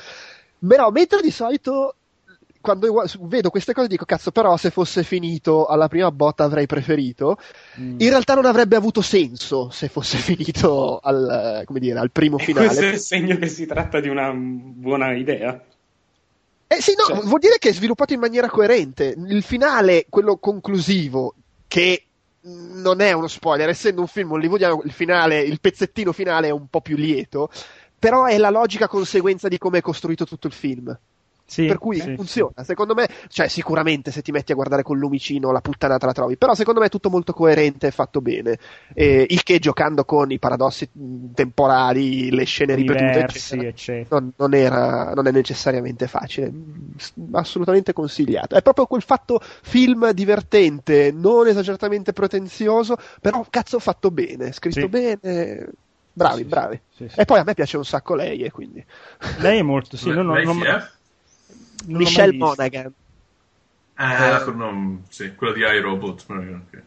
Però mentre di solito quando vedo queste cose dico cazzo però se fosse finito alla prima botta avrei preferito Mm. in realtà non avrebbe avuto senso se fosse finito al, come dire, al primo E finale questo è il segno che si tratta di una buona idea. Eh sì, no, Cioè- vuol dire che è sviluppato in maniera coerente. Il finale, quello conclusivo, che mh, non è uno spoiler, essendo un film hollywoodiano, il finale, il pezzettino finale è un po' più lieto, però è la logica conseguenza di come è costruito tutto il film. Sì, per cui sì, funziona. Secondo me, cioè, sicuramente se ti metti a guardare con lumicino la puttanata la trovi, però secondo me è tutto molto coerente e fatto bene. Eh, il che giocando con i paradossi temporali, le scene ripetute, eccetera, eccetera. non, non era, non è necessariamente facile. Assolutamente consigliato. È proprio quel fatto film divertente, non esageratamente pretenzioso, però cazzo fatto bene, scritto Sì. bene. Bravi, Sì, bravi. sì, sì. E poi a me piace un sacco lei, e quindi. Lei è molto, sì, non, non, Lei non, non Michelle. Monaghan. Ah, con- non- sì, quella di iRobot. ma- ok.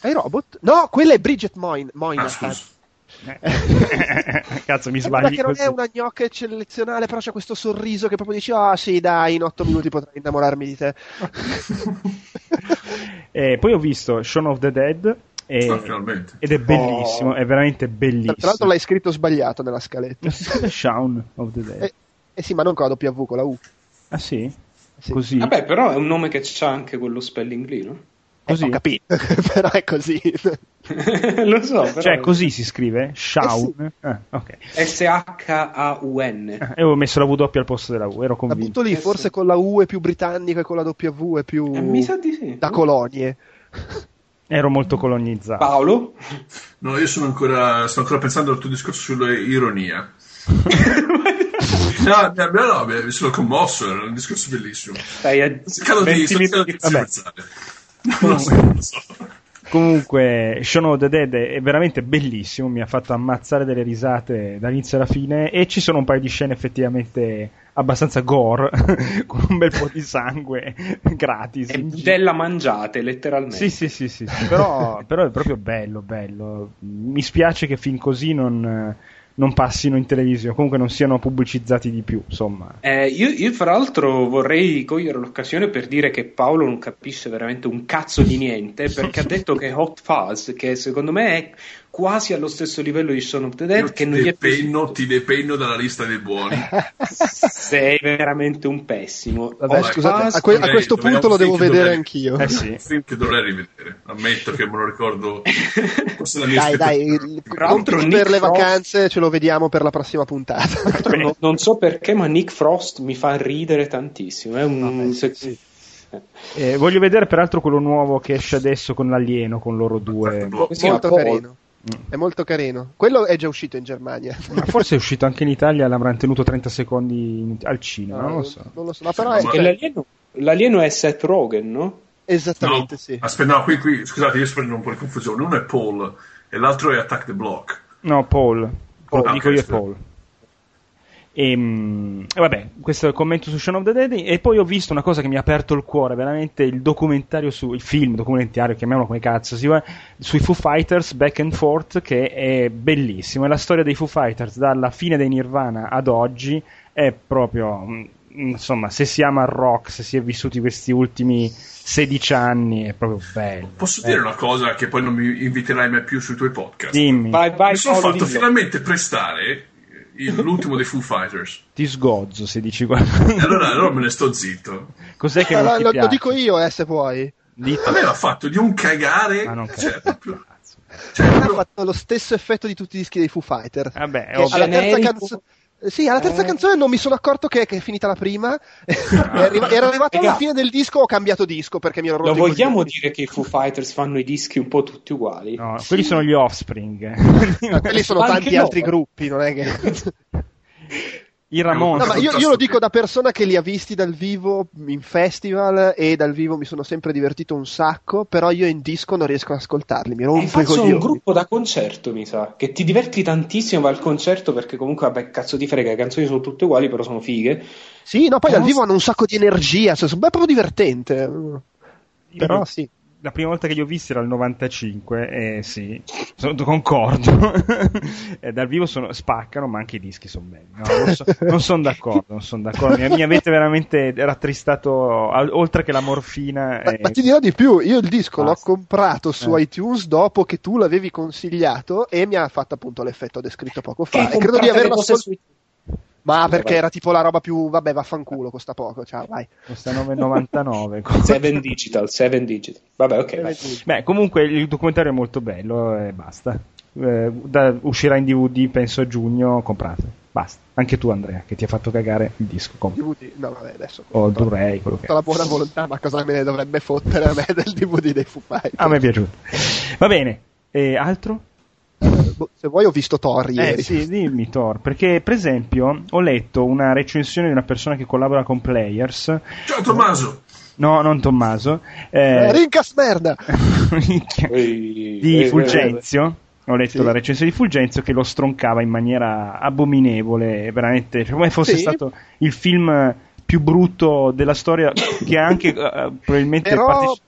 Hai robot? No, quella è Bridget Moyne. Ah. Eh. Cazzo, mi È quella sbagli che non è una gnocca eccezionale, però c'è questo sorriso che proprio dici, ah sì, dai, in otto minuti potrai innamorarmi di te. Eh, poi ho visto Shaun of the Dead e- finalmente. ed è bellissimo, Oh. è veramente bellissimo. Tra l'altro l'hai scritto sbagliato nella scaletta. Shaun of the Dead. Eh, eh sì, ma non con la W, con la U. Ah sì? Sì. Così? Vabbè, però è un nome che c'ha anche quello spelling lì, no? Eh Così? Ho capito, però è così. Lo so, però... Cioè, così si scrive? Shaun? Ah, ok. S-H-A-U-N. Eh, E avevo messo la W al posto della U, ero convinto. butto lì, Eh, forse sì. con la U è più britannica e con la W è più Eh, mi sa di sì. da colonie. Ero molto colonizzato. Paolo? No, io sono ancora, sto ancora pensando al tuo discorso sull'ironia. no, no, no, no, mi sono commosso, era un discorso bellissimo. Stai a cercando di, 20 sto cercando di. Non lo so. Comunque, Shaun of the Dead è veramente bellissimo, mi ha fatto ammazzare delle risate dall'inizio alla fine e ci sono un paio di scene effettivamente abbastanza gore, con un bel po' di sangue gratis. Giro. budella mangiate, letteralmente. Sì, sì, sì, sì, sì, Però, però è proprio bello, bello. Mi spiace che fin così non, non passino in televisione, comunque non siano pubblicizzati di più, insomma. Eh, io, io, fra l'altro, vorrei cogliere l'occasione per dire che Paolo non capisce veramente un cazzo di niente perché ha detto che Hot Fuzz, che secondo me è quasi allo stesso livello di Shaun of the Dead, Io che ti non depenno, ti depenno dalla lista dei buoni. Sei veramente un pessimo. Vabbè, Oh, scusate, a, que- a questo dovrei- punto lo devo vedere dovrei- anch'io. Eh sì. Che dovrei rivedere. Ammetto che me lo ricordo. Forse la mia Dai, dai, il- l'altro per Nick le Frost- vacanze ce lo vediamo per la prossima puntata. No- non so perché, ma Nick Frost mi fa ridere tantissimo. È un. se- Eh, voglio vedere peraltro quello nuovo che esce adesso con l'alieno, con loro due. Boh, Sì, ma molto carino. È molto carino. Quello è già uscito in Germania. Ma forse è uscito anche in Italia, l'avranno tenuto 30 secondi in- al cinema, non lo so. Non lo so, no, però è Ma- l'alieno, l'alieno è Seth Rogen, no? esattamente No, sì. aspetta, no, qui, qui, scusate, io sto prendendo un po' di confusione. Uno è Paul e l'altro è Attack the Block. No, Paul. Paul, Ah, dico io è. Paul. E, mm, e vabbè, questo è il commento su Shaun of the Dead. E poi ho visto una cosa che mi ha aperto il cuore, veramente il documentario su il film, documentario, chiamiamolo come cazzo si va, sui Foo Fighters Back and Forth, che è bellissimo. È la storia dei Foo Fighters dalla fine dei Nirvana ad oggi. È proprio, mm, insomma, se si ama il rock, se si è vissuti questi ultimi 16 anni, è proprio bello. Posso Eh, dire una cosa che poi non mi inviterai mai più sui tuoi podcast? Dimmi, Vai, vai, mi sono fatto dillo. finalmente prestare l'ultimo dei Foo Fighters. ti sgozzo se dici qua. E allora, allora me ne sto zitto. Cos'è che Ah, non lo, ti lo- piace? lo dico io, eh, se vuoi. Dito. A me l'ha fatto di un cagare. Ma non cioè, proprio- cioè, Ha fatto lo stesso effetto di tutti i dischi dei Foo Fighter. Vabbè, ovvio. alla terza Generico. Sì, alla terza Eh. canzone non mi sono accorto che, che è finita la prima. Era arrivato alla fine del disco, ho cambiato disco perché mi ero rotto Lo vogliamo dire che i Foo Fighters fanno i dischi un po' tutti uguali? No, quelli sono gli offspring. Ma quelli sono anche tanti no. altri gruppi, non è che. I Ramones. No, ma io, io lo dico da persona che li ha visti dal vivo in festival e dal vivo mi sono sempre divertito un sacco, però io in disco non riesco ad ascoltarli, mi E rompo i coglioni. un gruppo da concerto, mi sa, che ti diverti tantissimo al concerto perché comunque, vabbè, cazzo di frega, le canzoni sono tutte uguali, però sono fighe. Sì, no, poi Però dal vivo hanno un sacco di energia, cioè, è proprio divertente. Però sì. La prima volta che li ho visti era il 95, e sì, sono, concordo. e dal vivo sono, spaccano, ma anche i dischi sono belli. No, non, so- non sono d'accordo, non sono d'accordo. Mi, mi avete veramente rattristato, al- oltre che la morfina. Ma, e- ma ti dirò di più, io il disco Basta. l'ho comprato su Eh. iTunes dopo che tu l'avevi consigliato e mi ha fatto appunto l'effetto descritto poco Che fa. E credo di averlo ascoltato. Ma perché era tipo la roba più. Vabbè, vaffanculo, costa poco. Ciao, vai. Costa 9,99. 7 digital, 7 digital. Vabbè, ok, vai. Beh, comunque il documentario è molto bello e basta. Eh, da- uscirà in DVD penso a giugno, comprate. Basta. Anche tu Andrea, che ti ha fatto cagare il disco. compra. DVD. No, vabbè, adesso. O il Blu-ray, quello che. Tutta la buona volontà, ma cosa me ne dovrebbe fottere a me del DVD dei Foo Fighters? A me è piaciuto. Va bene. E altro? Se vuoi, ho visto Thor Eh ieri. sì, dimmi Thor, perché per esempio ho letto una recensione di una persona che collabora con Players, Ciao Tommaso. no, non Tommaso, Eh, eh, Rincas merda! di eh, Fulgenzio. Ho letto Sì. la recensione di Fulgenzio che lo stroncava in maniera abominevole, veramente, cioè, come fosse Sì. stato il film più brutto della storia, che anche eh, probabilmente Però, parteci-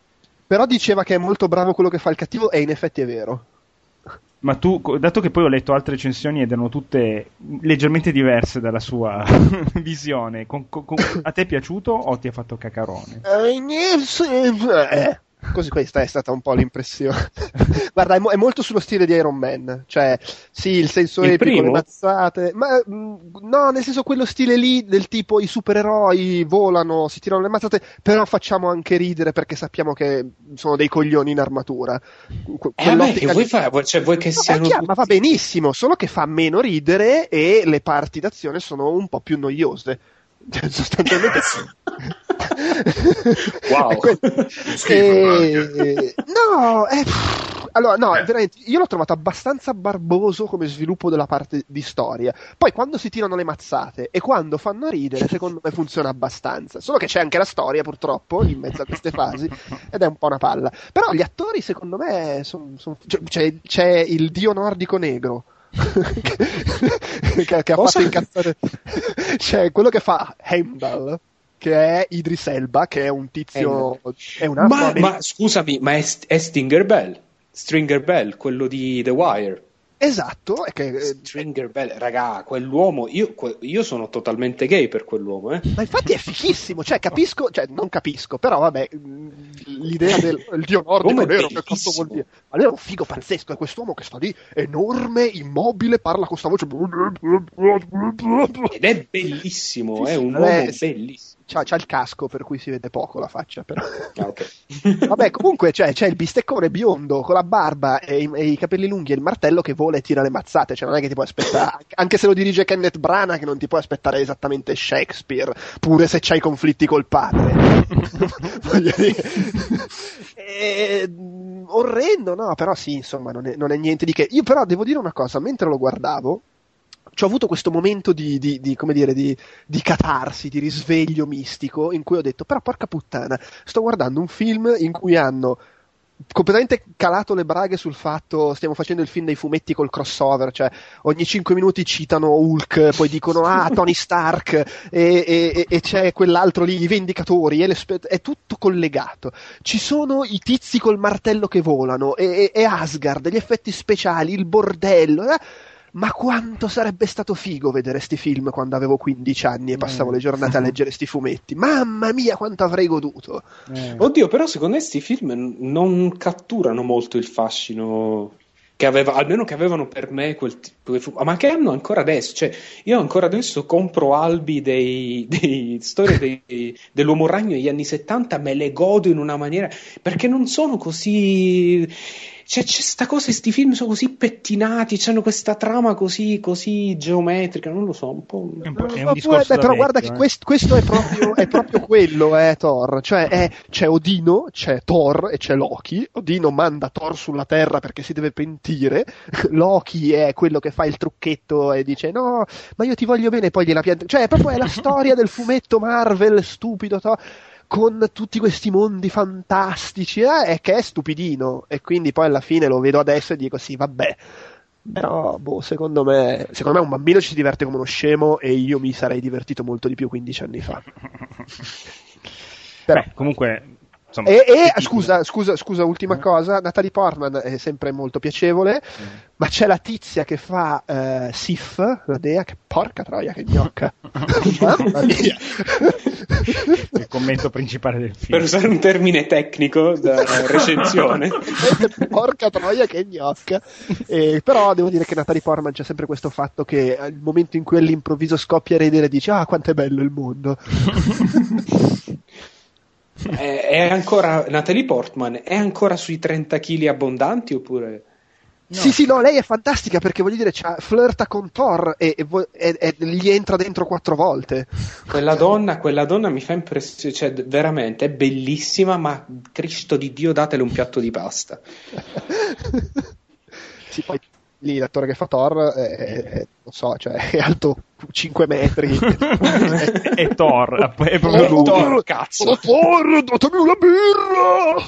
però diceva che è molto bravo quello che fa il cattivo, e in effetti è vero. Ma tu, dato che poi ho letto altre recensioni ed erano tutte leggermente diverse dalla sua visione, con- con- a te è piaciuto o ti ha fatto cacarone? Eh, eh, Così questa è stata un po' l'impressione. Guarda, è, mo- è molto sullo stile di Iron Man, cioè sì, il senso Il epico, primo? le mazzate, ma mh, no, nel senso quello stile lì del tipo i supereroi volano, si tirano le mazzate, però facciamo anche ridere perché sappiamo che sono dei coglioni in armatura. Que- Eh, vabbè, che vuoi fare? Cioè, vuoi che No, siano chiaro, ma va tutti- benissimo, solo che fa meno ridere e le parti d'azione sono un po' più noiose. Cioè, sostanzialmente Wow. Quello. Schifo, E- no è... allora no Eh. veramente io l'ho trovato abbastanza barboso come sviluppo della parte di storia poi quando si tirano le mazzate e quando fanno ridere secondo me funziona abbastanza solo che c'è anche la storia purtroppo in mezzo a queste fasi ed è un po' una palla però gli attori secondo me son- son- cioè, c'è, c'è il dio nordico negro che, che- che ha fatto incazzare c'è quello che fa Heimdall che è Idris Elba che è un tizio è un Ma, ma scusami, ma è, è Stinger Bell? Stringer Bell, quello di The Wire. esatto è che, eh, Stringer Bell, raga, quell'uomo, io, io sono totalmente gay per quell'uomo, eh. ma infatti è fichissimo cioè capisco cioè non capisco però vabbè mh, l'idea del il dio nordico nero che cazzo vuol dire ma lui è un figo pazzesco è quest'uomo che sta lì enorme immobile parla con sta voce Ed è bellissimo, è un uomo bellissimo. C'ha, c'ha il casco per cui si vede poco la faccia però Ah, ok. Vabbè, comunque c'è, c'è il bisteccone biondo con la barba e i, e i capelli lunghi e il martello che vola e tira le mazzate. Cioè, non è che ti puoi aspettare, anche se lo dirige Kenneth Branagh, che non ti puoi aspettare esattamente Shakespeare, pure se c'hai conflitti col padre. Voglio dire. E, orrendo, no, però sì, insomma, non è, non è niente di che. Io però devo dire una cosa, mentre lo guardavo, ho avuto questo momento di, di- di, come dire, di, di catarsi, di risveglio mistico, in cui ho detto, però porca puttana, sto guardando un film in cui hanno completamente calato le braghe sul fatto stiamo facendo il film dei fumetti col crossover cioè ogni 5 minuti citano Hulk poi dicono ah Tony Stark e, e- e- c'è quell'altro lì i Vendicatori è tutto collegato ci sono i tizi col martello che volano e, e- e Asgard gli effetti speciali il bordello eh? Ma quanto sarebbe stato figo vedere sti film quando avevo 15 anni e passavo le giornate a leggere sti fumetti mamma mia quanto avrei goduto Oddio, però secondo me questi film non catturano molto il fascino che aveva, almeno che avevano per me quel tipo di fu- ma che hanno ancora adesso. Cioè, io ancora adesso compro albi dei, dei storie dei- dell'uomo ragno degli anni 70, me le godo in una maniera perché non sono così. Cioè, c'è sta cosa, questi film sono così pettinati, hanno questa trama così, così geometrica, non lo so, un po'. È un, po'- è un poi- da però guarda vecchio, che eh. quest- questo è proprio, è proprio quello, eh, Thor. Cioè, è- c'è Odino, c'è Thor e c'è Loki. Odino manda Thor sulla Terra perché si deve pentire. Loki è quello che fa il trucchetto e dice: No, ma io ti voglio bene, e poi gliela pianta. Cioè, proprio è la storia del fumetto Marvel stupido. Thor, Con tutti questi mondi fantastici, eh, e che è stupidino. E quindi poi alla fine lo vedo adesso e dico: Sì, vabbè. Però, boh, secondo me, secondo me un bambino ci si diverte come uno scemo e io mi sarei divertito molto di più 15 anni fa. Però, Beh, comunque, insomma, e, e, scusa, scusa, scusa, ultima cosa, Natalie Portman è sempre molto piacevole, ma c'è la tizia che fa eh, Sif, la dea, che porca troia che gnocca. Mamma mia. il commento principale del Per film. usare un termine tecnico da recensione. porca troia che gnocca Eh, però devo dire che Natalie Portman c'è sempre questo fatto che al momento in cui all'improvviso scoppia a ridere dice ah quanto è bello il mondo è, è ancora Natalie Portman è ancora sui 30 kg abbondanti oppure? Sì sì no lei è fantastica perché voglio dire flirta con Thor e, e e- e gli entra dentro quattro volte. Quella donna, quella donna mi fa impressione cioè veramente è bellissima ma Cristo di Dio datele un piatto di pasta. Sì poi lì l'attore che fa Thor è- è- non so cioè è alto 5 metri è Thor, è proprio Oh, lui. Thor, cazzo. Oh, Thor datemi una birra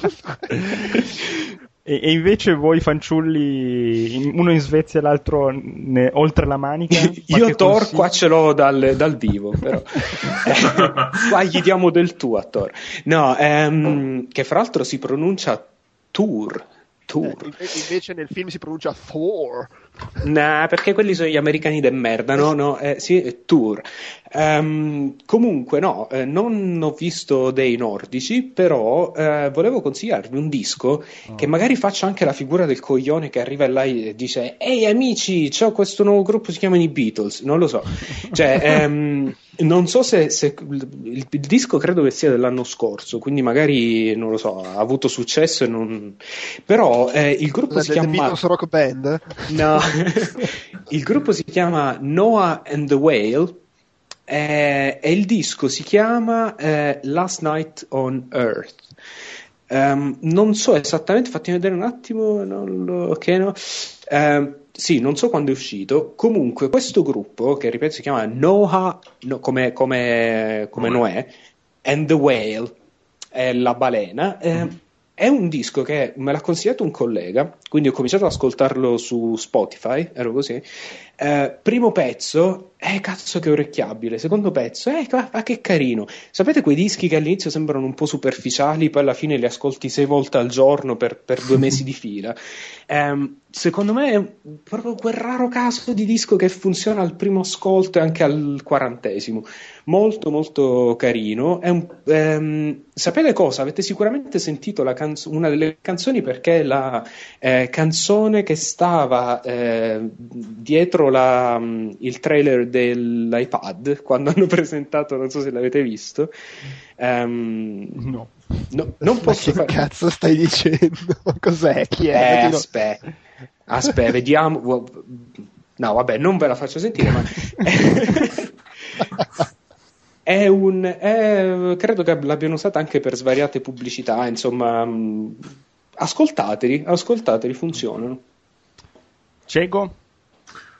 E, e invece voi fanciulli, uno in Svezia e l'altro ne- oltre la manica? io Thor consiglio? qua ce l'ho dal, dal vivo però Eh, qua gli diamo del tu a Thor no ehm, che fra l'altro si pronuncia Tour Eh, Tour inve- invece nel film si pronuncia Thor Nah, perché quelli sono gli americani de merda, no? no eh, sì, è tour. Ehm, comunque, no, eh, non ho visto dei nordici, però eh, volevo consigliarvi un disco che magari faccia anche la figura del coglione che arriva là e dice: Ehi amici, c'ho questo nuovo gruppo, si chiamano i Beatles. Non lo so. Cioè, ehm, non so se, se- il, il disco credo che sia dell'anno scorso, quindi magari non lo so, ha avuto successo e non. Però eh, il gruppo La si chiama. Beatles Rock Band? No, il gruppo si chiama Noah and the Whale e il disco si chiama eh, Last Night on Earth. Ehm, non so esattamente, fatti vedere un attimo, non lo- ok, no? Ehm, sì, non so quando è uscito. Comunque, questo gruppo, che ripeto si chiama Noah, no, come, come, come Noè, and the Whale, è la balena. eh, È un disco che me l'ha consigliato un collega, quindi ho cominciato ad ascoltarlo su Spotify, ero così. Eh, primo pezzo, eh cazzo che orecchiabile. Secondo pezzo, eh ma, che carino. Sapete quei dischi che all'inizio sembrano un po' superficiali, poi alla fine li ascolti sei volte al giorno per, per due mesi di fila? Ehm, secondo me è proprio quel raro caso di disco che funziona al primo ascolto e anche al quarantesimo. Molto molto carino. È un- ehm, sapete cosa? Avete sicuramente sentito la canzo- una delle canzoni perché è la eh, canzone che stava eh, dietro la- mm, il trailer dell'iPad quando hanno presentato, non so se l'avete visto. Ehm, No. no, non Ma posso che fare. cazzo stai dicendo? Cos'è? Chi è? Eh, aspetta, aspetta, vediamo. No, vabbè, non ve la faccio sentire, ma è un. è- credo che l'abbiano usata anche per svariate pubblicità. Insomma, mh, ascoltateli, ascoltateli, funzionano. Cego?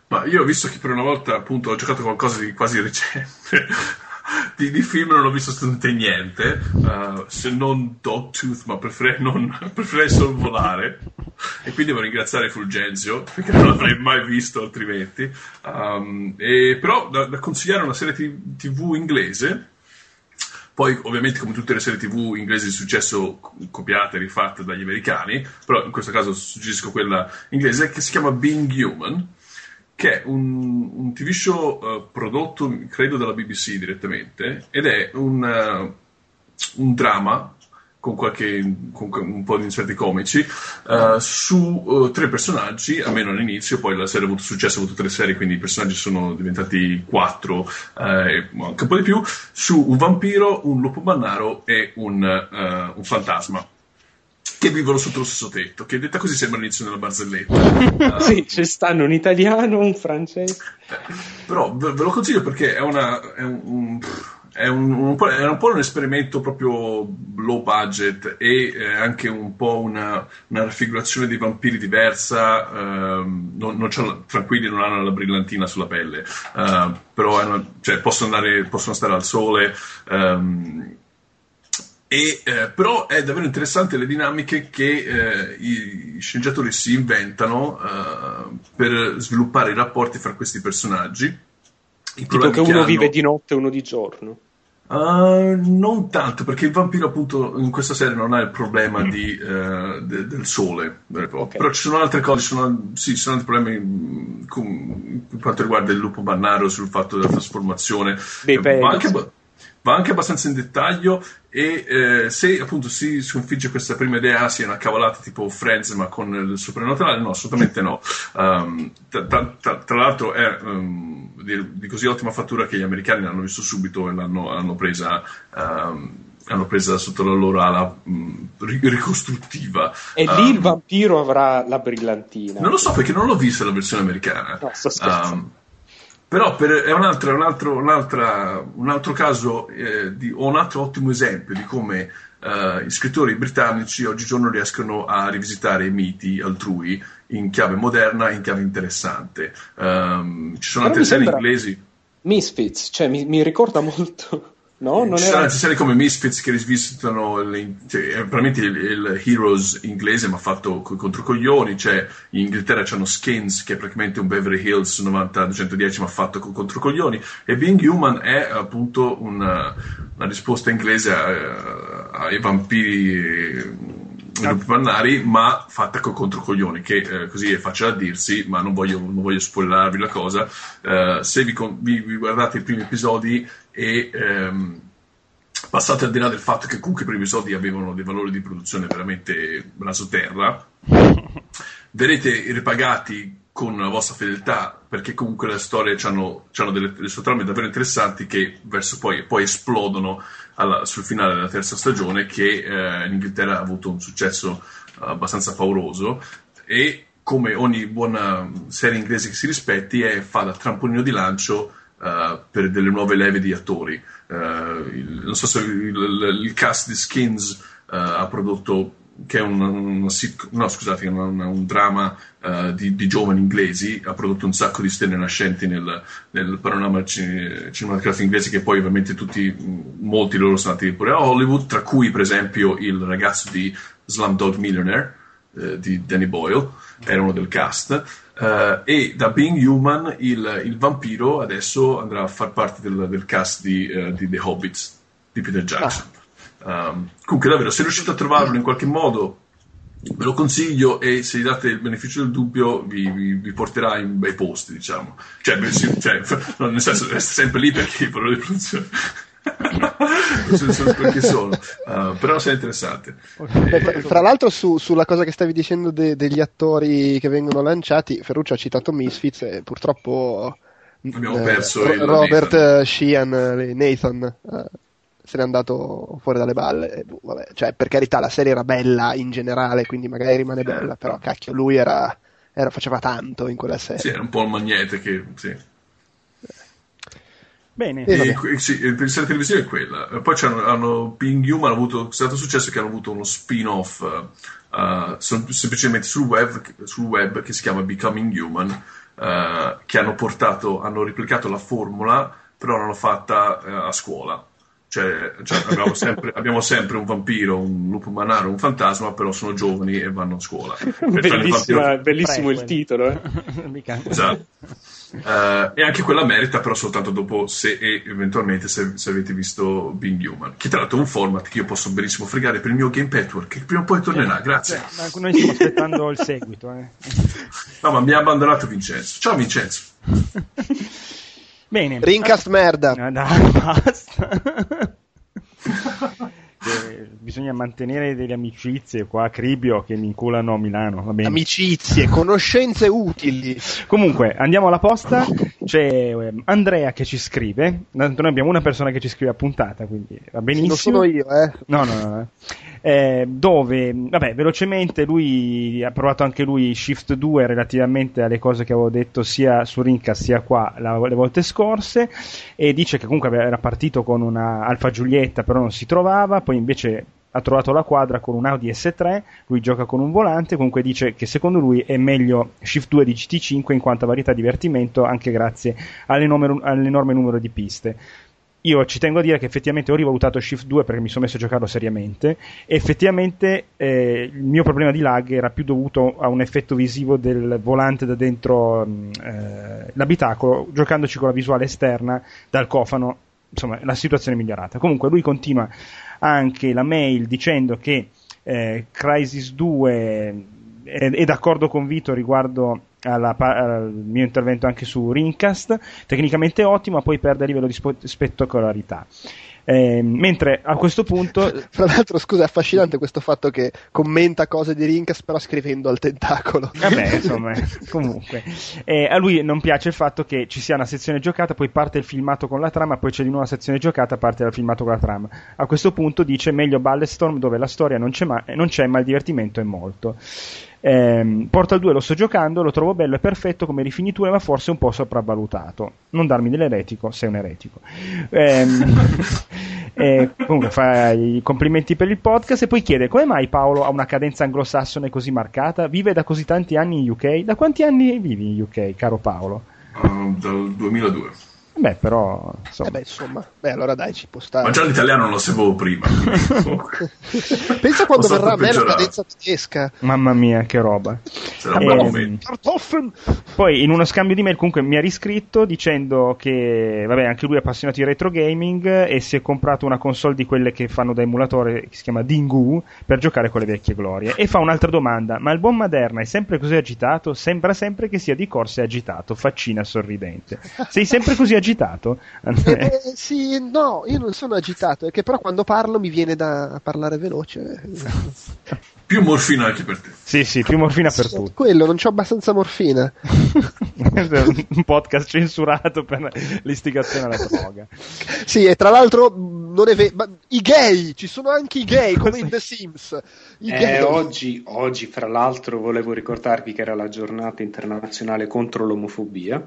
Ma io ho visto che per una volta appunto ho giocato qualcosa di quasi recente. Di, di film non ho visto assolutamente niente, eh, se non Dogtooth, ma preferirei, non, preferirei solo volare. E quindi devo ringraziare Fulgenzio, perché non l'avrei mai visto altrimenti. Um, e, però da, da consigliare una serie ti- tv inglese. Poi, ovviamente, come tutte le serie TV inglesi di successo, co- copiate, rifatte dagli americani, però in questo caso suggerisco quella inglese, che si chiama Being Human, che è un, un TV show eh, prodotto, credo, dalla BBC direttamente, ed è un, eh, un dramma con, qualche, con un po' di inserti comici eh, su tre personaggi, almeno all'inizio, poi la serie ha avuto successo, ha avuto tre serie, quindi i personaggi sono diventati quattro, anche un po' di più, su un vampiro, un lupo mannaro e un, un fantasma che vivono sotto lo stesso tetto, che detta così sembra l'inizio della barzelletta. Eh, Sì, ci stanno un italiano, un francese. però ve, ve lo consiglio perché è, una, è un, un- è un, un po', è un po' un esperimento proprio low budget e eh, anche un po' una, una raffigurazione dei vampiri diversa. ehm, non, non la- tranquilli, non hanno la brillantina sulla pelle, eh, però una- cioè, possono, andare, possono stare al sole. ehm, e, eh, però è davvero interessante le dinamiche che eh, i sceneggiatori si inventano eh, per sviluppare i rapporti fra questi personaggi. Tipo che uno hanno- vive di notte e uno di giorno. Ah, non tanto, perché il vampiro appunto in questa serie non ha il problema di, eh, de- del sole, vero e proprio. Ok. però ci sono altre cose, ci sono, sì, ci sono altri problemi mm, per quanto riguarda il lupo bannaro, sul fatto della trasformazione. Dei Eh, va, anche, va anche abbastanza in dettaglio e eh, se appunto si sconfigge questa prima idea sia una cavolata tipo Friends ma con il soprannaturale, no, assolutamente no. Um, tra, tra- tra- l'altro è um, di, di così ottima fattura che gli americani l'hanno visto subito e l'hanno l'hanno presa, um, hanno presa sotto la loro ala ri- ricostruttiva. E lì Um, il vampiro avrà la brillantina. non lo so perché non l'ho vista la versione americana. No, sto scherzando. Um, però per- è un altro, un altro, un altra- un altro caso, eh, di, o un altro ottimo esempio di come eh, gli scrittori britannici oggigiorno riescono a rivisitare i miti altrui in chiave moderna, in chiave interessante. Um, ci sono Però altre serie inglesi. Misfits, cioè mi, mi ricorda molto. No, non Ci era. serie come Misfits che rivisitano le- cioè, è veramente il, il Heroes inglese ma fatto co- contro coglioni c'è in Inghilterra c'hanno Skins che è praticamente un Beverly Hills 90-210 ma fatto con contro coglioni e Being Human è appunto una, una risposta inglese a- ai vampiri lupi mannari, ma fatta con controcoglioni, che eh, così è facile a dirsi, ma non voglio, non voglio spoilerarvi la cosa. Eh, se vi, con- vi- vi guardate i primi episodi e ehm, passate al di là del fatto che comunque i primi episodi avevano dei valori di produzione veramente rasoterra, verrete ripagati con la vostra fedeltà perché comunque le storie hanno delle, delle sue trame davvero interessanti che verso poi, poi esplodono alla- sul finale della terza stagione che eh, in Inghilterra ha avuto un successo abbastanza pauroso e come ogni buona serie inglese che si rispetti è, fa da trampolino di lancio eh, per delle nuove leve di attori. Eh, il- non so se il, il- il cast di Skins eh, ha prodotto che è un, sitcom- no, scusate, un, un- un dramma eh, di, di giovani inglesi, ha prodotto un sacco di stelle nascenti nel, nel panorama ci- cinematografico inglese, che poi ovviamente tutti, molti loro sono andati pure a Hollywood, tra cui per esempio il ragazzo di Slumdog Millionaire, eh, di Danny Boyle, era uno del cast. eh, e da Being Human il, il vampiro adesso andrà a far parte del, del cast di, eh, di The Hobbits di Peter Jackson. Um, comunque, davvero, se riuscite a trovarlo in qualche modo, ve lo consiglio e se gli date il beneficio del dubbio vi, vi- vi porterà in bei posti, diciamo. Cioè, beh, sì, cioè, no, nel senso, resta sempre lì perché i valori di produzione sono, sono sono. Uh, però è interessante. Eh, fra- Fra l'altro, su- sulla cosa che stavi dicendo de- degli attori che vengono lanciati, Ferruccio ha citato Misfits e purtroppo Abbiamo eh, perso il Robert Nathan. eh, Sheehan, eh, Nathan, eh, se n'è andato fuori dalle balle. E, boh, vabbè, cioè, per carità, la serie era bella in generale, quindi magari rimane bella, però cacchio, lui era, era- faceva tanto in quella serie. Sì, è un po' il magnete che... Sì. Bene. E que- sì, il- la serie televisiva è quella. E Poi c'hanno, hanno Being Human ha avuto, è stato successo che hanno avuto uno spin-off sem- semplicemente sul web, sul web che si chiama Becoming Human, eh, che hanno portato, hanno replicato la formula, però l'hanno fatta eh, a scuola. Cioè, cioè, abbiamo, sempre, abbiamo sempre un vampiro, un lupo manaro, un fantasma, però sono giovani e vanno a scuola. Vampiro- bellissimo il titolo. eh. Esatto. Eh, e anche quella merita però soltanto dopo se e eventualmente se, se avete visto Being Human che tra l'altro è un format che io posso benissimo fregare per il mio Game Network che prima o poi tornerà grazie Cioè, ma noi stiamo aspettando il seguito. eh. no ma mi ha abbandonato Vincenzo ciao Vincenzo Bene. Rincast merda. Ah, dai, basta. Bisogna mantenere delle amicizie qua a Cribio che mi inculano a Milano. Va bene. Amicizie, conoscenze utili. Comunque, andiamo alla posta. C'è ehm, Andrea che ci scrive. Tanto noi abbiamo una persona che ci scrive a puntata, quindi va benissimo. Non sono io, eh. No, no, no. no. Eh, dove, vabbè, velocemente lui ha provato anche lui Shift 2 relativamente alle cose che avevo detto sia su Rincast sia qua la- le volte scorse e dice che comunque era partito con una Alfa Giulietta però non si trovava, poi invece ha trovato la quadra con un Audi S3, lui gioca con un volante, comunque dice che secondo lui è meglio Shift 2 di GT5 in quanto a varietà di divertimento anche grazie all'enorme, numero di piste. Io ci tengo a dire che effettivamente ho rivalutato Shift 2 perché mi sono messo a giocarlo seriamente e effettivamente eh, il mio problema di lag era più dovuto a un effetto visivo del volante da dentro mh, eh, l'abitacolo, giocandoci con la visuale esterna dal cofano, insomma la situazione è migliorata. Comunque lui continua anche la mail dicendo che eh, Crisis 2 è, è d'accordo con Vito riguardo alla al mio intervento anche su Rincast, tecnicamente ottimo, ma poi perde a livello di spettacolarità. Eh, mentre a questo punto Fra l'altro, scusa, è affascinante questo fatto che commenta cose di Rincas, però scrivendo al tentacolo. Vabbè, insomma, comunque. Eh, a lui non piace il fatto che ci sia una sezione giocata, poi parte il filmato con la trama, poi c'è di nuovo una sezione giocata, parte dal filmato con la trama. A questo punto dice meglio Ballestorm dove la storia non c'è, ma, non c'è, ma il divertimento è molto. Ehm, Portal 2 lo sto giocando, lo trovo bello e perfetto come rifinitura, ma forse un po' sopravvalutato. Non darmi dell'eretico, sei un eretico. Ehm, eh, comunque fa i complimenti per il podcast e poi chiede come mai Paolo ha una cadenza anglosassone così marcata? Vive da così tanti anni in UK? Da quanti anni vivi in UK, caro Paolo? Uh, dal 2002 Beh, però, insomma, Eh beh, insomma, beh, allora dai, ci può stare. Ma già l'italiano non lo sapevo prima. Pensa quando verrà a me la cadenza tedesca. mamma mia, che roba. Sarà un bel momento. Kartoffeln! Poi in uno scambio di mail comunque mi ha riscritto dicendo che vabbè anche lui è appassionato di retro gaming e si è comprato una console di quelle che fanno da emulatore che si chiama Dingu per giocare con le vecchie glorie e fa un'altra domanda ma il buon Maderna è sempre così agitato? Sembra sempre che sia di corsa e agitato faccina sorridente sei sempre così agitato? Andrea? Eh, eh, sì, no, io non sono agitato, è che però quando parlo mi viene da parlare veloce. Più morfina anche per te. sì sì più morfina per tutti Quello, non c'ho abbastanza morfina. un podcast censurato per l'istigazione alla droga Sì, e tra l'altro non è vero, ma i gay, ci sono anche i gay come in The Sims. I Eh, gay. oggi, oggi, fra l'altro, volevo ricordarvi che era la giornata internazionale contro l'omofobia.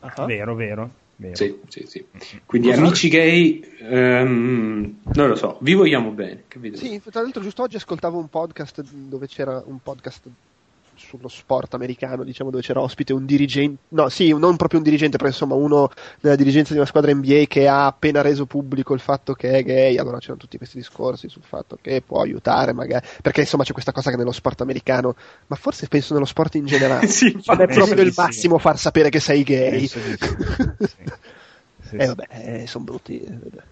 Vero vero, vero. Sì, sì, sì. Quindi, amici gay, ehm, non lo so, vi vogliamo bene. Devo Sì, tra l'altro giusto oggi ascoltavo un podcast dove c'era un podcast sullo sport americano, diciamo, dove c'era ospite un dirigente, no, sì, non proprio un dirigente, però insomma uno della dirigenza di una squadra NBA che ha appena reso pubblico il fatto che è gay, allora c'erano tutti questi discorsi sul fatto che può aiutare magari, perché insomma c'è questa cosa che nello sport americano, ma forse penso nello sport in generale, Sì, non è proprio il sì. massimo far sapere che sei gay. Penso sì. Sì. Sì, Eh sì. vabbè, sono brutti. eh, vabbè.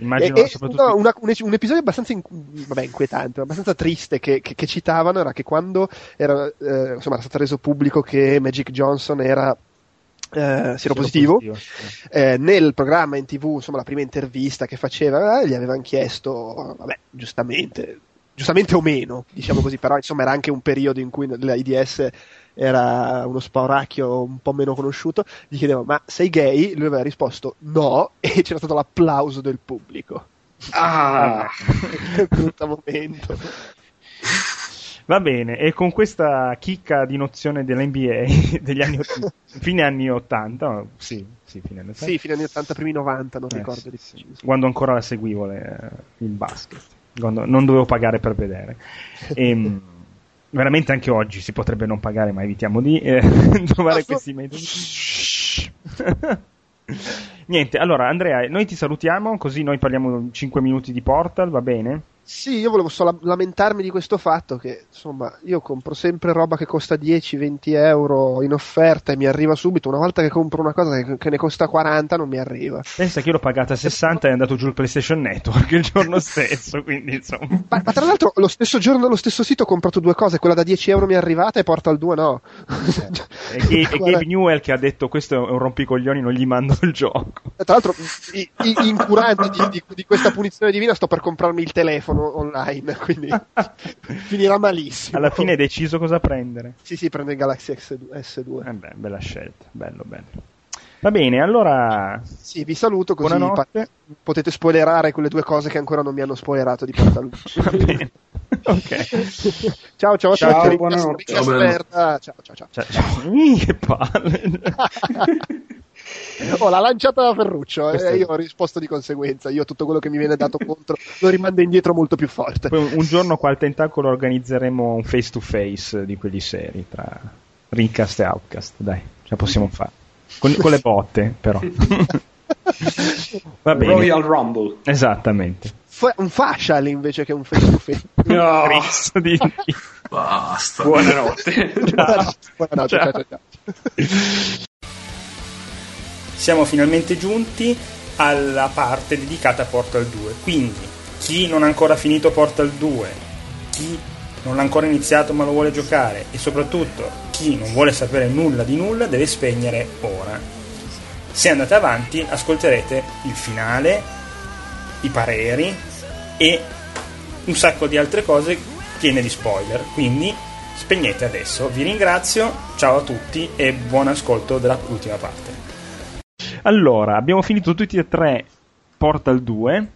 Immagino E- soprattutto no, una- un, un episodio abbastanza in- vabbè, inquietante, abbastanza triste che, che- che citavano era che quando era, eh, insomma, era stato reso pubblico che Magic Johnson era eh, Solo positivo, sì. eh, nel programma in tv, insomma, la prima intervista che faceva, eh, gli avevano chiesto, vabbè, giustamente, giustamente o meno, diciamo così, però insomma era anche un periodo in cui l'AIDS era uno spauracchio un po' meno conosciuto, gli chiedeva ma sei gay? Lui aveva risposto no e c'era stato l'applauso del pubblico. Ah, che brutto momento. Va bene, e con questa chicca di nozione dell'NBA degli anni fine anni 80, no, sì, sì, fine anni 80. Sì, fine anni 80, primi 90, non Eh, ricordo sì, di sì. preciso. Quando ancora la seguivo le- il basket, quando non dovevo pagare per vedere. Ehm, veramente anche oggi si potrebbe non pagare, ma evitiamo di eh, trovare questi metodi. Niente, allora Andrea, noi ti salutiamo, così noi parliamo 5 minuti di Portal, va bene? Sì, io volevo solo lamentarmi di questo fatto che, insomma, io compro sempre roba che costa 10-20 euro in offerta e mi arriva subito. Una volta che compro una cosa che, che ne costa 40 non mi arriva. Pensa che io l'ho pagata a 60 e è andato giù il PlayStation Network il giorno stesso, quindi insomma. Ma, ma tra l'altro lo stesso giorno allo stesso sito ho comprato due cose, quella da 10 euro mi è arrivata e Portal 2 no. E Gabe, e Gabe Newell che ha detto questo è un rompicoglioni, non gli mando il gioco. Tra l'altro, i- i- incurante di, di- di questa punizione divina, sto per comprarmi il telefono online, quindi finirà malissimo. Alla fine hai deciso cosa prendere. Sì, sì, prendo il Galaxy S2. S2. Eh beh, bella scelta, bello, bello. Va bene, allora Sì, vi saluto così pa- potete spoilerare quelle due cose che ancora non mi hanno spoilerato di Portal Va bene. Ok. Ciao, ciao, Ciao, buonanotte. Ciao, Ciao, ciao, ciao, ciao. Ih, che palle. Oh, l'ha lanciata da Ferruccio e è- io ho risposto di conseguenza. Io tutto quello che mi viene dato contro lo rimando indietro molto più forte. Poi un- un giorno qua al Tentacolo organizzeremo un face to face di quelli seri tra Rincast e Outcast, dai, ce la possiamo fare. Con, con le botte, però. Va bene. Royal Rumble. Esattamente. Un fascial invece che un face to face. No. Cristo di. Basta. Buonanotte. Buonanotte, buonanotte, Ciao. ciao, ciao, ciao. siamo finalmente giunti alla parte dedicata a Portal 2. Quindi, chi non ha ancora finito Portal 2, chi non l'ha ancora iniziato ma lo vuole giocare e soprattutto chi non vuole sapere nulla di nulla deve spegnere ora. Se andate avanti ascolterete il finale, i pareri e un sacco di altre cose piene di spoiler. Quindi spegnete adesso. Vi ringrazio, ciao a tutti e buon ascolto dell'ultima parte. Allora, abbiamo finito tutti e tre Portal 2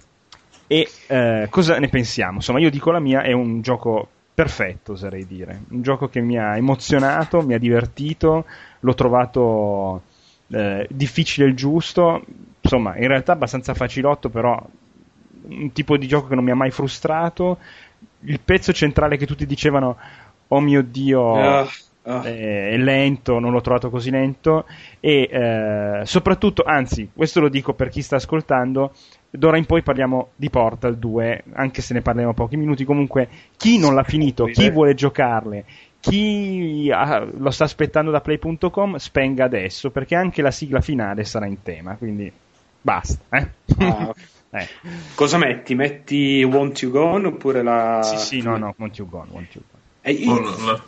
e eh, cosa ne pensiamo? Insomma, io dico la mia, è un gioco perfetto, oserei dire. Un gioco che mi ha emozionato, mi ha divertito, l'ho trovato eh, difficile il giusto, insomma, in realtà abbastanza facilotto, però un tipo di gioco che non mi ha mai frustrato. Il pezzo centrale che tutti dicevano, oh mio Dio. Ah. Eh, è lento, non l'ho trovato così lento e eh, soprattutto, anzi, questo lo dico per chi sta ascoltando, d'ora in poi parliamo di Portal 2, anche se ne parliamo pochi minuti, comunque chi non l'ha finito, chi vuole giocarle, chi ah, lo sta aspettando da play.com, spenga adesso, perché anche la sigla finale sarà in tema, quindi basta. Eh? Ah, ok. Eh. Cosa metti? Metti Want You Gone oppure la... Sì, sì, no, no, want you gone, want you gone. Eh, io, Oh,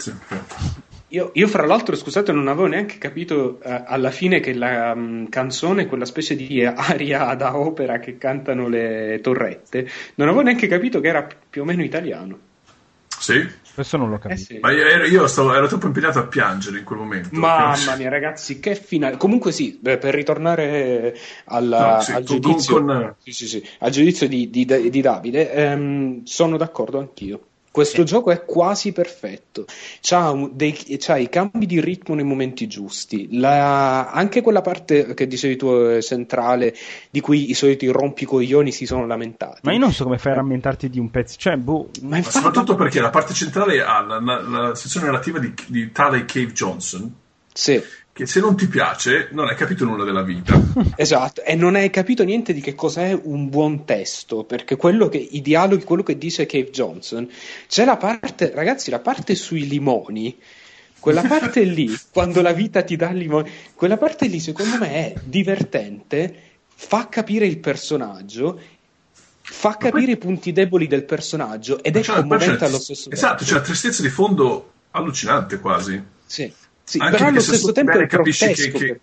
io- io, fra l'altro, scusate, non avevo neanche capito eh, alla fine che la mm, canzone è quella specie di aria da opera che cantano le torrette. Non avevo neanche capito che era più o meno italiano. Sì? Questo non l'ho Eh capito. sì. Ma io, ero, io stavo- ero troppo impegnato a piangere in quel momento. Mamma mia, ragazzi, che finale. Comunque, sì, beh, per ritornare alla- No, sì, al, giudizio, con- sì, sì, sì, al giudizio di, di- di Davide, ehm, sono d'accordo anch'io. Questo gioco è quasi perfetto. C'ha, un- dei- c'ha i cambi di ritmo nei momenti giusti. La- anche quella parte che dicevi tu, eh, centrale, di cui i soliti rompicoglioni si sono lamentati. Ma io non so come fai a rammentarti di un pezzo, cioè, boh, Ma Ma infatti- soprattutto perché la parte centrale ha la, la- la sezione narrativa di, di tale Cave Johnson, Sì. Che se non ti piace non hai capito nulla della vita. Esatto, e non hai capito niente di che cos'è un buon testo, perché quello che i dialoghi, quello che dice Cave Johnson, c'è la parte, ragazzi, la parte sui limoni, quella parte lì, quando la vita ti dà limoni, quella parte lì secondo me è divertente, fa capire il personaggio, fa capire i punti deboli del personaggio ed è la- commovente allo stesso tempo. Esatto, c'è la tristezza di fondo allucinante quasi. Sì, sì, Anche però allo stesso tempo è capisci che- grottesco. che- perché-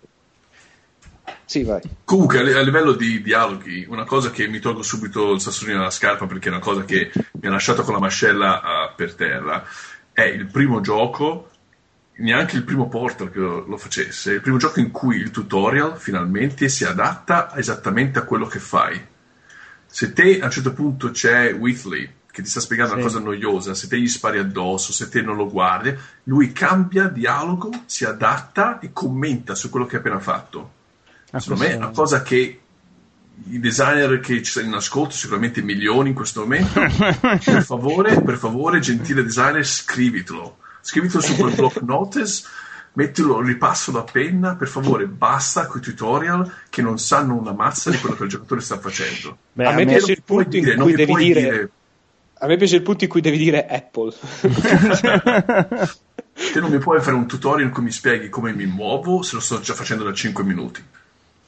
Sì, vai. Comunque, a li- a livello di dialoghi, una cosa che mi tolgo subito il sassolino dalla scarpa perché è una cosa che mi ha lasciato con la mascella ah, per terra, è il primo gioco, neanche il primo Portal che lo, lo facesse, il primo gioco in cui il tutorial finalmente si adatta esattamente a quello che fai. Se te a un certo punto c'è Whitley che ti sta spiegando una Sì. cosa noiosa, se te gli spari addosso, se te non lo guardi, lui cambia dialogo, si adatta e commenta su quello che hai appena fatto. Ah, Secondo me è una cosa che i designer che ci sono in ascolto, sicuramente milioni in questo momento, per favore, per favore, gentile designer, scrivitelo. Scrivitelo su quel block notice, mettilo, ripasso a penna, per favore, basta con i tutorial che non sanno una mazza di quello che il giocatore sta facendo. Beh, a me piace il punto in dire- non cui devi puoi dire- A me piace il punto in cui devi dire Apple. te non mi puoi fare un tutorial in cui mi spieghi come mi muovo se lo sto già facendo da 5 minuti.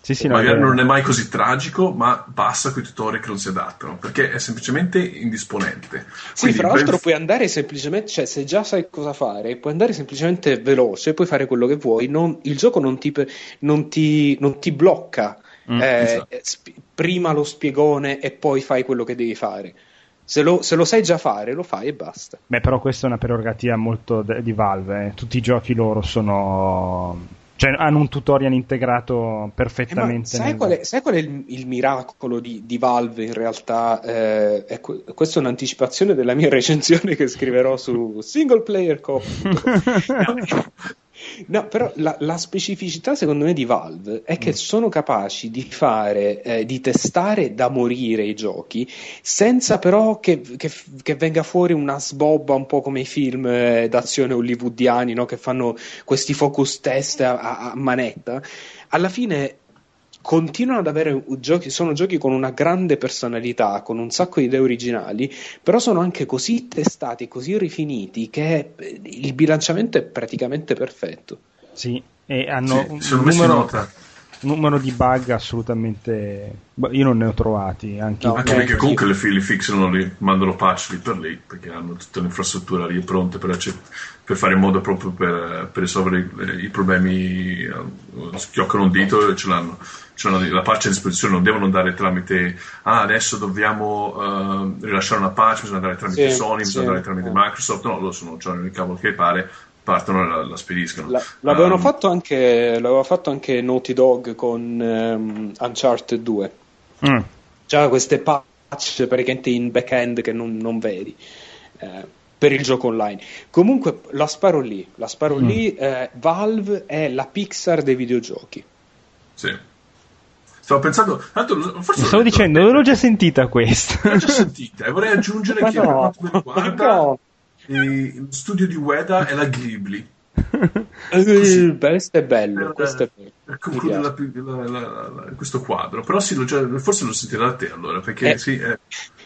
sì, sì, no, Magari è- non è mai così tragico, ma basta con i tutorial che non si adattano, perché è semplicemente indisponente. Sì, Quindi, fra ben- l'altro puoi andare semplicemente, cioè se già sai cosa fare, puoi andare semplicemente veloce, puoi fare quello che vuoi, non- il gioco non ti, non ti- non ti blocca. Mm, eh, esatto. sp- prima lo spiegone e poi fai quello che devi fare. Se lo, se lo sai già fare, lo fai e basta. Beh, però questa è una prerogativa molto de- di Valve. eh. Tutti i giochi loro sono. Cioè, hanno un tutorial integrato Eh, perfettamente. sai, nel- qual è, sai qual è il, il miracolo di, di Valve in realtà? Eh, è que- questa è un'anticipazione della mia recensione che scriverò su Single Player Co. No, no, però la, la specificità secondo me di Valve è che sono capaci di fare, eh, di testare da morire i giochi senza però che, che- che venga fuori una sbobba un po' come i film eh, d'azione hollywoodiani no? che fanno questi focus test a, a- a manetta. Alla fine continuano ad avere giochi, sono giochi con una grande personalità, con un sacco di idee originali, però sono anche così testati, così rifiniti che eh, il bilanciamento è praticamente perfetto. Sì, e hanno Sì, un numero. Numero di bug assolutamente. boh, Io non ne ho trovati. Anche No, Anche perché sì. comunque le, fi- li fixano, li mandano patch lì per lì, perché hanno tutta l'infrastruttura lì pronta per, per fare in modo proprio per, per risolvere i, i problemi. eh, Schioccano un dito e ce l'hanno, ce l'hanno lì. la patch a disposizione, non devono andare tramite, ah adesso dobbiamo eh, rilasciare una patch, bisogna andare tramite Sì, Sony, sì, bisogna andare tramite eh. Microsoft, no, loro sono, c'hanno il cavolo che pare, partono e la, la spediscono. La- l'avevano, Um, fatto anche, l'aveva fatto anche Naughty Dog con ehm, Uncharted 2. Mm. C'ha queste patch praticamente in back-end che non, non vedi eh, per il gioco online. Comunque la sparo lì, la sparo Mm. lì. eh, Valve è la Pixar dei videogiochi. Sì. Stavo pensando, tanto, forse Stavo detto- dicendo, l'ho già sentita questa. L'ho già sentita e vorrei aggiungere Ma che per no, quanto mi riguarda no. Eh, lo studio di Ueda è la Ghibli Eh, questo è bello, questo è bello. Per Mi concludere piace. la- la- la- la- questo quadro, però sì, forse lo sentirà da te allora, perché Eh. sì, eh,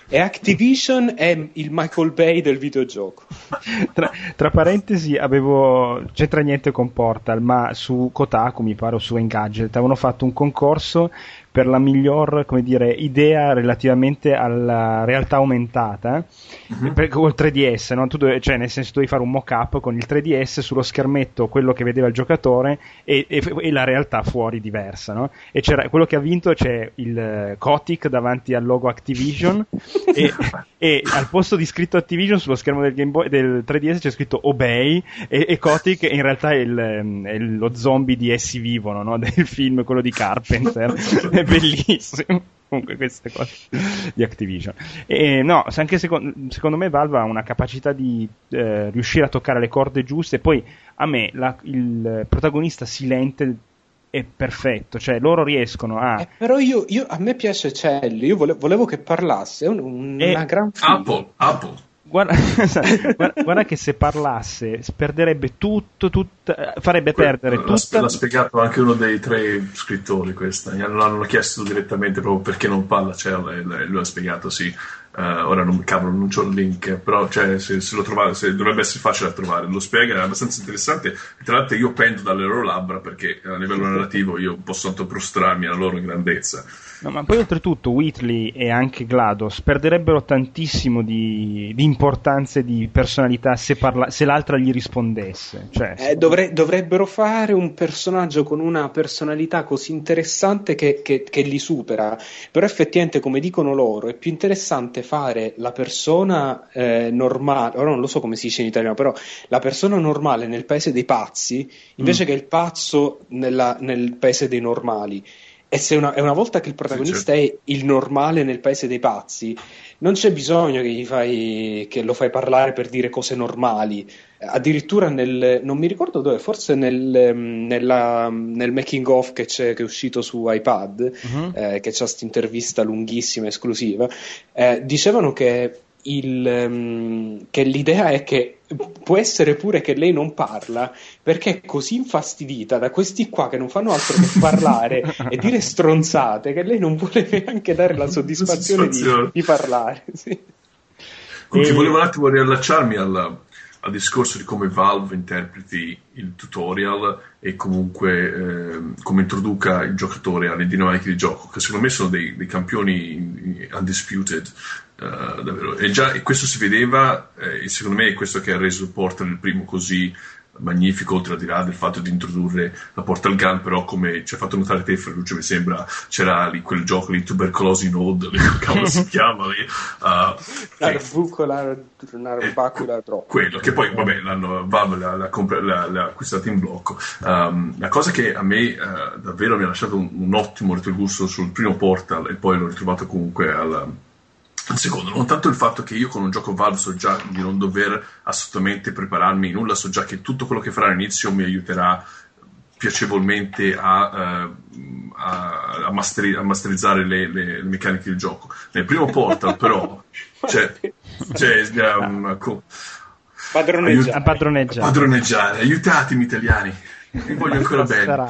E Activision è il Michael Bay del videogioco. tra, tra parentesi, avevo. c'entra niente con Portal, ma su Kotaku, mi pare, o su Engadget, avevano fatto un concorso per la miglior come dire, idea relativamente alla realtà aumentata per, col 3DS, no? Tu dove- cioè nel senso dovevi fare un mock-up con il 3DS sullo schermetto quello che vedeva il giocatore e, e- e la realtà fuori diversa. No? E c'era quello che ha vinto c'è il eh, Kotick davanti al logo Activision e, e al posto di scritto Activision sullo schermo del, Game Boy, del 3DS c'è scritto Obey e, e Kotick in realtà è, il, ehm, è lo zombie di Essi Vivono no? del film, quello di Carpenter. è bellissimo. Comunque queste cose di Activision. E, no, se anche secondo, secondo me Valve ha una capacità di eh, riuscire a toccare le corde giuste. Poi a me la- il protagonista silente è perfetto, cioè loro riescono a... Eh, però io, io- a me piace Celli, io vole- volevo che parlasse, è un- un- Eh, una gran figa. Apple, Apple. Guarda, guarda, che se parlasse perderebbe tutto, tutta- farebbe perdere L'ha, tutta... l'ha spiegato anche uno dei tre scrittori questa, gli hanno, l'hanno chiesto direttamente proprio perché non parla Cell e lui ha spiegato sì. Eh, ora non, cavolo, non c'ho il link, però cioè, se, se lo trovate, se- dovrebbe essere facile da trovare. Lo spiega, è abbastanza interessante. Tra l'altro io pendo dalle loro labbra perché a livello narrativo io posso tanto prostrarmi alla loro grandezza. No, ma poi oltretutto Whitley e anche GLaDOS perderebbero tantissimo di, di importanza e di personalità se, parla- se l'altra gli rispondesse. Cioè, Eh, dovre- dovrebbero fare un personaggio con una personalità così interessante che, che- che li supera. Però effettivamente, come dicono loro, è più interessante fare la persona eh, normale, ora non lo so come si dice in italiano, però la persona normale nel paese dei pazzi invece che il pazzo nella- nel paese dei normali. E se una, una volta che il protagonista è il normale nel paese dei pazzi, non c'è bisogno che, gli fai, che lo fai parlare per dire cose normali. Addirittura nel, non mi ricordo dove, forse nel, ehm, nella- nel making of che, c'è, che è uscito su iPad, Mhm. eh, che c'è questa intervista lunghissima, esclusiva, eh, dicevano che, il, ehm, che l'idea è che può essere pure che lei non parla perché è così infastidita da questi qua che non fanno altro che parlare e dire stronzate che lei non vuole neanche dare la soddisfazione di, Soddisfazione. di parlare. sì. Comunque, E- volevo un attimo riallacciarmi al, al discorso di come Valve interpreti il tutorial e comunque ehm, come introduca il giocatore alle dinamiche di gioco, che secondo me sono dei, dei campioni undisputed. eh, davvero. E già e questo si vedeva, eh, e secondo me è questo che ha reso Portal il primo così magnifico, oltre al di là del fatto di introdurre la Portal Gun, però come ci ha fatto notare te, Ferruccio, mi sembra c'era lì quel gioco lì, Tubercolosi Node, come cavolo si chiama lì, uh, che- Narvucola, narbacula troppo. quello che poi vabbè l'hanno, Valve l'ha, l'ha l'ha- l'ha acquistato in blocco Um, la cosa che a me eh, davvero mi ha lasciato un, un ottimo retrogusto sul primo Portal e poi l'ho ritrovato comunque al secondo non tanto il fatto che io con un gioco Valve so già di non dover assolutamente prepararmi nulla so già che tutto quello che farà all'inizio mi aiuterà piacevolmente a, eh, a, a masteri- a masterizzare le, le- le meccaniche del gioco nel primo Portal però c'è, c'è um, co- Padroneggiare. a padroneggiare. padroneggiare, aiutatemi italiani, vi voglio ancora bene.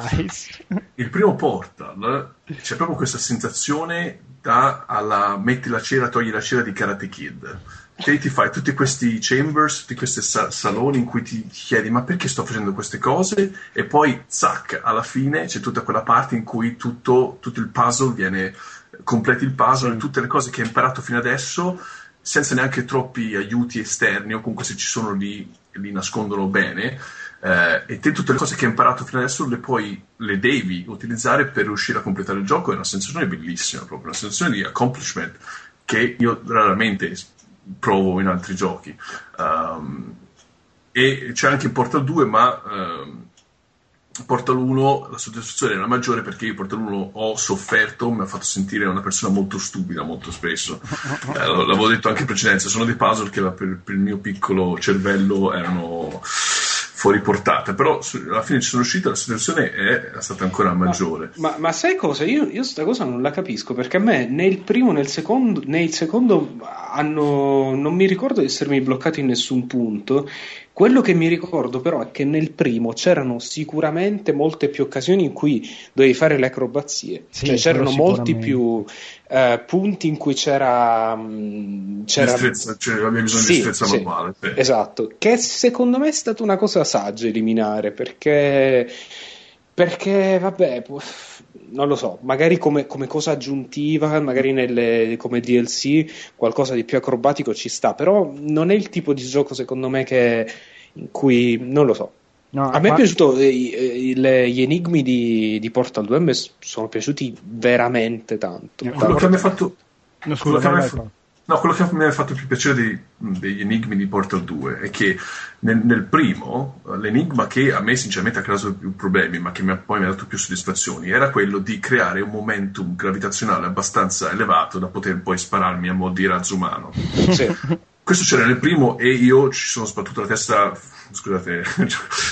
Il primo Portal c'è proprio questa sensazione da alla metti la cera, togli la cera di Karate Kid. Te ti fai tutti questi chambers, tutti questi sa- saloni in cui ti chiedi ma perché sto facendo queste cose? E poi zac, alla fine c'è tutta quella parte in cui tutto, tutto il puzzle viene, completi il puzzle, tutte le cose che hai imparato fino adesso senza neanche troppi aiuti esterni o comunque se ci sono li, li nascondono bene eh, e te tutte le cose che hai imparato fino adesso le puoi le devi utilizzare per riuscire a completare il gioco è una sensazione bellissima proprio una sensazione di accomplishment che io raramente provo in altri giochi Um, e c'è anche in Portal 2 ma ehm, Portal 1 la soddisfazione era maggiore perché io Portal 1 ho sofferto, mi ha fatto sentire una persona molto stupida molto spesso. Eh, l'avevo detto anche in precedenza, sono dei puzzle che per, per il mio piccolo cervello erano fuori portata, però su- alla fine ci sono riuscito, la situazione è, è stata ancora maggiore. Ma, ma sai cosa? Io, io sta cosa non la capisco perché a me né il primo né il secondo, né il secondo hanno, non mi ricordo di essermi bloccato in nessun punto. Quello che mi ricordo però è che nel primo c'erano sicuramente molte più occasioni in cui dovevi fare le acrobazie, Sì, cioè c'erano molti più eh, punti in cui c'era... mh, c'era... Destrezza, cioè, avevi bisogno Sì, di destrezza sì, manuale. sì. Esatto, che secondo me è stata una cosa saggia eliminare perché, perché vabbè, non lo so, magari come, come cosa aggiuntiva, magari nelle, come DLC, qualcosa di più acrobatico ci sta, però non è il tipo di gioco secondo me che, in cui, non lo so. No, A me è qua- piaciuto, eh, i- le- gli enigmi di, di Portal 2 a me sono piaciuti veramente tanto. Quello che mi ha fatto No, quello scusa, che, a me vai, fa- vai. no, quello che mi ha fatto più piacere dei- degli enigmi di Portal 2 è che nel, nel primo eh, l'enigma che a me sinceramente ha creato più problemi ma che mi ha- poi mi ha dato più soddisfazioni era quello di creare un momentum gravitazionale abbastanza elevato da poter poi spararmi a mo' di razzo umano Sì. questo c'era nel primo e io ci sono sbattuto la testa scusate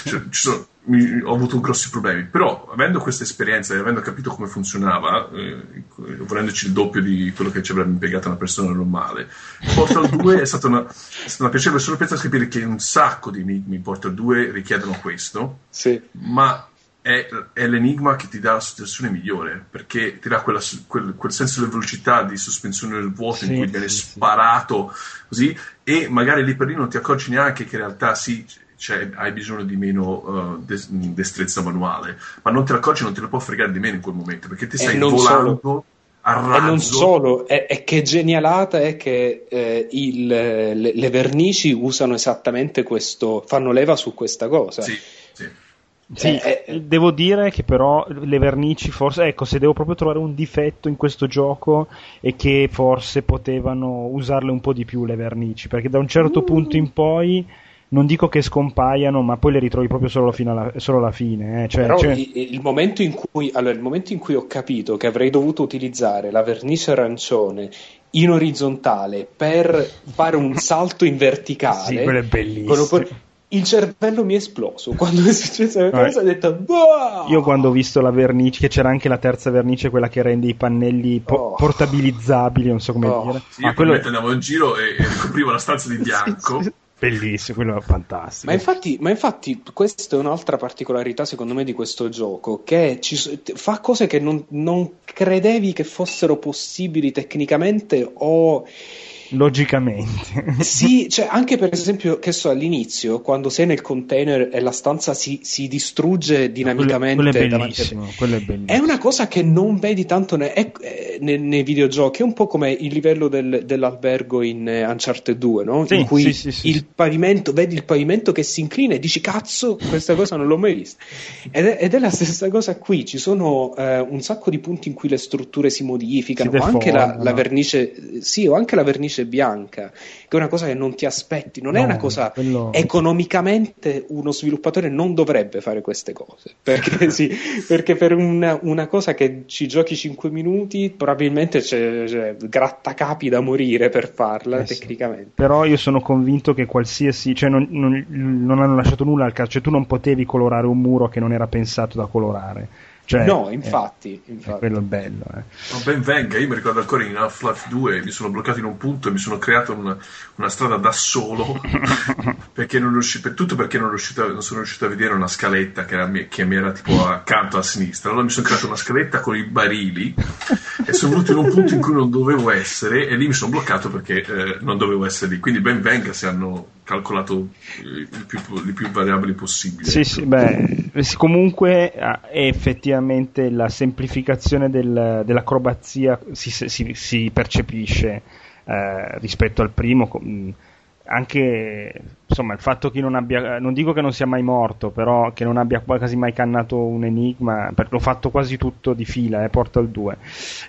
cioè, ci sono- mi- ho avuto grossi problemi però avendo questa esperienza e avendo capito come funzionava eh, volendoci il doppio di quello che ci avrebbe impiegato una persona normale Portal 2 è stata una, è stata una piacevole sorpresa capire che un sacco di enigmi in Portal 2 richiedono questo Sì. ma è, è l'enigma che ti dà la situazione migliore perché ti dà quella- quel, quel senso di velocità, di sospensione del vuoto Sì, in cui viene sì, sì. sparato così. E magari lì per lì non ti accorgi neanche che in realtà sì cioè, hai bisogno di meno uh, des- destrezza manuale. Ma non te ne accorgi non te ne può fregare di meno in quel momento perché ti stai volando a E non solo, è, è che genialata è che eh, il- le, le vernici usano esattamente questo, fanno leva su questa cosa. sì, sì. Sì, Eh, eh, devo dire che però le vernici forse, ecco, se devo proprio trovare un difetto in questo gioco è che forse potevano usarle un po' di più le vernici, perché da un certo punto in poi non dico che scompaiano, ma poi le ritrovi proprio solo fino alla, solo alla fine. eh. Cioè, Però cioè- i- il, momento in cui, allora, il momento in cui ho capito che avrei dovuto utilizzare la vernice arancione in orizzontale per fare un salto in verticale, Sì, quello è bellissimo. Il cervello mi è esploso quando è successa la cosa. Ho detto, "Boh!" Io quando ho visto la vernice, che c'era anche la terza vernice, quella che rende i pannelli po- Oh. portabilizzabili, non so come Oh. dire. Sì, io Ah, quello andavo in giro e, e ricoprivo la stanza di bianco bellissimo, quello è fantastico. Ma infatti, ma infatti questa è un'altra particolarità secondo me di questo gioco, che ci fa cose che non, non credevi che fossero possibili tecnicamente o... Logicamente. Sì, cioè anche per esempio, che so, all'inizio, quando sei nel container e la stanza si, si distrugge dinamicamente quello, quello è davanti a bellissimo, quello è bellissimo. È una cosa che non vedi tanto ne- è- eh, nei, nei videogiochi, è un po' come il livello del- dell'albergo in eh, Uncharted 2, no? Sì, in cui sì, sì, il pavimento, vedi il pavimento che si inclina e dici cazzo, questa cosa non l'ho mai vista. Ed è, ed è la stessa cosa qui, ci sono eh, un sacco di punti in cui le strutture si modificano, Si o anche la, la vernice, sì, o anche la vernice bianca, che è una cosa che non ti aspetti, non è No, una cosa quello- economicamente uno sviluppatore non dovrebbe fare queste cose perché, sì, perché per una, una cosa che ci giochi 5 minuti probabilmente c'è, c'è grattacapi da morire per farla Eh sì. tecnicamente Però io sono convinto che qualsiasi, cioè non, non- non hanno lasciato nulla al caso, cioè tu non potevi colorare un muro che non era pensato da colorare. Cioè, no infatti, è infatti. quello è bello. eh. Ma ben venga, io mi ricordo ancora in Half-Life 2 mi sono bloccato in un punto e mi sono creato una, una strada da solo perché non riusci- per tutto perché non, riuscito, non sono riuscito a vedere una scaletta che, era, mi- che mi era tipo accanto a sinistra. Allora mi sono creato una scaletta con i barili e sono venuto in un punto in cui non dovevo essere e lì mi sono bloccato perché eh, non dovevo essere lì. Quindi ben venga se hanno calcolato eh, il più, le più variabili possibili. Sì, sì, beh, sì, comunque ah, è effettivamente la semplificazione del- dell'acrobazia si, si- si percepisce eh, rispetto al primo. Anche insomma il fatto che non abbia, non dico che non sia mai morto, però che non abbia quasi mai cannato un enigma, perché l'ho fatto quasi tutto di fila, eh, Portal 2.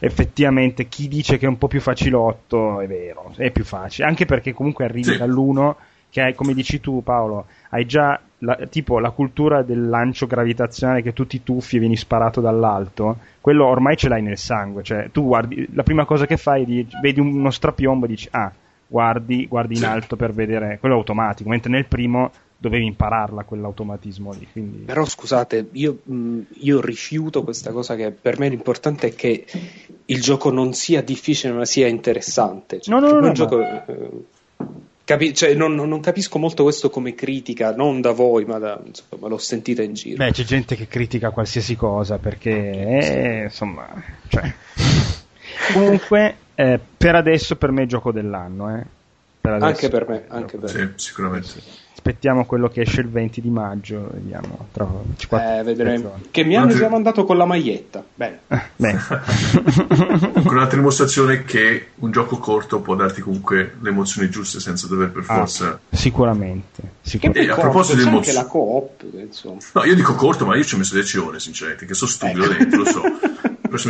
Effettivamente chi dice che è un po' più facilotto è vero, è più facile, anche perché comunque arrivi Sì. dall'1 che hai, come dici tu Paolo, hai già la, tipo la cultura del lancio gravitazionale che tu ti tuffi e vieni sparato dall'alto, quello ormai ce l'hai nel sangue, cioè tu guardi, la prima cosa che fai, dici- vedi uno strapiombo e dici ah, guardi, guardi in alto per vedere, quello è automatico, mentre nel primo dovevi impararla quell'automatismo lì, quindi... però scusate io, mh, io rifiuto questa cosa che per me l'importante è che il gioco non sia difficile ma sia interessante. Cioè, No, no, no, gioco Capi- cioè, non, non- capisco molto questo come critica, non da voi, ma da- insomma, l'ho sentita in giro. Beh, c'è gente che critica qualsiasi cosa perché, eh, insomma, cioè. Comunque, eh, per adesso per me è gioco dell'anno, eh. Per anche per me, anche per me. Sì, sicuramente. Aspettiamo quello che esce il 20 di maggio, vediamo. Tra Eh, vedremo. Che mi hanno già mandato con la maglietta. Bene. Beh, Con un'altra dimostrazione che un gioco corto può darti comunque le emozioni giuste senza dover per ah, forza. sicuramente. Che sicuramente. Eh, a proposito di emozioni- la coop, insomma. No, io dico corto, ma io ci ho messo 10 ore, sinceramente, che sono stupido Ecco. dentro, lo so.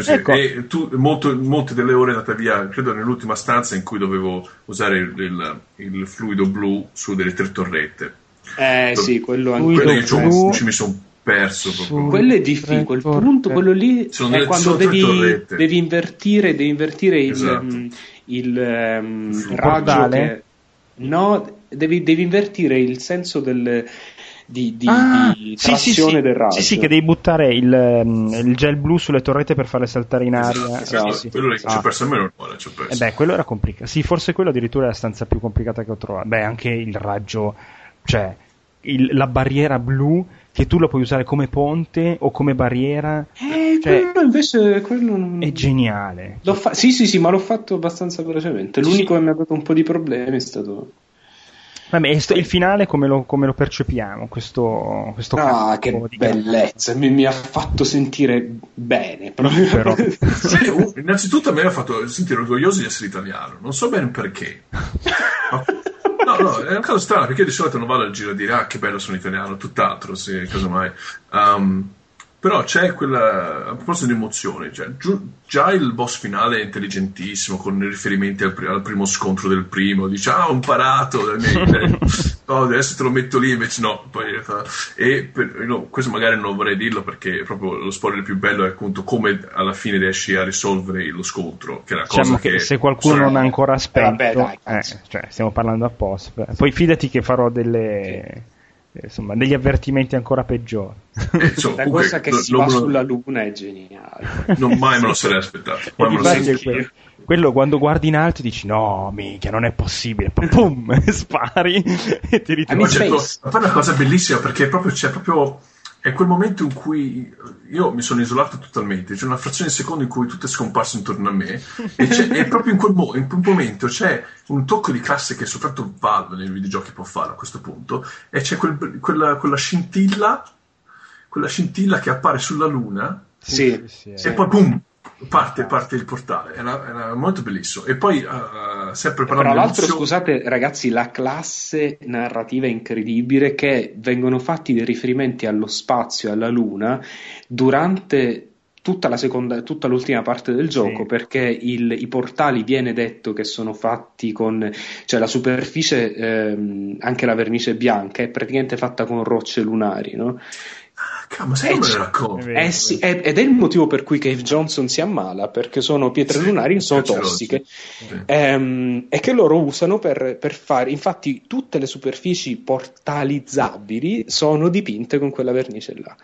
Ecco. E tu, molto- molte delle ore andate via, credo nell'ultima stanza in cui dovevo usare il, il- il fluido blu su delle tre torrette. Eh sì, quello anche. Quelle che blu ci mi sono perso proprio. Quello è difficile, quel Torrette. punto, quello lì Sono è delle- quando devi, devi invertire, devi invertire il, Esatto. mm, il, ehm, Il raggio che... No, devi, devi invertire il senso del, di, di, Ah, di sì, sì, trazione sì. del raggio. Sì, sì, che devi buttare il, ehm, il gel blu sulle torrette per farle saltare in aria. Esatto, Sì, sì. quello lì ci ho perso almeno un'ora. Eh beh, quello era complicato. Sì, forse quello addirittura è la stanza più complicata che ho trovato. Beh, anche il raggio, cioè il- la barriera blu che tu la puoi usare come ponte o come barriera. Eh, Cioè, quello invece quello non... è geniale. L'ho fa- sì, sì, sì, ma l'ho fatto abbastanza velocemente. L'unico che mi ha dato un po' di problemi è stato. Vabbè, e sto- il finale come lo, come lo percepiamo? Questo, questo Ah, che di bellezza! Mi, mi ha fatto sentire bene. proprio. Però. Sì, innanzitutto a me ha fatto sentire orgoglioso di essere italiano. Non so bene perché. No, no, è una cosa strana perché io di solito non vado al giro a dire ah che bello sono italiano, tutt'altro, sì, casomai. Um, però c'è quella, a proposito di emozioni, cioè, già il boss finale è intelligentissimo con i riferimenti al, al primo scontro del primo, dice ah ho imparato, no, adesso te lo metto lì, invece no, poi, fa- e per- no, questo magari non vorrei dirlo perché proprio lo spoiler più bello è appunto come alla fine riesci a risolvere lo scontro, che è la cosa Diciamo che, che se qualcuno non ha ancora spento, vabbè, dai, eh, cioè, stiamo parlando a post. Poi fidati che farò delle, eh, insomma, degli avvertimenti ancora peggiori. Eh, insomma, La comunque, cosa che si va lo- sulla luna è geniale. non mai me lo sarei aspettato. Quello, quello quando guardi in alto dici no, minchia, non è possibile. Poi pum, spari e ti ritrovi. Certo, poi è una cosa bellissima perché proprio c'è proprio è quel momento in cui io mi sono isolato totalmente, c'è una frazione di secondo in cui tutto è scomparso intorno a me e, e proprio in quel, mo- in quel momento c'è un tocco di classe che soltanto Valve nei videogiochi può fare a questo punto e c'è quel- quella, quella scintilla quella scintilla che appare sulla luna Sì, e sì. poi boom parte, parte il portale era, era molto bellissimo e poi eh, sempre parlando Tra l'altro, emozioni- scusate, ragazzi, la classe narrativa è incredibile che vengono fatti dei riferimenti allo spazio, alla Luna, durante tutta la seconda, tutta l'ultima parte del gioco, Sì. perché il- i portali viene detto che sono fatti con, cioè la superficie, ehm, anche la vernice bianca, è praticamente fatta con rocce lunari, no? Cavolo, ma sai come Eh, me ne racconto? è vero. Eh sì, è- ed è il motivo per cui Cave Johnson si ammala, perché sono pietre Sì, lunari che sono tossiche. Sì. Ehm, e che loro usano per, per fare, infatti, tutte le superfici portalizzabili sono dipinte con quella vernice là.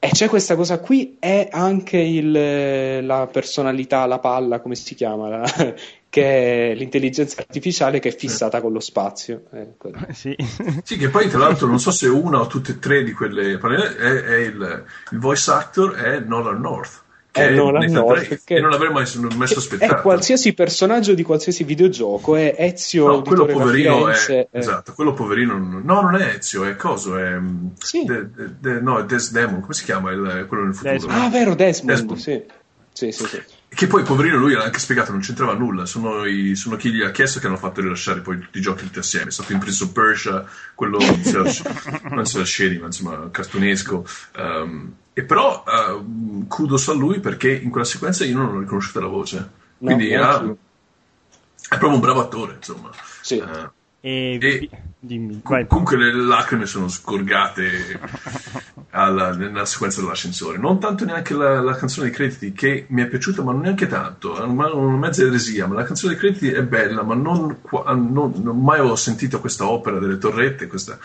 E c'è questa cosa qui, e anche il- la personalità, la palla, come si chiama, la- che è l'intelligenza artificiale che è fissata con lo spazio. Eh, quello. Sì. Sì, che poi tra l'altro non so se una o tutte e tre di quelle parole è, è il, il voice actor è Nolan North. Che È Nolan North, che- e non avrei mai, mai sospettato. è qualsiasi personaggio di qualsiasi videogioco, è Ezio No, quello poverino è, Firenze, eh. esatto, quello poverino no, non è Ezio, è coso, è mm, Sì. de- de- de- no, è Desdemon, come si chiama il- quello nel futuro? Desmond. Ah, vero, Desmond, Desmond. sì. Sì, sì, sì. Che poi, poverino, lui ha anche spiegato, non c'entrava nulla. Sono, i- sono chi gli ha chiesto che hanno fatto rilasciare poi tutti i giochi tutti assieme. È stato in Prince of Persia, quello non so sceni, ma insomma, cartunesco. Um, e però, uh, kudos a lui perché in quella sequenza io non ho riconosciuto la voce. Quindi No, ha- neanch'io. è proprio un bravo attore, insomma. Sì. Eh, E, E- dimmi, Com- vai. comunque le lacrime sono scorgate alla- nella sequenza dell'ascensore. Non tanto neanche la, la canzone dei crediti, che mi è piaciuta, ma non neanche tanto. È una, una mezza eresia, ma la canzone dei crediti è bella, ma non, non- non mai ho sentito questa opera delle torrette. Questa,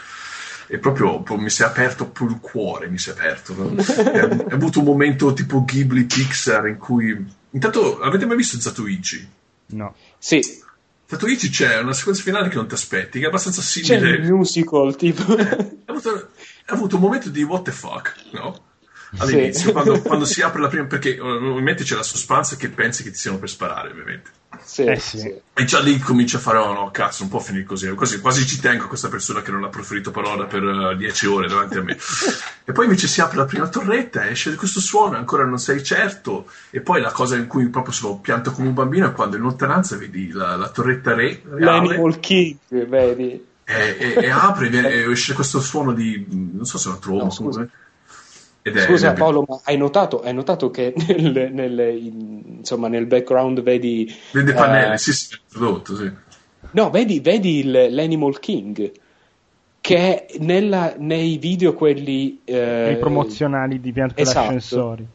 e proprio mi si è aperto proprio il cuore, mi si è aperto. È, è avuto un momento tipo Ghibli Pixar in cui. Intanto, avete mai visto Zatuichi? No. Sì, Tatooine c'è una sequenza finale che non ti aspetti, che è abbastanza C'è simile. il musical, tipo. ha, avuto, ha avuto un momento di what the fuck, no? All'inizio, Sì. quando, quando si apre la prima, perché ovviamente c'è la suspense che pensi che ti siano per sparare, ovviamente. Sì, Eh sì. E già lì comincia a fare, oh no, cazzo, non può finire così. Quasi, quasi ci tengo a questa persona che non ha proferito parola per 10 ore davanti a me. e poi invece si apre la prima torretta, esce questo suono, ancora non sei certo. E poi la cosa in cui proprio sono pianto come un bambino è quando in lontananza vedi la, la torretta re, reale. L'Animal King, vedi? E, e- e apre e esce questo suono di non so se è una tromba No. Ed è, Scusa ed è- Paolo, ma hai notato, hai notato che nel, nel- in- insomma, nel background vedi... vede i pannelli eh, sì sì è introdotto sì No, vedi, vedi il- l'Animal King, che è nella- nei video quelli... eh, I promozionali di piante esatto. ascensori.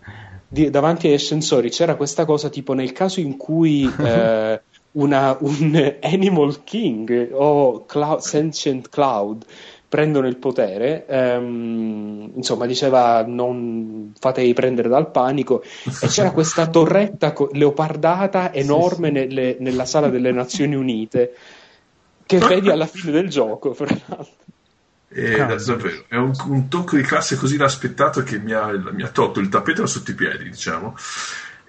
di- davanti agli ascensori c'era questa cosa tipo nel caso in cui eh, una- un Animal King o Cloud- Sentient Cloud prendono il potere, ehm, insomma diceva non fatevi prendere dal panico e c'era questa torretta co- leopardata enorme nelle- nella sala delle Nazioni Unite che vedi alla fine del gioco, fra l'altro. E Cavolo. davvero, è un, un tocco di classe così inaspettato che mi ha, mi ha tolto il tappeto sotto i piedi, diciamo.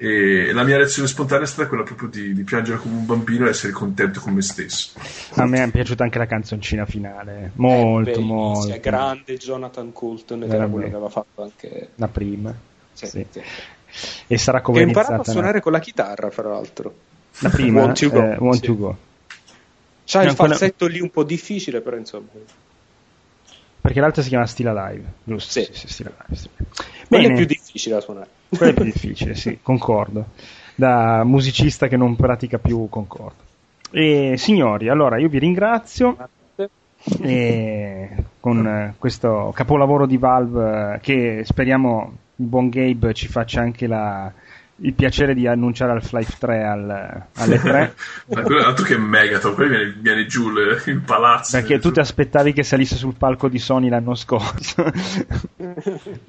E la mia reazione spontanea è stata quella proprio di, di piangere come un bambino e essere contento con me stesso. A me è piaciuta anche la canzoncina finale, molto, Eh, molto. grande Jonathan Coulton che era quello che aveva fatto anche La prima. Sì, Sì. sì. E sarà Che ha imparato coverizzata. a suonare con la chitarra, fra l'altro. La prima, Want to go, eh, Want sì. to go. C'ha il No, quella- falsetto lì un po' difficile, però insomma. Perché l'altra si chiama Still Alive, giusto? Sì. Still Alive, sì. Quello Bene. è più difficile da suonare. Quello è più difficile, sì, concordo. Da musicista che non pratica più, concordo. E, signori, allora io vi ringrazio e con eh, questo capolavoro di Valve eh, che speriamo il buon Gabe ci faccia anche la- il piacere di annunciare Half-Life 3 al- alle 3 Ma quello è altro che Megaton, poi viene, viene giù le- il palazzo. perché viene tu ti aspettavi che salisse sul palco di Sony l'anno scorso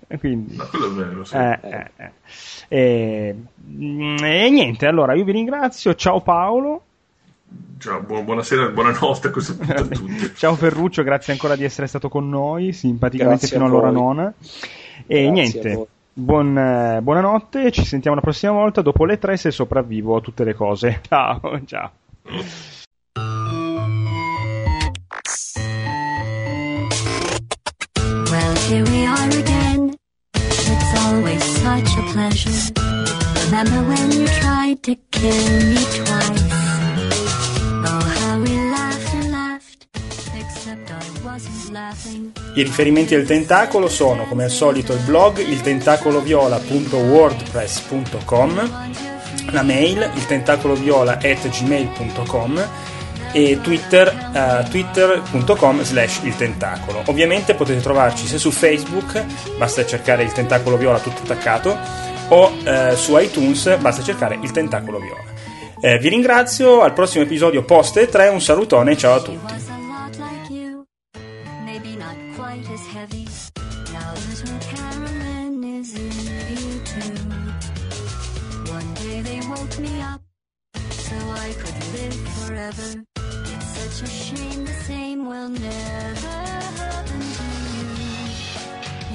E quindi No, quello è vero, sì. Eh, eh, eh. E, mm, e niente, allora io vi ringrazio. Ciao Paolo. Ciao, bu- buonasera, buonanotte a questo punto a tutti. Ciao Ferruccio, grazie ancora di essere stato con noi, simpaticamente Grazie fino all'ora nona. E Grazie a niente, voi. Buon, eh, buonanotte, ci sentiamo la prossima volta dopo le tre se sopravvivo a tutte le cose. Ciao, ciao. Well, here we are again. It's always such a pleasure. Remember when you tried to kill me twice? I riferimenti del tentacolo sono come al solito il blog iltentacoloviola.wordpress.com la mail il tentacoloviola at gmail.com e twitter eh, twitter.com slash il tentacolo. Ovviamente potete trovarci se su facebook basta cercare il tentacolo viola tutto attaccato o eh, su iTunes basta cercare il tentacolo viola. Eh, vi ringrazio al prossimo episodio post e 3 un salutone ciao a tutti forever. It's such a shame the same will never happen to you.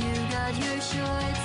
You got your shorts